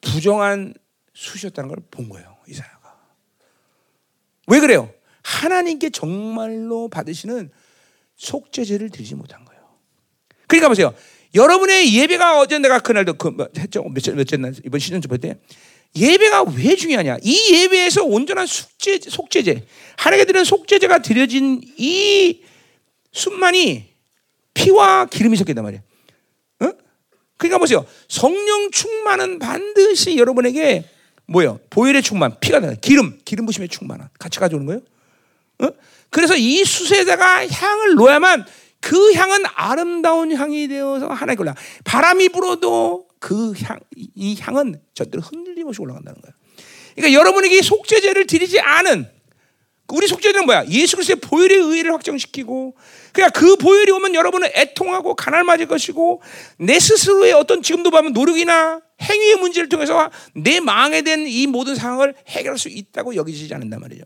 부정한 숯이었다는 걸 본 거예요. 이사야가. 왜 그래요? 하나님께 정말로 받으시는 속죄제를 드리지 못한 거예요. 그러니까 보세요. 여러분의 예배가 어제 내가 그날도 그뭐 했죠. 몇째 몇째 날 이번 시즌 좀볼때 예배가 왜 중요하냐? 이 예배에서 온전한 속죄 속죄제 하나님께 드리는 속죄제가 드려진 이 순만이 피와 기름이 섞였단 말이야. 어? 그러니까 보세요. 성령 충만은 반드시 여러분에게 뭐요? 보혈의 충만, 피가 나 기름, 기름 부심의 충만한 같이 가져오는 거예요. 어? 그래서 이 숯에다가 향을 놓아야만 그 향은 아름다운 향이 되어서 하나님 올라. 바람이 불어도 그 향, 이 향은 저대로 흔들림 없이 올라간다는 거예요. 그러니까 여러분에게 속죄제를 드리지 않은 우리 속죄제는 뭐야? 예수 그리스도의 보혈의 의를 확정시키고 그냥 그 보혈이 오면 여러분은 애통하고 가날 맞을 것이고 내 스스로의 어떤 지금도 보면 노력이나 행위의 문제를 통해서 내 망에 된이 모든 상황을 해결할 수 있다고 여기지 않는단 말이죠.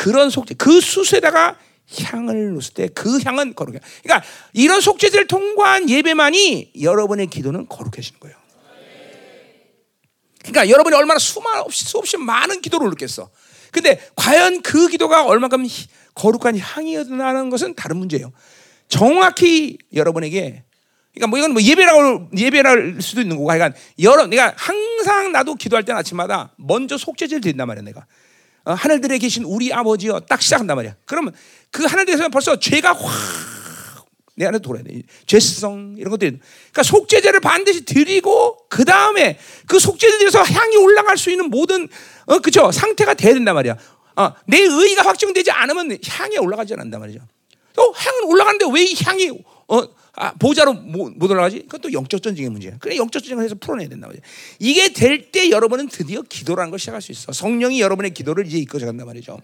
그런 속죄, 그 수수에다가 향을 놓을 때 그 향은 거룩해. 그러니까 이런 속죄제를 통과한 예배만이 여러분의 기도는 거룩해지는 거예요. 그러니까 여러분이 얼마나 수없이 수없이 많은 기도를 올렸겠어. 근데 과연 그 기도가 얼마큼 거룩한 향이었나는 것은 다른 문제예요. 정확히 여러분에게 그러니까 뭐 이건 뭐 예배라고 예배랄 수도 있는 거고 하여간 여러 내가 항상 나도 기도할 때는 아침마다 먼저 속죄제를 드린단 말이야 내가 어, 하늘들에 계신 우리 아버지여 딱 시작한단 말이야. 그러면 그 하늘들에서 벌써 죄가 확 내 안에 돌아야 돼. 죄성 이런 것들. 그러니까 속죄제를 반드시 드리고 그 다음에 그 속죄를 드려서 향이 올라갈 수 있는 모든 어 그죠 상태가 돼야 된단 말이야. 어, 내 의가 확정되지 않으면 향이 올라가지 않는단 말이죠. 또 향은 올라가는데 왜 이 향이 어 아, 보좌로 못, 못 올라가지? 그건 또 영적 전쟁의 문제야. 그래 영적 전쟁을 해서 풀어내야 된다 말이야. 이게 될 때 여러분은 드디어 기도라는 걸 시작할 수 있어. 성령이 여러분의 기도를 이제 이끌어 간단 말이죠.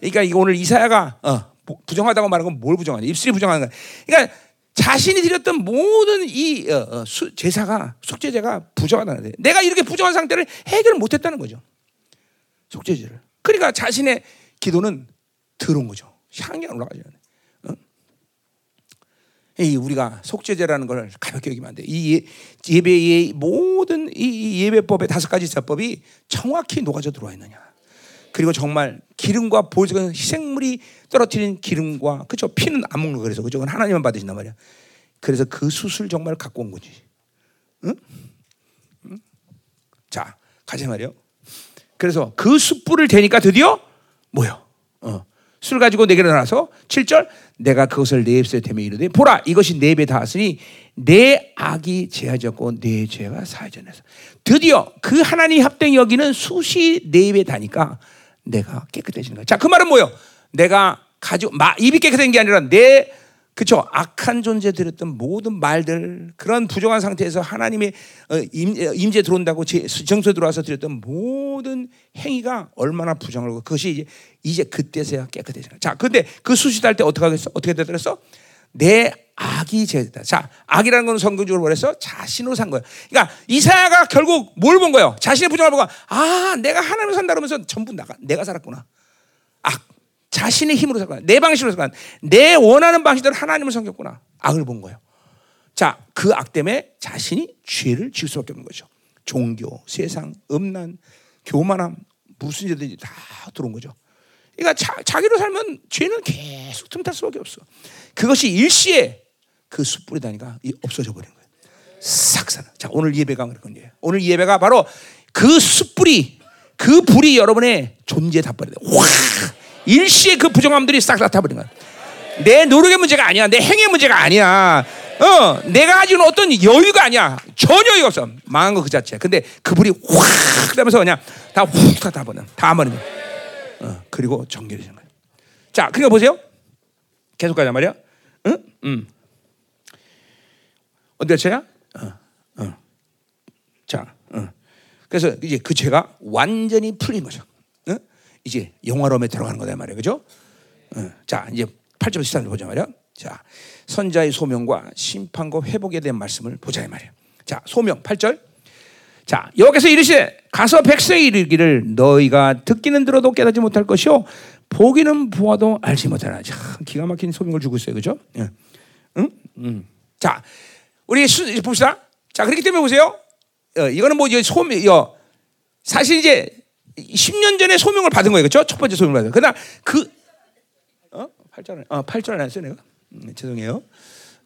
그러니까 이거 오늘 이사야가 어, 부정하다고 말하는 건뭘 부정하냐? 입술이 부정하는 거야. 그러니까 자신이 드렸던 모든 이 어, 어, 수, 제사가 속죄제가 부정하다는 거예요. 내가 이렇게 부정한 상태를 해결 못했다는 거죠. 속죄제를. 그러니까 자신의 기도는 들어온 거죠. 향이 올라가지 않아요. 이 우리가 속죄제라는 걸 가볍게 여기면 안 돼. 이 예, 예배의 모든 이 예배법의 다섯 가지 제법이 정확히 녹아져 들어와 있느냐. 그리고 정말 기름과 보증은 희생물이 떨어뜨린 기름과 그죠 피는 안 먹는 거 그래서 그죠 하나님만 받으신단 말이야. 그래서 그 수술 정말 갖고 온 거지. 응? 응? 자 가자 말이요. 그래서 그 숯불을 대니까 드디어 뭐요? 어. 술 가지고 내게 일어나서 7절 내가 그것을 내 입술에 대며 이르되 보라 이것이 내 입에 닿았으니 내 악이 제하졌고 내 죄가 사해졌네서 드디어 그 하나님 합당 여기는 숯이 내 입에 닿으니까 내가 깨끗해지는 거야. 자, 그 말은 뭐요? 내가 가지고 마, 입이 깨끗한 게 아니라 내 그쵸? 악한 존재 들었던 모든 말들 그런 부정한 상태에서 하나님의 어, 임재 들어온다고 정소에 들어와서 드렸던 모든 행위가 얼마나 부정하고 그것이 이제 이제 그때서야 깨끗해지는 자 근데 그 수시할 때 어떻게 하겠어? 어떻게 되더랬어? 내 악이 제다. 자 악이라는 건 성경적으로 말해서 자신으로 산 거예요 그러니까 이사야가 결국 뭘 본 거예요? 자신의 부정을 보고 아 내가 하나님을 산다 그러면서 전부 나가 내가 살았구나. 악 자신의 힘으로 살거나 내 방식으로 살거나 내 원하는 방식대로 하나님을 섬겼구나. 악을 본 거예요. 자, 그 악 때문에 자신이 죄를 지을 수밖에 없는 거죠. 종교, 세상, 음란, 교만함, 무슨 죄들이 다 들어온 거죠. 그러니까 자, 자기로 살면 죄는 계속 틈탈 수밖에 없어. 그것이 일시에 그 숯불이 다니까 없어져 버리는 거예요. 싹 사는. 자 오늘 예배가 그런 거예요. 오늘 예배가 바로 그 숯불이 그 불이 여러분의 존재에 다 버려요. 확 일시에 그 부정함들이 싹다 타버린 거야. 내 노력의 문제가 아니야. 내 행의 문제가 아니야. 어, 내가 가지고 어떤 여유가 아니야. 전혀 여유 없어. 망한 거 그 자체. 근데 그 불이 확 되면서 그냥 다훅 다 버려. 다 버려. 어, 그리고 정결해지는 거야. 자, 그러니까 보세요. 계속 가자 말이야. 응? 음. 어디 죄야? 어, 어. 자, 어. 그래서 이제 그 죄가 완전히 풀린 거죠. 어? 이제 영화로움에 들어가는 거다 말이야, 그죠? 어. 자, 이제 8절 13절 보자 말이야. 자, 선자의 소명과 심판과 회복에 대한 말씀을 보자 말이야. 자, 소명 8절. 자, 여기서 이르시되 가서 백성에 이르기를 너희가 듣기는 들어도 깨닫지 못할 것이요 보기는 보아도 알지 못하라. 참 기가 막힌 소명을 주고 있어요. 그죠? 응? 응? 응. 자, 우리 수, 봅시다. 자, 그렇기 때문에 보세요. 어, 이거는 뭐 소명, 어, 사실 이제 10년 전에 소명을 받은 거예요. 그렇죠? 첫 번째 소명을 받은. 그러나 그 어? 8절 어, 8절 안 내가. 음, 죄송해요.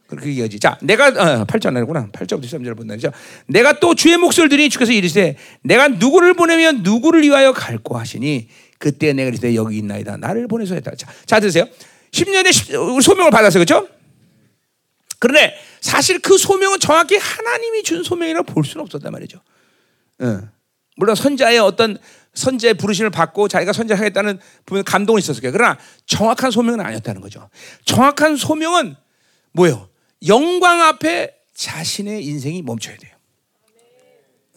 그렇게 얘기하지. 자, 내가 어, 8절 안 했구나. 8절부터 13절을 본다죠. 내가 또 주의 목소리를 들으니 주께서 이르시되 내가 누구를 보내면 누구를 위하여 갈고 하시니 그때 내가 이르되 여기 있나이다. 나를 보내서 했다. 자, 자 드세요. 10년에 소명을 받았어요. 그렇죠? 그런데 사실 그 소명은 정확히 하나님이 준 소명이라 볼 수는 없었단 말이죠. 어. 물론 선자의 어떤 선자의 부르심을 받고 자기가 선자하겠다는 분명 감동이 있었을 거예요. 그러나 정확한 소명은 아니었다는 거죠. 정확한 소명은 뭐예요? 영광 앞에 자신의 인생이 멈춰야 돼요.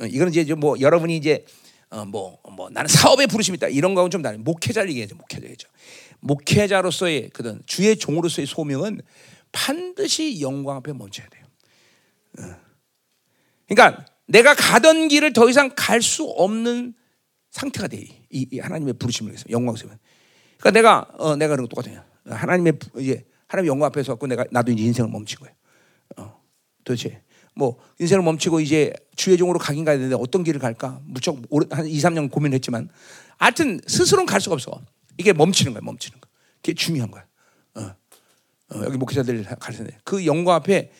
어, 이거는 이제 뭐 여러분이 이제 어 뭐, 뭐 나는 사업에 부르심 있다 이런 거하고는 좀 다른 목회자를 얘기해야죠. 목회자죠. 목회자로서의 그런 주의 종으로서의 소명은 반드시 영광 앞에 멈춰야 돼요. 어. 그러니까 내가 가던 길을 더 이상 갈 수 없는 상태가 돼. 이, 이 하나님의 부르심을 위해서 영광스러운. 그러니까 내가 어, 내가 그런 거 똑같아요. 하나님의 이제 하나님 영광 앞에 서 갖고 내가 나도 이제 인생을 멈춘 거예요. 어, 도대체 뭐 인생을 멈추고 이제 주의 종으로 가긴 가야 되는데 어떤 길을 갈까? 무척 오래, 한 2, 3년 고민했지만 하여튼 스스로는 갈 수가 없어. 이게 멈추는 거야, 멈추는 거. 그게 중요한 거야. 어, 어, 여기 목회자들 가르쳤는데 그 영광 앞에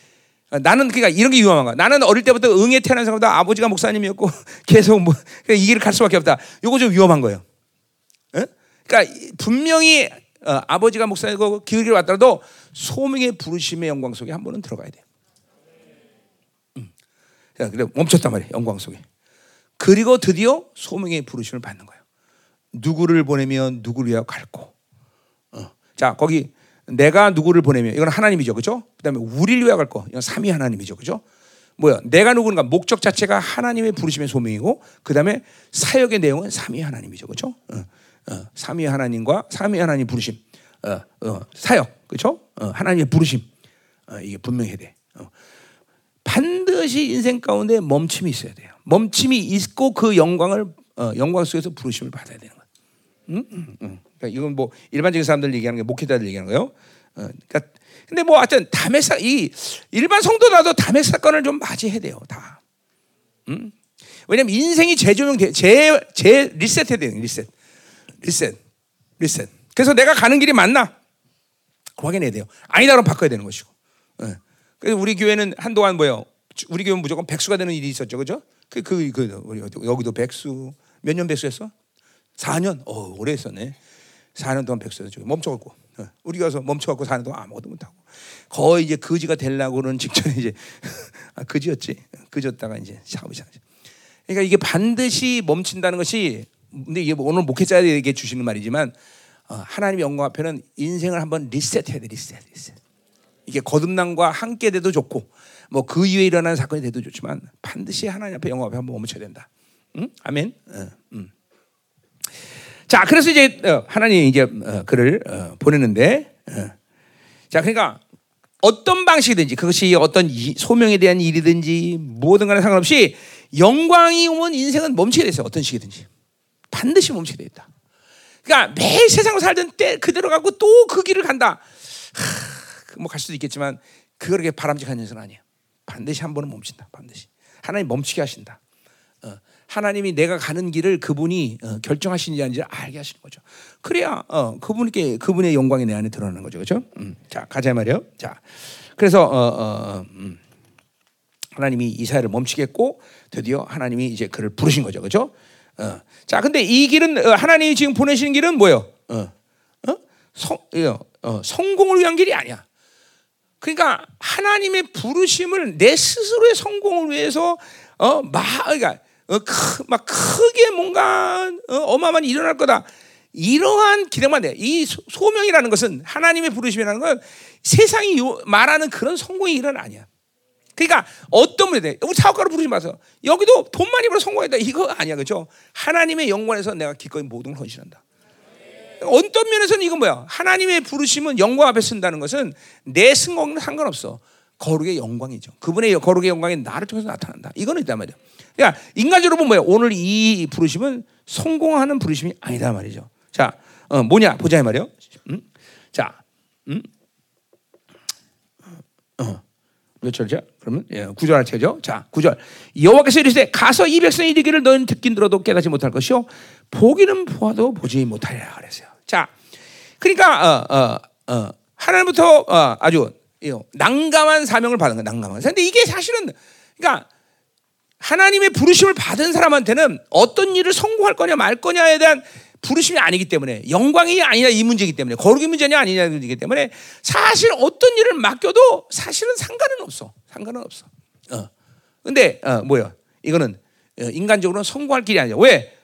나는 그러니까 이런 게 위험한 거야. 나는 어릴 때부터 응에 태어난 사람보다 아버지가 목사님이었고 *laughs* 계속 뭐 이 길을 갈 수밖에 없다. 이거 좀 위험한 거예요. 에? 그러니까 분명히 어, 아버지가 목사이고 기울기를 왔더라도 소명의 부르심의 영광 속에 한 번은 들어가야 돼. 음. 그래 멈췄단 말이야 영광 속에. 그리고 드디어 소명의 부르심을 받는 거예요. 누구를 보내면 누구를 위하여 갈고. 어. 자 거기 내가 누구를 보내면 이건 하나님이죠, 그렇죠? 그다음에 우리를 갈 거, 이건 삼위 하나님이죠, 그렇죠? 뭐야? 내가 누구인가 목적 자체가 하나님의 부르심의 소명이고, 그다음에 사역의 내용은 삼위 하나님이죠, 그렇죠? 어, 어, 삼위 하나님과 삼위 하나님 부르심, 어, 어, 사역, 그렇죠? 하나님의 부르심 어, 이게 분명해야 돼. 어. 반드시 인생 가운데 멈춤이 있어야 돼요. 멈춤이 있고 그 영광을 영광 속에서 부르심을 받아야 되는 거야. 음, 음, 음. 그러니까 이건 뭐 일반적인 사람들 얘기하는 게 목회자들 얘기하는 거예요. 어, 그러니까 근데 뭐 하여튼 담의 사 이 일반 성도라도 담의 사건을 좀 맞이해야 돼요. 다. 음? 왜냐면 인생이 재조명 재재 리셋해야 돼요. 리셋. 리셋. 리셋. 그래서 내가 가는 길이 맞나? 확인해야 돼요. 아니다 그럼 바꿔야 되는 것이고. 어. 그래서 우리 교회는 한동안 뭐요? 우리 교회는 무조건 백수가 되는 일이 있었죠. 그죠? 그, 그, 그, 여기도 백수. 몇 년 백수였어? 4년? 어, 오래 했었네. 4년 동안 백수에서 저기 멈춰갖고 어, 우리 가 서 멈춰갖고 4년 동안 아무것도 못하고. 거의 이제 거지가 되려고는 직전에 이제 *laughs* 아, 거지였지. 거지였다가 이제 샤브 샤브 그러니까 이게 반드시 멈춘다는 것이 근데 이게 뭐 오늘 목회자에게 주시는 말이지만 어, 하나님의 영광 앞에는 인생을 한번 리셋해야 돼 리셋 리셋. 이게 거듭남과 함께 돼도 좋고 뭐 그 이후에 일어나는 사건이 돼도 좋지만 반드시 하나님 앞에 영광 앞에 한번 멈춰야 된다. 응? 아멘? 어, 음. 자, 그래서 이제 어, 하나님이 이제 어, 그를 어, 보내는데, 자, 그러니까 어떤 방식이든지 그것이 어떤 소명에 대한 일이든지 뭐든 간에 상관없이 영광이 오면 인생은 멈추게 돼어요 어떤 식이든지 반드시 멈추게 돼 있다. 그러니까 매일 세상을 살던 때 그대로 가고 또 그 길을 간다. 뭐 갈 수도 있겠지만 그렇게 바람직한 인생은 아니야. 반드시 한 번은 멈춘다. 반드시 하나님 멈추게 하신다. 어, 하나님이 내가 가는 길을 그분이 어, 결정하시는지 아닌지 알게 하시는 거죠. 그래야 어, 그분께 그분의 영광이 내 안에 드러나는 거죠, 그렇죠? 음, 자 가자 말이요. 자, 그래서 어, 어, 음, 하나님이 이사야를 멈추겠고 드디어 하나님이 이제 그를 부르신 거죠, 그렇죠? 어, 자, 근데 이 길은 어, 하나님이 지금 보내시는 길은 뭐예요? 어, 어? 성, 어, 성공을 위한 길이 아니야. 그러니까 하나님의 부르심을 내 스스로의 성공을 위해서 어, 막 그러니까 어, 크, 막 크게 뭔가 어, 어마어마한 일어날 거다. 이러한 기대만 돼. 이 소, 명이라는 것은 하나님의 부르심이라는 건 세상이 요, 말하는 그런 성공의 일은 아니야. 그러니까 어떤 분이 돼? 우리 사업가로 부르지 마세요. 여기도 돈 많이 벌어 성공했다. 이거 아니야. 그죠? 하나님의 영광에서 내가 기꺼이 모든 걸 헌신한다. 어떤 면에서는 이건 뭐야? 하나님의 부르심은 영광 앞에 쓴다는 것은 내 성공은 상관없어. 거룩의 영광이죠. 그분의 거룩의 영광이 나를 통해서 나타난다. 이거는 있단 말이야. 그러니까 인간적으로 보면 뭐야? 오늘 이 부르심은 성공하는 부르심이 아니다 말이죠. 자, 어, 뭐냐 보자 말이요. 음? 자, 음? 어, 몇 절이죠? 그러면 예, 구절 할 테죠. 자, 구절. 여호와께서 이르시되 가서 이 백성이 이르기를 너는 듣긴 들어도 깨닫지 못할 것이요 보기는 보아도 보지 못하리라 그랬어요. 자, 그러니까 어, 어, 어, 하나님부터 어, 아주 난감한 사명을 받은 거야. 난감한. 근데 이게 사실은 그러니까 하나님의 부르심을 받은 사람한테는 어떤 일을 성공할 거냐 말 거냐에 대한 부르심이 아니기 때문에 영광이 아니냐 이 문제이기 때문에 거룩의 문제냐 아니냐 이 문제이기 때문에 사실 어떤 일을 맡겨도 사실은 상관은 없어. 상관은 없어. 어. 근데 어, 뭐야? 이거는 어, 인간적으로는 성공할 길이 아니야. 왜?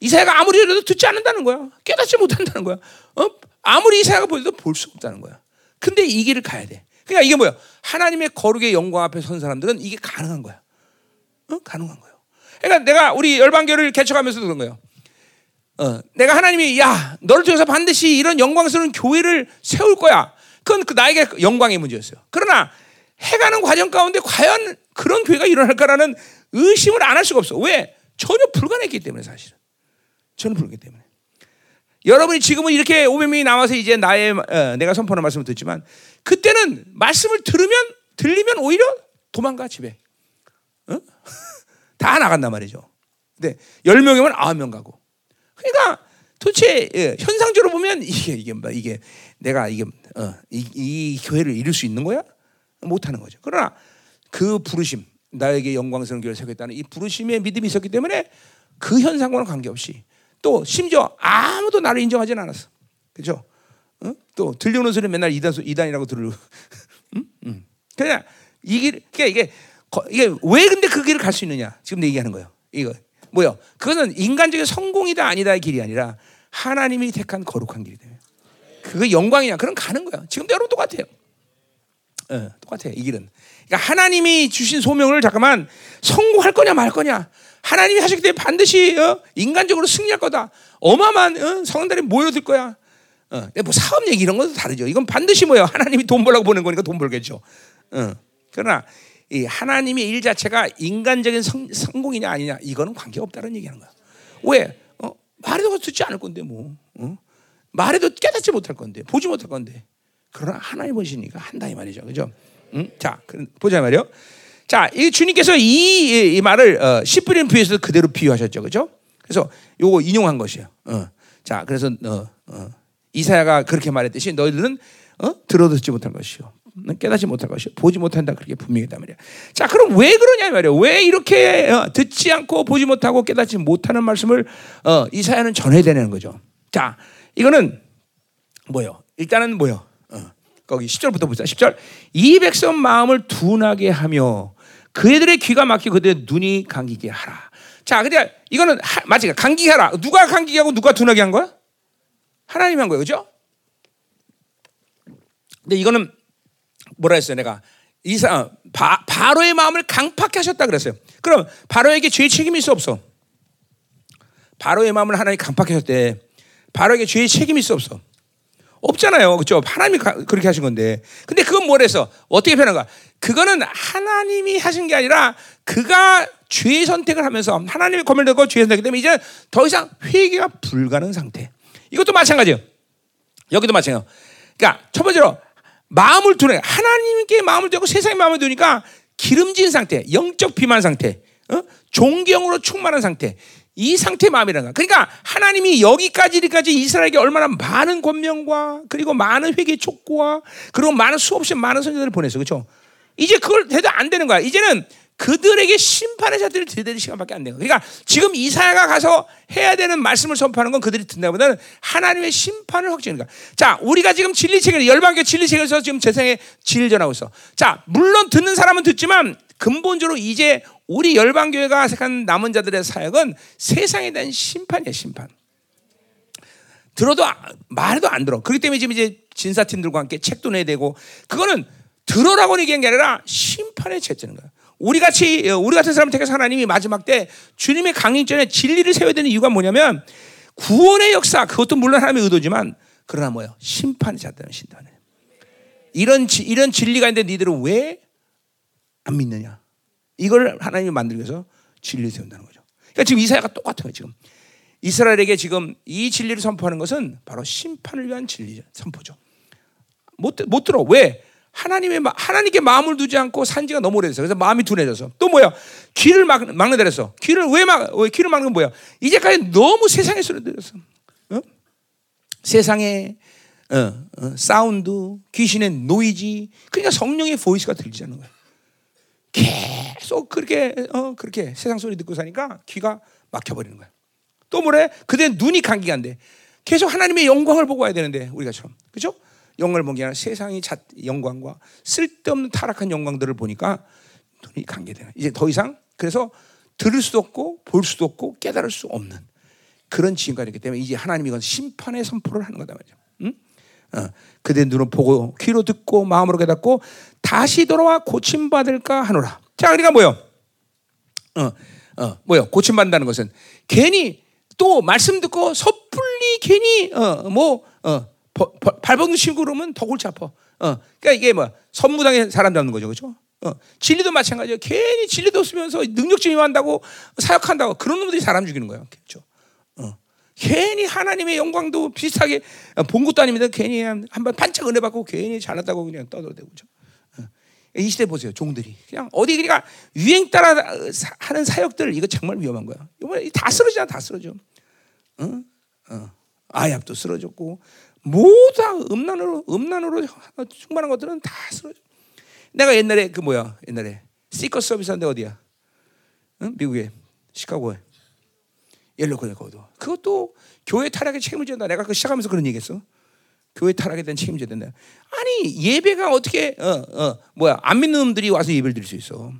이사야가 아무리 해도 듣지 않는다는 거야. 깨닫지 못한다는 거야. 어? 아무리 이사야가 보여도 볼 수 없다는 거야. 근데 이 길을 가야 돼. 그러니까 이게 뭐야? 하나님의 거룩의 영광 앞에 선 사람들은 이게 가능한 거야. 어? 가능한 거예요. 그러니까 내가 우리 열방교를 개척하면서도 그런 거예요. 어, 내가 하나님이 야 너를 통해서 반드시 이런 영광스러운 교회를 세울 거야. 그건 그 나에게 영광의 문제였어요. 그러나 해가는 과정 가운데 과연 그런 교회가 일어날까라는 의심을 안 할 수가 없어. 왜? 전혀 불가능했기 때문에 사실은. 전혀 불가능했기 때문에. 여러분이 지금은 이렇게 500명이 나와서 이제 나의 어, 내가 선포하는 말씀을 듣지만 그때는 말씀을 들으면 들리면 오히려 도망가 집에. 어? 다 나간단 말이죠. 근데 10명이면 9명 가고. 그러니까 도대체 예, 현상적으로 보면 이게 이게 뭐 이게 내가 이게 어, 이, 이, 교회를 이룰 수 있는 거야? 못 하는 거죠. 그러나 그 부르심 나에게 영광스러운 교회를 세우겠다는 이 부르심의 믿음이 있었기 때문에 그 현상과는 관계없이 또 심지어 아무도 나를 인정하지는 않았어. 그죠? 어? 또 들려오는 소리 맨날 이단 이단이라고 들을. *laughs* 응? 응. 그냥 이게 이게 이게 왜 근데 그 길을 갈 수 있느냐? 지금 얘기하는 거예요. 이거 뭐요? 그거는 인간적인 성공이다 아니다의 길이 아니라 하나님이 택한 거룩한 길이 돼요. 그거 영광이냐? 그럼 가는 거야. 지금도 여러분 똑같아요. 어, 똑같아요. 이 길은. 그러니까 하나님이 주신 소명을 잠깐만 성공할 거냐 말 거냐. 하나님이 하셨기 때문에 반드시 어, 인간적으로 승리할 거다. 어마어마한 어, 성들이 모여들 거야. 어, 뭐 사업 얘기 이런 것도 다르죠. 이건 반드시 뭐예요? 하나님이 돈 벌라고 보는 거니까 돈 벌겠죠. 어, 그러나 이 하나님의 일 자체가 인간적인 성, 성공이냐 아니냐 이거는 관계 없다는 얘기하는 거야. 왜? 어, 말해도 듣지 않을 건데 뭐. 어? 말해도 깨닫지 못할 건데 보지 못할 건데. 그러나 하나님 보시니까 한다 이 말이죠. 그죠? 응? 자, 보자 말이요. 자, 이 주님께서 이, 이 말을 어, 씨 뿌리는 비유에서 그대로 비유하셨죠. 그죠? 그래서 요거 인용한 것이에요. 어. 자, 그래서 어, 어. 이사야가 그렇게 말했듯이 너희들은 어? 들어 듣지 못할 것이요. 깨닫지 못할 것이요. 보지 못한다. 그렇게 분명했단 말이야. 자, 그럼 왜 그러냐 말이야. 왜 이렇게 어, 듣지 않고 보지 못하고 깨닫지 못하는 말씀을 어, 이사야는 전해야 되는 거죠. 자, 이거는 뭐요? 일단은 뭐요? 어, 거기 10절부터 보자. 10절. 이 백성 마음을 둔하게 하며 그들의 귀가 막히고 그들의 눈이 감기게 하라. 자, 근데 이거는 하, 맞지? 감기게 하라. 누가 감기게 하고 누가 둔하게 한 거야? 하나님 한 거예요. 그죠? 근데 이거는 뭐라 했어요? 내가 이사 바, 바로의 마음을 강팍해 하셨다 그랬어요. 그럼 바로에게 죄의 책임이 있어 없어? 바로의 마음을 하나님이 강팍해 하셨대. 바로에게 죄의 책임이 있어 없어? 없잖아요. 그렇죠? 하나님이 그렇게 하신 건데. 근데 그건 뭐래서 어떻게 표현한가? 그거는 하나님이 하신 게 아니라 그가 죄의 선택을 하면서 하나님의 검을 들고 죄의 선택이 때문에 이제 더 이상 회개가 불가능 상태. 이것도 마찬가지예요. 여기도 마찬가지예요. 그러니까 첫 번째로 마음을 두네 하나님께 마음을 두고 세상에 마음을 두니까 기름진 상태, 영적 비만 상태. 어? 존경으로 충만한 상태. 이 상태 거야. 그러니까 하나님이 여기까지까지 이스라엘에게 얼마나 많은 권명과 그리고 많은 회개 촉구와 그리고 많은 수없이 많은 선지자들을 보냈어. 그렇죠? 이제 그걸 해도 안 되는 거야. 이제는 그들에게 심판의 자들을 들이대는 시간밖에 안 거야. 그러니까 지금 이사야가 가서 해야 되는 말씀을 선포하는 건 그들이 듣는다보다는 하나님의 심판을 확증하는 거야. 자, 우리가 지금 진리책을 열방교 진리책에서 지금 세상에 진리를 전하고 있어. 자, 물론 듣는 사람은 듣지만 근본적으로 이제 우리 열방교회가 생각한 남은 자들의 사역은 세상에 대한 심판이야, 심판. 들어도 아, 말도 안 들어. 그렇기 때문에 지금 이제 진사팀들과 함께 책도 내야 되고 그거는 들어라고 얘기한 게 아니라 심판에 채지는 거야. 우리 같이 우리 같은 사람 택해서 하나님이 마지막 때 주님의 강림전에 진리를 세워야 되는 이유가 뭐냐면 구원의 역사 그것도 물론 하나님의 의도지만 그러나 뭐요 심판이 잣다는 신다네. 이런 이런 진리가 있는데 니들은 왜 안 믿느냐? 이걸 하나님이 만들기 위해서 진리를 세운다는 거죠. 그러니까 지금 이사야가 똑같아요. 지금 이스라엘에게 지금 이 진리를 선포하는 것은 바로 심판을 위한 진리 선포죠. 못, 못 들어. 왜? 하나님의 하나님께 마음을 두지 않고 산지가 너무 오래됐어. 그래서 마음이 둔해져서 또 뭐야? 귀를 막, 막는 데랬어. 귀를 왜 막? 왜 귀를 막는 건 뭐야? 이제까지 너무 세상의 소리 들었어. 어? 세상의 어, 어, 사운드, 귀신의 노이지, 그러니까 성령의 voice가 들리지 않는 거야. 계속 그렇게 어 그렇게 세상 소리 듣고 사니까 귀가 막혀 버리는 거야. 또 뭐래? 그대 눈이 감기가 안 돼. 계속 하나님의 영광을 보고 와야 되는데 우리가처럼 그죠? 영광을 본게 아니라 세상의 자, 영광과 쓸데없는 타락한 영광들을 보니까 눈이 감게되는. 이제 더 이상 그래서 들을 수도 없고 볼 수도 없고 깨달을 수 없는 그런 지금까지 있기 때문에 이제 하나님이 이건 심판의 선포를 하는 거다 말이죠. 응? 어, 그대 눈을 보고 귀로 듣고 마음으로 깨닫고 다시 돌아와 고침 받을까 하노라. 자, 그러니까 뭐요? 어, 어, 뭐요? 고침 받는다는 것은 괜히 또 말씀 듣고 섣불리 괜히 어 뭐 어, 발버둥 치고 그러면 더 골치 아파. 어, 그러니까 이게 뭐 선무당에 사람 잡는 거죠, 그렇죠? 어, 진리도 마찬가지예요. 괜히 진리도 쓰면서 능력증이 한다고 사역한다고 그런 놈들이 사람 죽이는 거예요, 그렇죠? 어. 괜히 하나님의 영광도 비슷하게 본 것도 아닙니다. 괜히 한번 반짝 은혜 받고 괜히 잘났다고 그냥 떠들어대고 그죠. 어. 이 시대 보세요, 종들이 그냥 어디 그러니까 유행 따라 하는 사역들 이거 정말 위험한 거야. 이번에 다 쓰러지잖아, 다 쓰러져. 어? 어. 아합도 쓰러졌고 모두 다 음란으로 음란으로 충만한 것들은 다 쓰러져. 내가 옛날에 그 뭐야, 옛날에 시커 서비스한데 어디야? 응? 미국에 시카고에. 옐로코네 거도. 그것도 교회 타락에 책임을 진다. 내가 그 시작하면서 그런 얘기했어. 교회 타락에 대한 책임을 져야 된다. 아니 예배가 어떻게 어, 어, 뭐야 안 믿는 놈들이 와서 예배를 드릴 수 있어.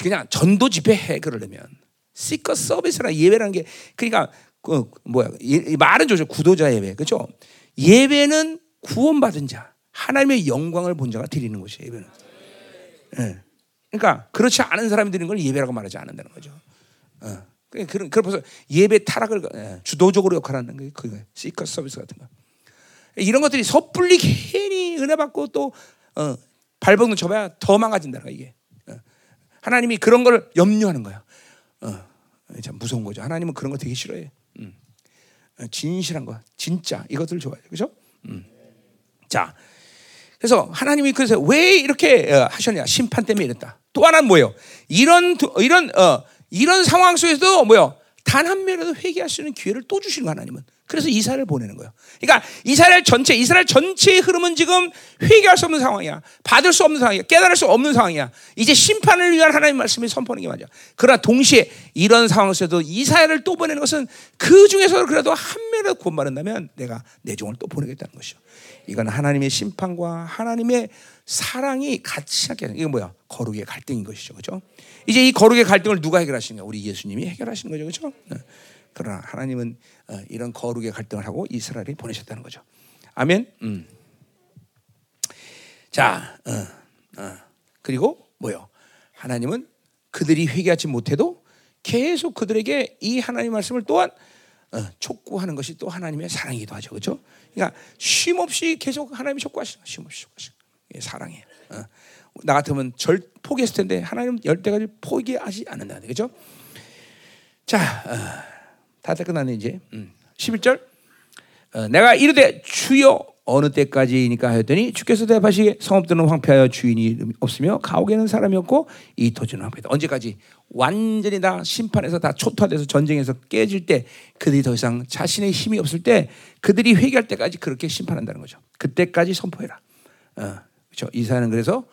그냥 전도 집회 해 그러려면 시커 서비스라 예배라는 게 그러니까 그 뭐야 이, 말은 좋죠 구도자 예배 그렇죠. 예배는 구원받은 자 하나님의 영광을 본 자가 드리는 것이에요 예배는. 예. 그러니까 그렇지 않은 사람이 드리는 걸 예배라고 말하지 않는다는 거죠. 어. 그런 그래서 예배 타락을 예, 주도적으로 역할하는 게 그거예요. 시커 서비스 같은 거. 이런 것들이 섣불리 괜히 은혜 받고 또 어, 발버둥 쳐봐야 더 망가진다는 거야 이게. 어. 하나님이 그런 걸 염려하는 거야. 어, 참 무서운 거죠. 하나님은 그런 거 되게 싫어해. 음. 어, 진실한 거, 진짜 이것들 좋아해요. 그렇죠? 음. 자, 그래서 하나님이 그래서 왜 이렇게 어, 하셨냐? 심판 때문에 이랬다. 또 하나는 뭐예요? 이런 이런 어, 이런 상황 속에서도 뭐요? 단 한 명이라도 회개할 수 있는 기회를 또 주시는 거 하나님은. 그래서 이스라엘을 보내는 거예요. 그러니까 이스라엘 전체, 이스라엘 전체의 흐름은 지금 회개할 수 없는 상황이야. 받을 수 없는 상황이야. 깨달을 수 없는 상황이야. 이제 심판을 위한 하나님 말씀이 선포하는 게 맞아. 그러나 동시에 이런 상황에서도 이스라엘을 또 보내는 것은 그 중에서 그래도 한 명이라도 구원받는다면 내가 내 종을 또 보내겠다는 것이죠. 이건 하나님의 심판과 하나님의 사랑이 같이 하는 이게 뭐야? 거룩의 갈등인 것이죠. 그렇죠? 이제 이 거룩의 갈등을 누가 해결하시는가? 우리 예수님이 해결하시는 거죠. 그렇죠? 네. 그러나 하나님은 어, 이런 거룩의 갈등을 하고 이스라엘이 보내셨다는 거죠. 아멘. 음. 자, 어, 어. 그리고 뭐요? 하나님은 그들이 회개하지 못해도 계속 그들에게 이 하나님 말씀을 또한 어, 촉구하는 것이 또 하나님의 사랑이기도 하죠. 그렇죠? 그러니까 쉼 없이 계속 하나님이 촉구하시는 쉼 없이 촉구하시는 사랑해. 어. 나 같으면 절 포기했을 텐데 하나님 열대까지 포기하지 않는다. 그렇죠? 자, 어, 다들 끝났네 이제. 음. 11절. 어, 내가 이르되 주여 어느 때까지니까 하였더니 주께서 대답하시기에 성읍들은 황폐하여 주인이 없으며 가옥에는 사람이 없고 이 토지는 황폐다. 언제까지 완전히 다 심판에서 다 초토화돼서 전쟁에서 깨질 때 그들이 더 이상 자신의 힘이 없을 때 그들이 회개할 때까지 그렇게 심판한다는 거죠. 그때까지 선포해라. 어, 그렇죠. 이사는 그래서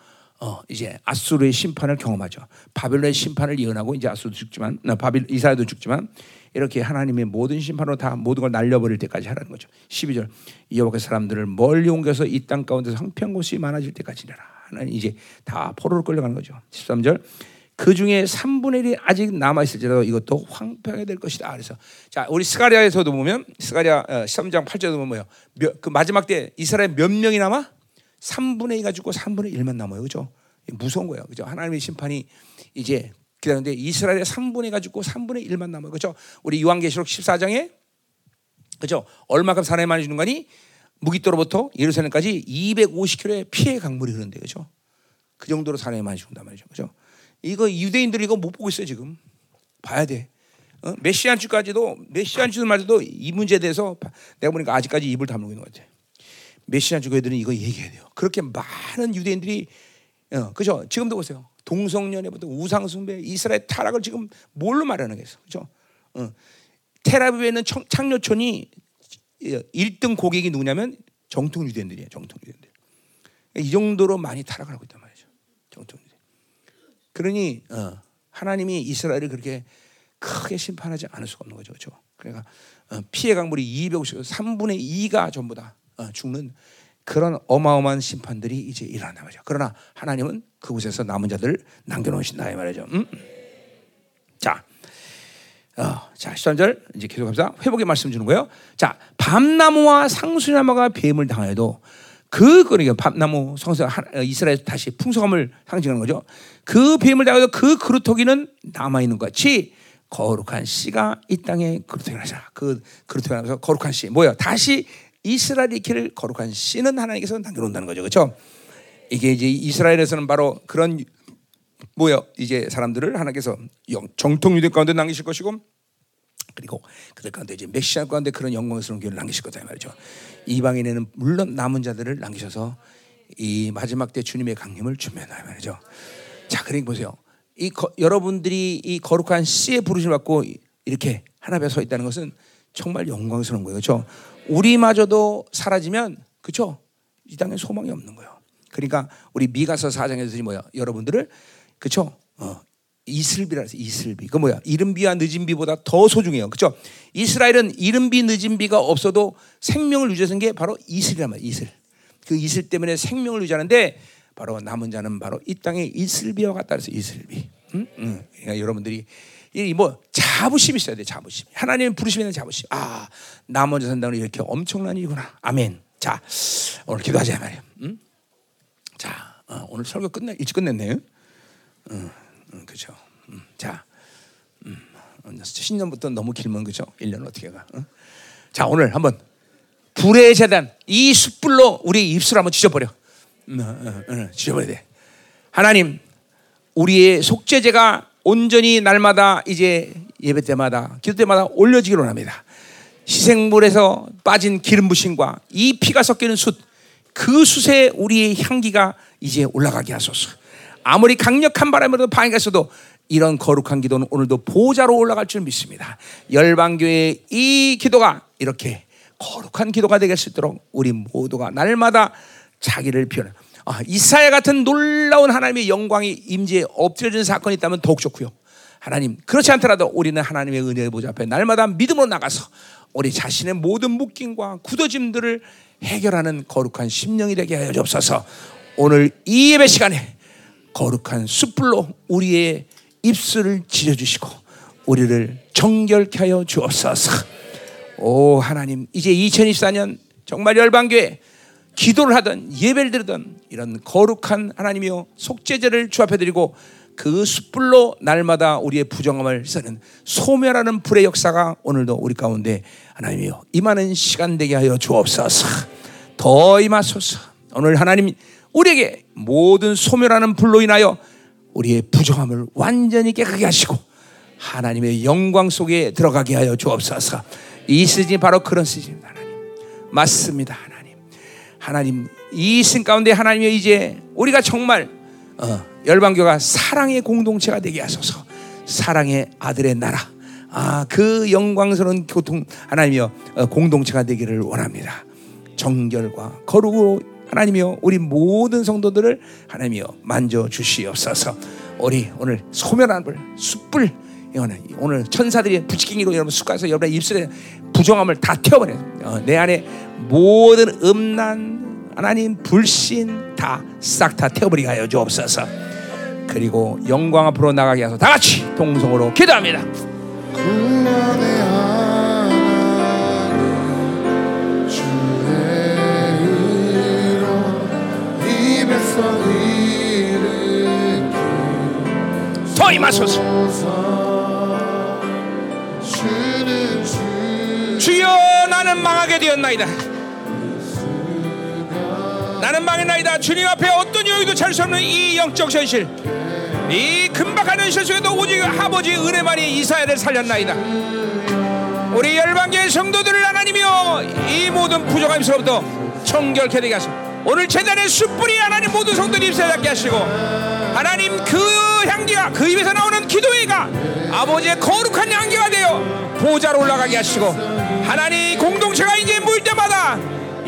어, 이제 아수르의 심판을 경험하죠. 바벨론의 심판을 예언하고 이제 아수르도 죽지만, 바빌 이사야도 죽지만 이렇게 하나님의 모든 심판으로 다 모든 걸 날려버릴 때까지 하라는 거죠. 12절 여호와의 사람들을 멀리 옮겨서 이 땅 가운데서 황폐한 곳이 많아질 때까지라. 하나님 이제 다 포로로 끌려가는 거죠. 13절 그 중에 3분의 1이 아직 남아 있을지라도 이것도 황폐하게 될 것이다. 그래서 자 우리 스가리아에서도 보면 스가리아 13장 어, 8절도 보면 뭐예요? 그 마지막 때 이스라엘 몇 명이 남아? 3분의 2가 죽고 3분의 1만 남아요. 그죠? 무서운 거예요. 그죠? 하나님의 심판이 이제 기다리는데 이스라엘의 3분의 2가 죽고 3분의 1만 남아요. 그죠? 우리 요한계시록 14장에 그죠? 얼마큼 사람이 많이 주는 거니? 무기토로부터 예루살렘까지 250km의 피해 강물이 흐르는데 그죠? 그 정도로 사람이 많이 죽는단 말이죠. 그죠? 이거 유대인들이 이거 못 보고 있어요, 지금. 봐야 돼. 어? 메시안 주까지도 메시안 주 말도 이 문제에 대해서 내가 보니까 아직까지 입을 다물고 있는 것 같아. 메시아 주교 애들은 이거 얘기해야 돼요. 그렇게 많은 유대인들이 어, 그죠? 지금도 보세요. 동성연애부터 우상숭배, 이스라엘 타락을 지금 뭘로 말하는 거겠어, 그죠? 어. 테라비브에 있는 창녀촌이 1등 고객이 누구냐면 정통 유대인들이에요. 정통 유대인들. 이 정도로 많이 타락을 하고 있단 말이죠. 정통 유대. 그러니 어, 하나님이 이스라엘을 그렇게 크게 심판하지 않을 수가 없는 거죠, 그렇죠? 그러니까 어, 피해 강물이 250, 3분의 2가 전부 다 어, 죽는 그런 어마어마한 심판들이 이제 일어난단 말이죠. 그러나 하나님은 그곳에서 남은 자들을 남겨놓으신다 이 말이죠. 음? 자, 어, 자 13절 이제 계속합니다. 회복의 말씀 주는 거예요. 자, 밤나무와 상수나무가 뱀을 당하여도 그 그러니까 밤나무 성서 어, 이스라엘 다시 풍성함을 상징하는 거죠. 그 뱀을 당하여도 그 그루터기는 남아 있는 것 같이 거룩한 씨가 이 땅에 그루터기 나잖아. 그 그루터기 나서 거룩한 씨 뭐야? 다시 이스라엘의 길을 거룩한 씨는 하나님께서 남겨놓는다는 거죠. 그렇죠? 이게 이제 이스라엘에서는 바로 그런 뭐야 이제 사람들을 하나님께서 정통 유대 가운데 남기실 것이고 그리고 그들 가운데 이제 메시아 가운데 그런 영광스러운 교회를 남기실 거다 말이죠. 이방인에는 물론 남은 자들을 남기셔서 이 마지막 때 주님의 강림을 준비한다 말이죠. 자, 그러니 보세요. 이 거, 여러분들이 이 거룩한 씨의 부르심을 받고 이렇게 하나 앞에 서 있다는 것은 정말 영광스러운 거예요. 그렇죠? 우리마저도 사라지면 그렇죠? 이 땅에 소망이 없는 거예요. 그러니까 우리 미가서 4장에서 뭐야? 여러분들을 그렇죠? 어, 이슬비라 해서 이슬비. 그 뭐야? 이른비와 늦은비보다 더 소중해요. 그렇죠? 이스라엘은 이른비 늦은비가 없어도 생명을 유지하는 게 바로 이슬이란 말이야. 이슬. 그 이슬 때문에 생명을 유지하는데 바로 남은 자는 바로 이 땅의 이슬비와 같다 그래서 이슬비. 응? 응. 그러니까 여러분들이 이 뭐 자부심이 있어야 돼 자부심. 하나님 부르시면 자부심. 아, 나 먼저 산다는 이렇게 엄청난 일이구나. 아멘. 자, 오늘 기도하자 말이야. 응? 자, 어, 오늘 설교 끝내 일찍 끝냈네. 응, 응 그렇죠. 응, 자, 음, 신년부터 너무 길면 그죠? 1년 어떻게 가? 응? 자, 오늘 한번 불의 재단 이 숯불로 우리 입술 한번 지져버려. 응, 응, 응, 지져버려야 돼. 하나님, 우리의 속죄제가 온전히 날마다 이제 예배 때마다 기도 때마다 올려지기로 합니다. 희생물에서 빠진 기름 부심과 이 피가 섞이는 숯, 그 숯에 우리의 향기가 이제 올라가게 하소서. 아무리 강력한 바람으로 방해했어도 이런 거룩한 기도는 오늘도 보좌로 올라갈 줄 믿습니다. 열방교회의 이 기도가 이렇게 거룩한 기도가 되게 수 있도록 우리 모두가 날마다 자기를 표현. 아, 이사야 같은 놀라운 하나님의 영광이 임재에 엎드려진 사건이 있다면 더욱 좋고요. 하나님 그렇지 않더라도 우리는 하나님의 은혜의 보좌 앞에 날마다 믿음으로 나가서 우리 자신의 모든 묶임과 굳어짐들을 해결하는 거룩한 심령이 되게 하여 주옵소서. 오늘 이 예배 시간에 거룩한 숯불로 우리의 입술을 지려 주시고 우리를 정결케 하여 주옵소서. 오 하나님 이제 2024년 정말 열방교회 기도를 하던 예배를 드리던 이런 거룩한 하나님이요 속죄제를 주 앞에 드리고 그 숯불로 날마다 우리의 부정함을 쓰는 소멸하는 불의 역사가 오늘도 우리 가운데 하나님이요 임하는 시간 되게 하여 주옵소서. 더 임하소서. 오늘 하나님 우리에게 모든 소멸하는 불로 인하여 우리의 부정함을 완전히 깨끗게 하시고 하나님의 영광 속에 들어가게 하여 주옵소서. 이 시즌이 바로 그런 시즌입니다. 하나님. 맞습니다. 하나님. 이 있음 가운데 하나님이 이제 우리가 정말 어, 열방교가 사랑의 공동체가 되게 하소서. 사랑의 아들의 나라. 아, 그 영광스러운 교통 하나님이여 어, 공동체가 되기를 원합니다. 정결과 거룩으로 하나님이여 우리 모든 성도들을 하나님이여 만져 주시옵소서. 우리 오늘 소멸한 불, 숯불 오늘 천사들이 부치킹이로 여러분 숟가서 여러분의 입술에 부정함을 다 태워버려. 어, 내 안에 모든 음란 하나님 불신 다 싹 다 태워버리게 하여 주옵소서. 그리고 영광 앞으로 나가게 하소서. 다 같이 동성으로 기도합니다. 더 임하소서. 주여 나는 망하게 되었나이다. 나는 망했나이다. 주님 앞에 어떤 여유도 찰수 없는 이 영적 현실, 이 금박한 현실 속에도 오직 아버지 은혜만이 이사야를 살렸나이다. 우리 열방계의 성도들을 하나님이여 이 모든 부정함에서부터 청결케 되게 하소서. 오늘 재단의 숯불이 하나님 모든 성도들 입술에 닿게 하시고 하나님 그 향기가 그 입에서 나오는 기도회가 아버지의 거룩한 향기가 되어 보좌로 올라가게 하시고 하나님 공동체가 이제 모일 때마다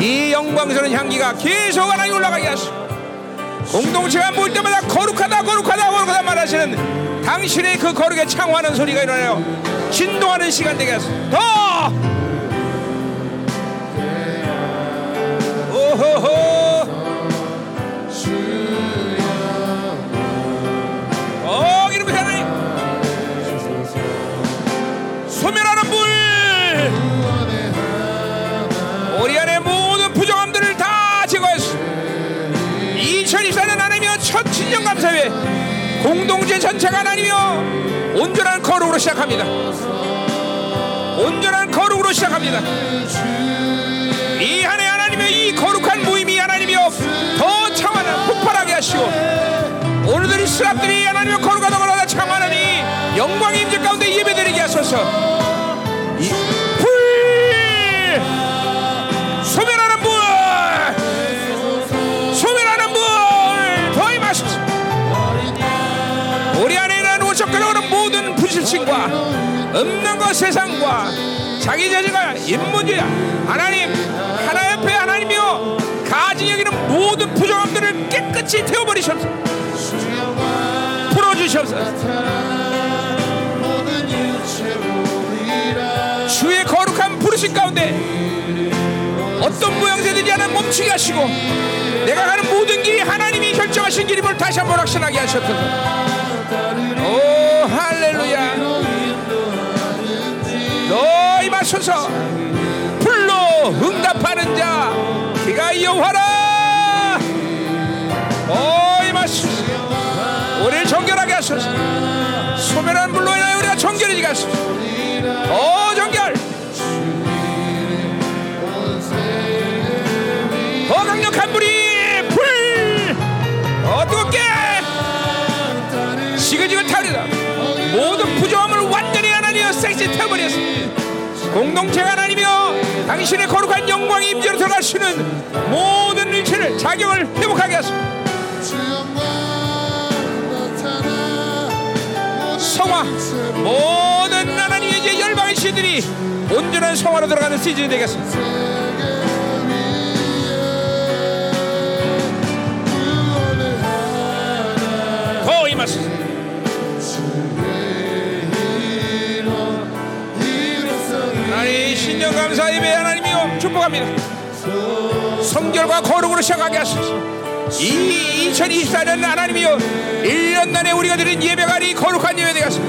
이 영광스러운 향기가 계속 하나님 올라가게 하시고 공동체가 모일 때마다 거룩하다 거룩하다 거룩하다 말하시는 당신의 그 거룩에 창호하는 소리가 일어나요. 진동하는 시간 되게 하소서 더! 오호호 2024년 하나님이여 첫 친정감사회 공동체 전체가 하나님이여. 온전한 거룩으로 시작합니다. 온전한 거룩으로 시작합니다. 이 한해 하나님의 이 거룩한 모임이 하나님이여 더 창하는 폭발하게 하시고 오늘들 이 스랍들이 하나님의 거룩하다 거룩하다 창하는 이 영광의 임재 가운데 예배드리게 하소서 부실층과 없는 것 세상과 자기 자신과 인문주의 하나님 하나 옆에 하나님이여 가지 여기는 모든 부정함들을 깨끗이 일체 우리라 주의 거룩한 부르심 가운데 어떤 모양새들이 하나 멈추게 하시고 내가 가는 모든 길이 하나님이 결정하신 길임을 다시 한번 확신하게 하셨소서 너 임하소서 불로 응답하는 자 기가 여호와라. 오 임하소서 우리를 정결하게 하소서. 소멸한 불로 인하여 우리가 정결해지게 하소서 거룩한 영광의 임재로 들어가시는 모든 일체를 자격을 회복하게 하소서. 성화 모든 하나님의 열방의 시들이 온전한 성화로 들어가는 시즌이 되겠습니다. 더 임하소서. 하나님 신령 감사 예배 하나님이여 축복합니다. 성결과 거룩으로 시작하게 하소서. 이 2024년 하나님이여 1년 내내 우리가 드린 예배가 이 거룩한 예배 되게 하소서.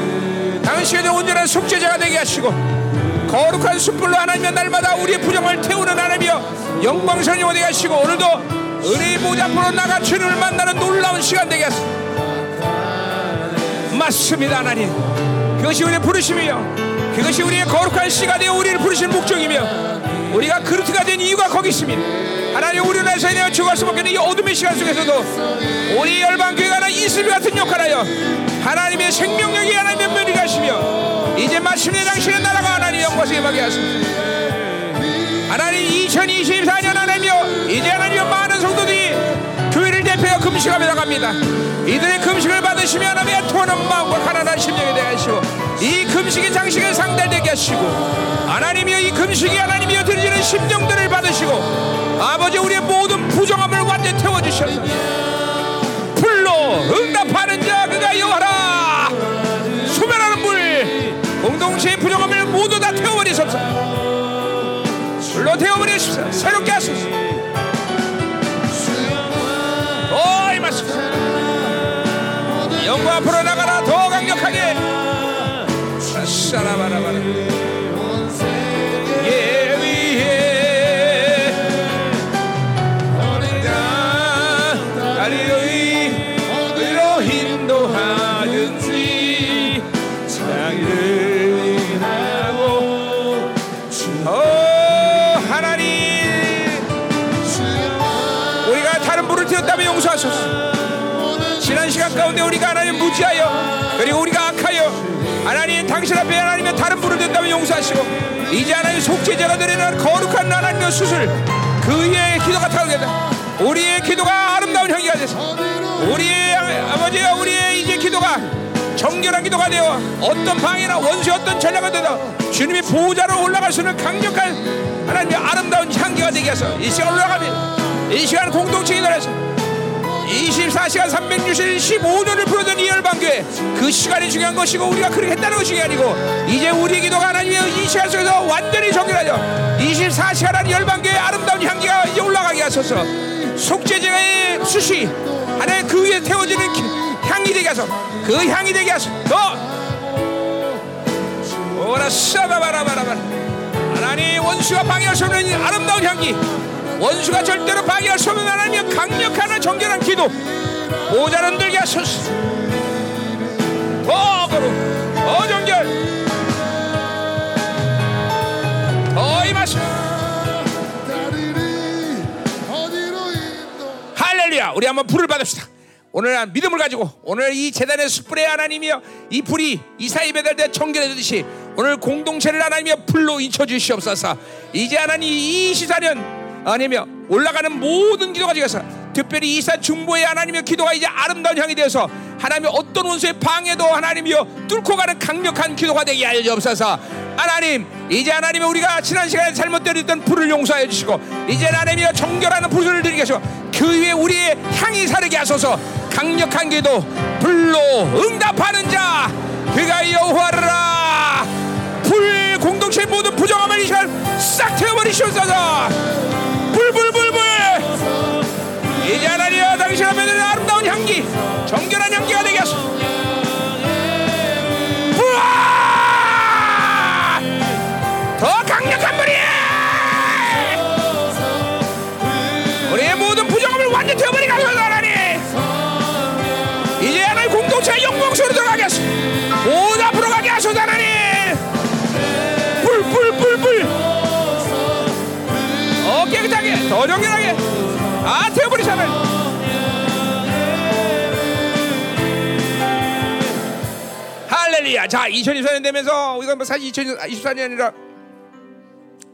당신의 온전한 속죄자가 되게 하시고 거룩한 숯불로 하나님의 날마다 우리의 부정을 태우는 하나님이여 영화 되게 하시고 오늘도 은혜의 보좌 앞으로 나가 주님을 만나는 놀라운 시간 되게 하소서. 맞습니다 하나님. 그것이 우리의 부르심이요 그것이 우리의 거룩한 되어 우리를 부르시는 목적이며 우리가 그루트가 된 이유가 거기 있습니다. 하나님 우리를 위해서 내가 죽을 수밖에 없는 이 어둠의 시간 속에서도 우리 열방교회가 하나 이슬비 같은 역할하여 하나님의 생명력이 하나님의 면이 가시며 이제 마침내 당신의 나라가 하나님 영광스게 임하게 하소서 하나님 2024년 하나님이여 이제 하나님여 많은 성도들이 교회를 대표하여 금식하며 나갑니다. 이들의 금식을 받으시며 하나님의 토하는 마음과 가난한 심령이 되게 하시고 이 금식의 장식을 상달되게 하시고 하나님이여 이 금식이 하나님이여 드리는 심령들을 받으시고 아버지 우리의 모든 부정함을 완전히 태워주셔서 불로 응답하는 자 그가 여호와라! 소멸하는 물 공동체의 부정함을 모두 다 태워버리소서. 불로 태워버리소서 새롭게 하소서. 영과 앞으로 나가라. 더 강력하게 샤라바라바라 용서하소서. 지난 시간 가운데 우리가 하나님 무지하여 그리고 악하여 당신 앞에 하나님의 다른 불을 댔다면 용서하시고 이제 하나님 속죄제가 드리는 거룩한 하나님의 수술 그의 기도가 타오르겠다. 우리의 기도가 아름다운 향기가 돼서 우리의 아- 아버지와 우리의 이제 기도가 정결한 기도가 되어 어떤 방해나 원수 어떤 전략가 되다 주님의 보호자로 올라갈 수 있는 강력한 하나님의 아름다운 향기가 되게 해서 이 시간 올라가면 이 시간 공동체 기도해서 24시간 365년을 부르던 이 열방교회. 그 시간이 중요한 것이고 우리가 그렇게 했다는 것이 아니고 이제 우리의 기도가 하나님의 이 시간 속에서 완전히 정결하죠 24시간 한 열방교회의 아름다운 향기가 이제 올라가게 하소서. 속죄제의 수시 하나님 그 위에 태워지는 기- 향이 되게 하소서 그 향이 되게 하소서 너! 오라 샤바바라바라바 하나님 원수가 방해할 수 없는 이 아름다운 향기 원수가 절대로 방해할 수 없는 하나님의 강력한 정결한 기도. 모자는 들게 하소서. 더 거룩 더 정결. 더 임하소서 할렐루야. 우리 한번 불을 받읍시다. 오늘 한 믿음을 가지고 오늘 이 재단의 숯불의 하나님이여 이 불이 이사이 배달돼 정결해지듯이 오늘 공동체를 하나님이여 불로 인쳐 주시옵소서. 이제 하나님 이 시사년 하나님이여 올라가는 모든 기도가 지어서 특별히 이사 중보의 하나님의 기도가 이제 아름다운 향이 되어서 하나님의 어떤 원수의 방해도 하나님이여 뚫고 가는 강력한 기도가 되게 하여 주옵소서 하나님 이제 하나님의 우리가 지난 시간에 잘못되었던 불을 용서하여 주시고 이제 하나님이여 정결하는 불을 드리게 하시고 그 위에 우리의 향이 사르게 하소서. 강력한 기도 불로 응답하는 자 그가 여호와라 불 공동체 모든 부정함을 이 시간 싹 태워버리시옵소서 이제 하나님여 당신 앞에 드리는 아름다운 향기 정결한 향기가 되게 하소서 우와! 더 강력한 불이! 우리의 모든 부정함을 완전히 태워버리게 하소서 하나님. 이제 하나님 공동체의 영광스러워 들어가게 하소서 모두 앞으로 가게 하소서 하나님. 불불불불. 어 깨끗하게 더 정결하게 아 태워버리잖아요 할렐루야 자 2024년 되면서 이건 뭐 사실 2024년이 아니라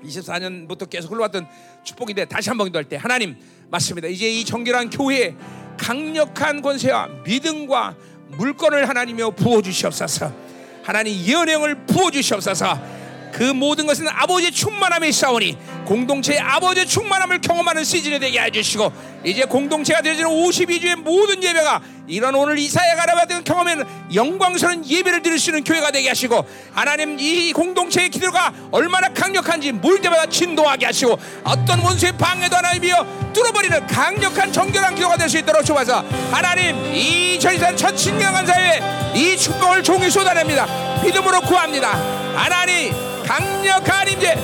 24년부터 계속 흘러왔던 축복인데 다시 한 번 기도할 때 하나님 맞습니다. 이제 이 정결한 교회에 강력한 권세와 믿음과 물건을 하나님이여 부어 주시옵소서. 하나님 예언형을 부어 주시옵소서. 그 모든 것은 아버지의 충만함에 있사오니 공동체의 아버지의 충만함을 경험하는 시즌이 되게 해주시고 이제 공동체가 되어지는 52주의 모든 예배가 이런 오늘 이사야가 받은 경험에는 영광스러운 예배를 드릴 수 있는 교회가 되게 하시고 하나님 이 공동체의 기도가 얼마나 강력한지 물 때마다 진동하게 하시고 어떤 원수의 방해도 하나님이여 뚫어버리는 강력한 정결한 기도가 될 수 있도록 주옵소서. 하나님 이 저희산 첫 신명한 사회에 이 축복을 종이 쏟아냅니다. 믿음으로 구합니다. 하나님 강력한 임재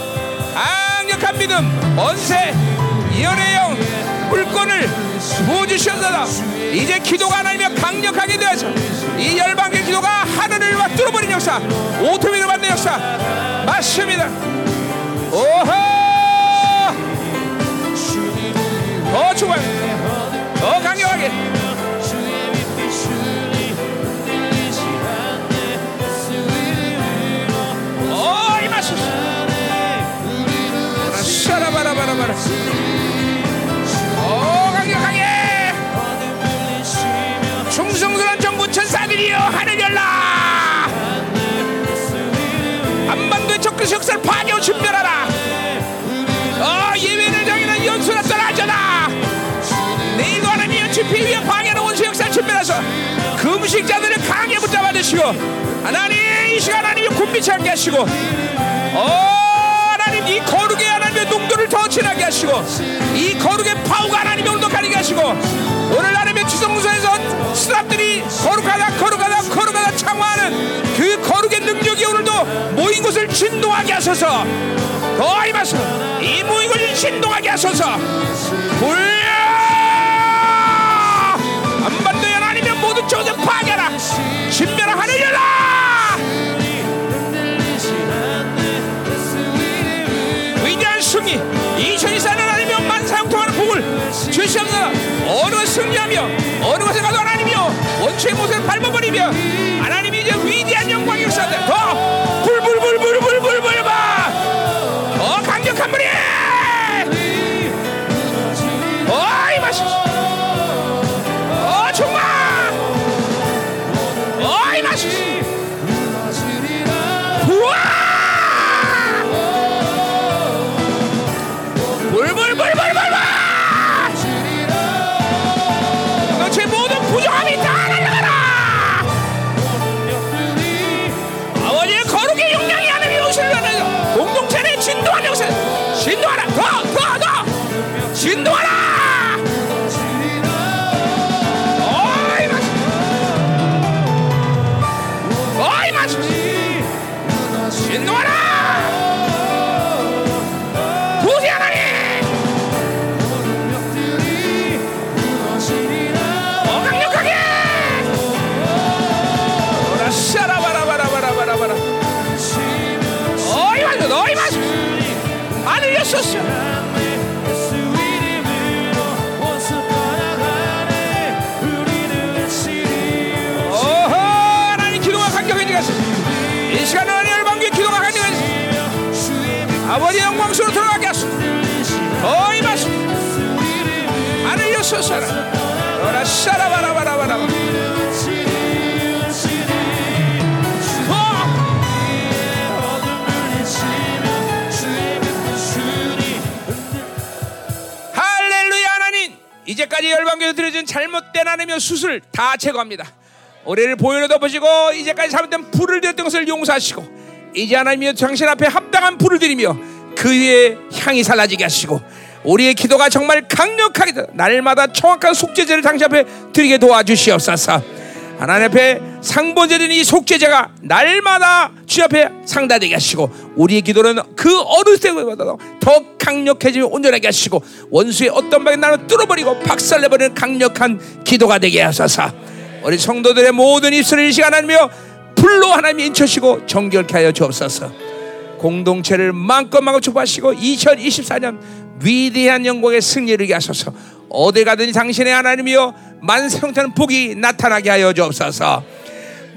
강력한 믿음 언세 예언의 영 물건을 부어주시옵소서. 이제 기도가 하나님의 강력하게 되어서 이 열방의 기도가 하늘을 와 뚫어버린 역사 오토미를 받는 역사 맞습니다. 오호! 더 충만 더 강력하게 역사들이여 하늘 열라. 한반도의 적그리 역사를 파괴하고 준멸하라. 어, 예외를 정해는 연수라 떠나잖아 내일도 하나님 연치피 위에 방해하는 원수 역사를 준멸하소 금식자들을 그 강하게 붙잡아 주시고 하나님 이 시간 하나님 군비치 않게 하시고 어 하나님 이 거룩의 하나님의 농도를 더 진하게 하시고 이 거룩의 파우가 하나님의 온도 가리게 하시고 오늘 하나님의 지성소에서 스랍들이 거룩하다 거룩하다 거룩하다 창화하는 그 거룩의 능력이 오늘도 모인 곳을 진동하게 하소서. 더 임하소서 이 모인 곳을 진동하게 하소서. 불려! 한반도에 하나님의 모든 조세 파괴라 신멸하 하늘려라 승리 2024년 하나님이여 만사형 통하는 복을 주시옵소서 어느 것을 승리하며 어느 것에 가도 하나님이여 원초의 모습을 밟아버리며 하나님이 이제 위대한 영광의 역사들 더 다 제거합니다. 우리를 보혈로 덮으시고 이제까지 잘못된 불을 드렸던 것을 용서하시고 이제 하나님이 당신 앞에 합당한 불을 드리며 그 위에 향이 살라지게 하시고 우리의 기도가 정말 강력하게 날마다 정확한 속죄제를 당신 앞에 드리게 도와주시옵소서. 하나님 앞에 상번제된 이 속죄제가 날마다 주 앞에 상달되게 하시고 우리의 기도는 그 어느 때보다 더 강력해지며 온전하게 하시고 원수의 어떤 방에 나를 뚫어버리고 박살내버리는 강력한 기도가 되게 하소서 우리 성도들의 모든 입술을 이 시간 하며 불로 하나님 인쳐시고 정결케 하여 주옵소서. 공동체를 마음껏 마음껏 축복하시고 2024년 위대한 영광의 승리를 하소서. 어디 가든지 당신의 하나님이여 만성탄 복이 나타나게 하여 주옵소서.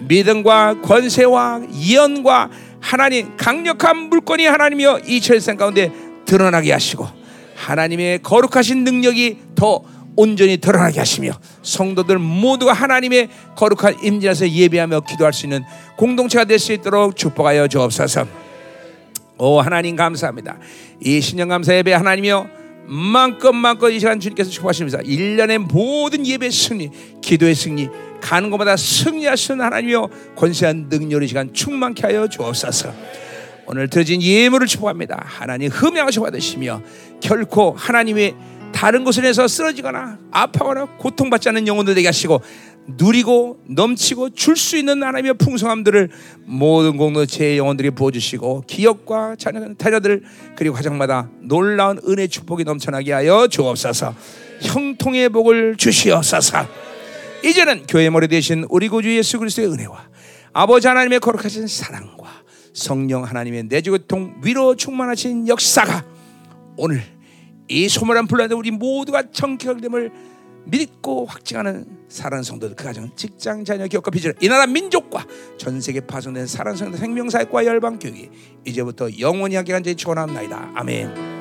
믿음과 권세와 예언과 하나님 강력한 물건이 하나님이여 이 철생 가운데 드러나게 하시고 하나님의 거룩하신 능력이 더 온전히 드러나게 하시며 성도들 모두가 하나님의 거룩한 임재에서 예배하며 기도할 수 있는 공동체가 될 수 있도록 축복하여 주옵소서. 오 하나님 감사합니다. 이 신령 감사 예배 하나님이여 마음껏 마음껏 이 시간 주님께서 축복하십니다. 1년의 모든 예배 승리, 기도의 승리, 가는 곳마다 승리하시는 하나님이여 권세한 능력의 시간 충만케 하여 주옵소서. 오늘 드려진 예물을 축복합니다. 하나님 흠양하셔 받으시며 결코 하나님의 다른 곳을 해서 쓰러지거나 아파거나 고통받지 않는 영혼들 되게 하시고 누리고 넘치고 줄 수 있는 하나님의 풍성함들을 모든 공동체의 영혼들이 부어주시고 자녀, 자녀들 그리고 가정마다 놀라운 은혜 축복이 넘쳐나게 하여 주옵소서. 형통의 복을 주시옵소서. 이제는 교회 머리 되신 우리 구주 예수 그리스도의 은혜와 아버지 하나님의 거룩하신 사랑과 성령 하나님의 내주고통 위로 충만하신 역사가 오늘 이 소멸한 불란데 우리 모두가 정결됨을 믿고 확증하는 사랑하는 성도들 그 가정 직장 자녀 기업과 비전 이 나라 민족과 전 세계 파송된 사랑하는 성도 생명사역과 열방 교회 이제부터 영원히 하게 간절히 축원합니다 아멘.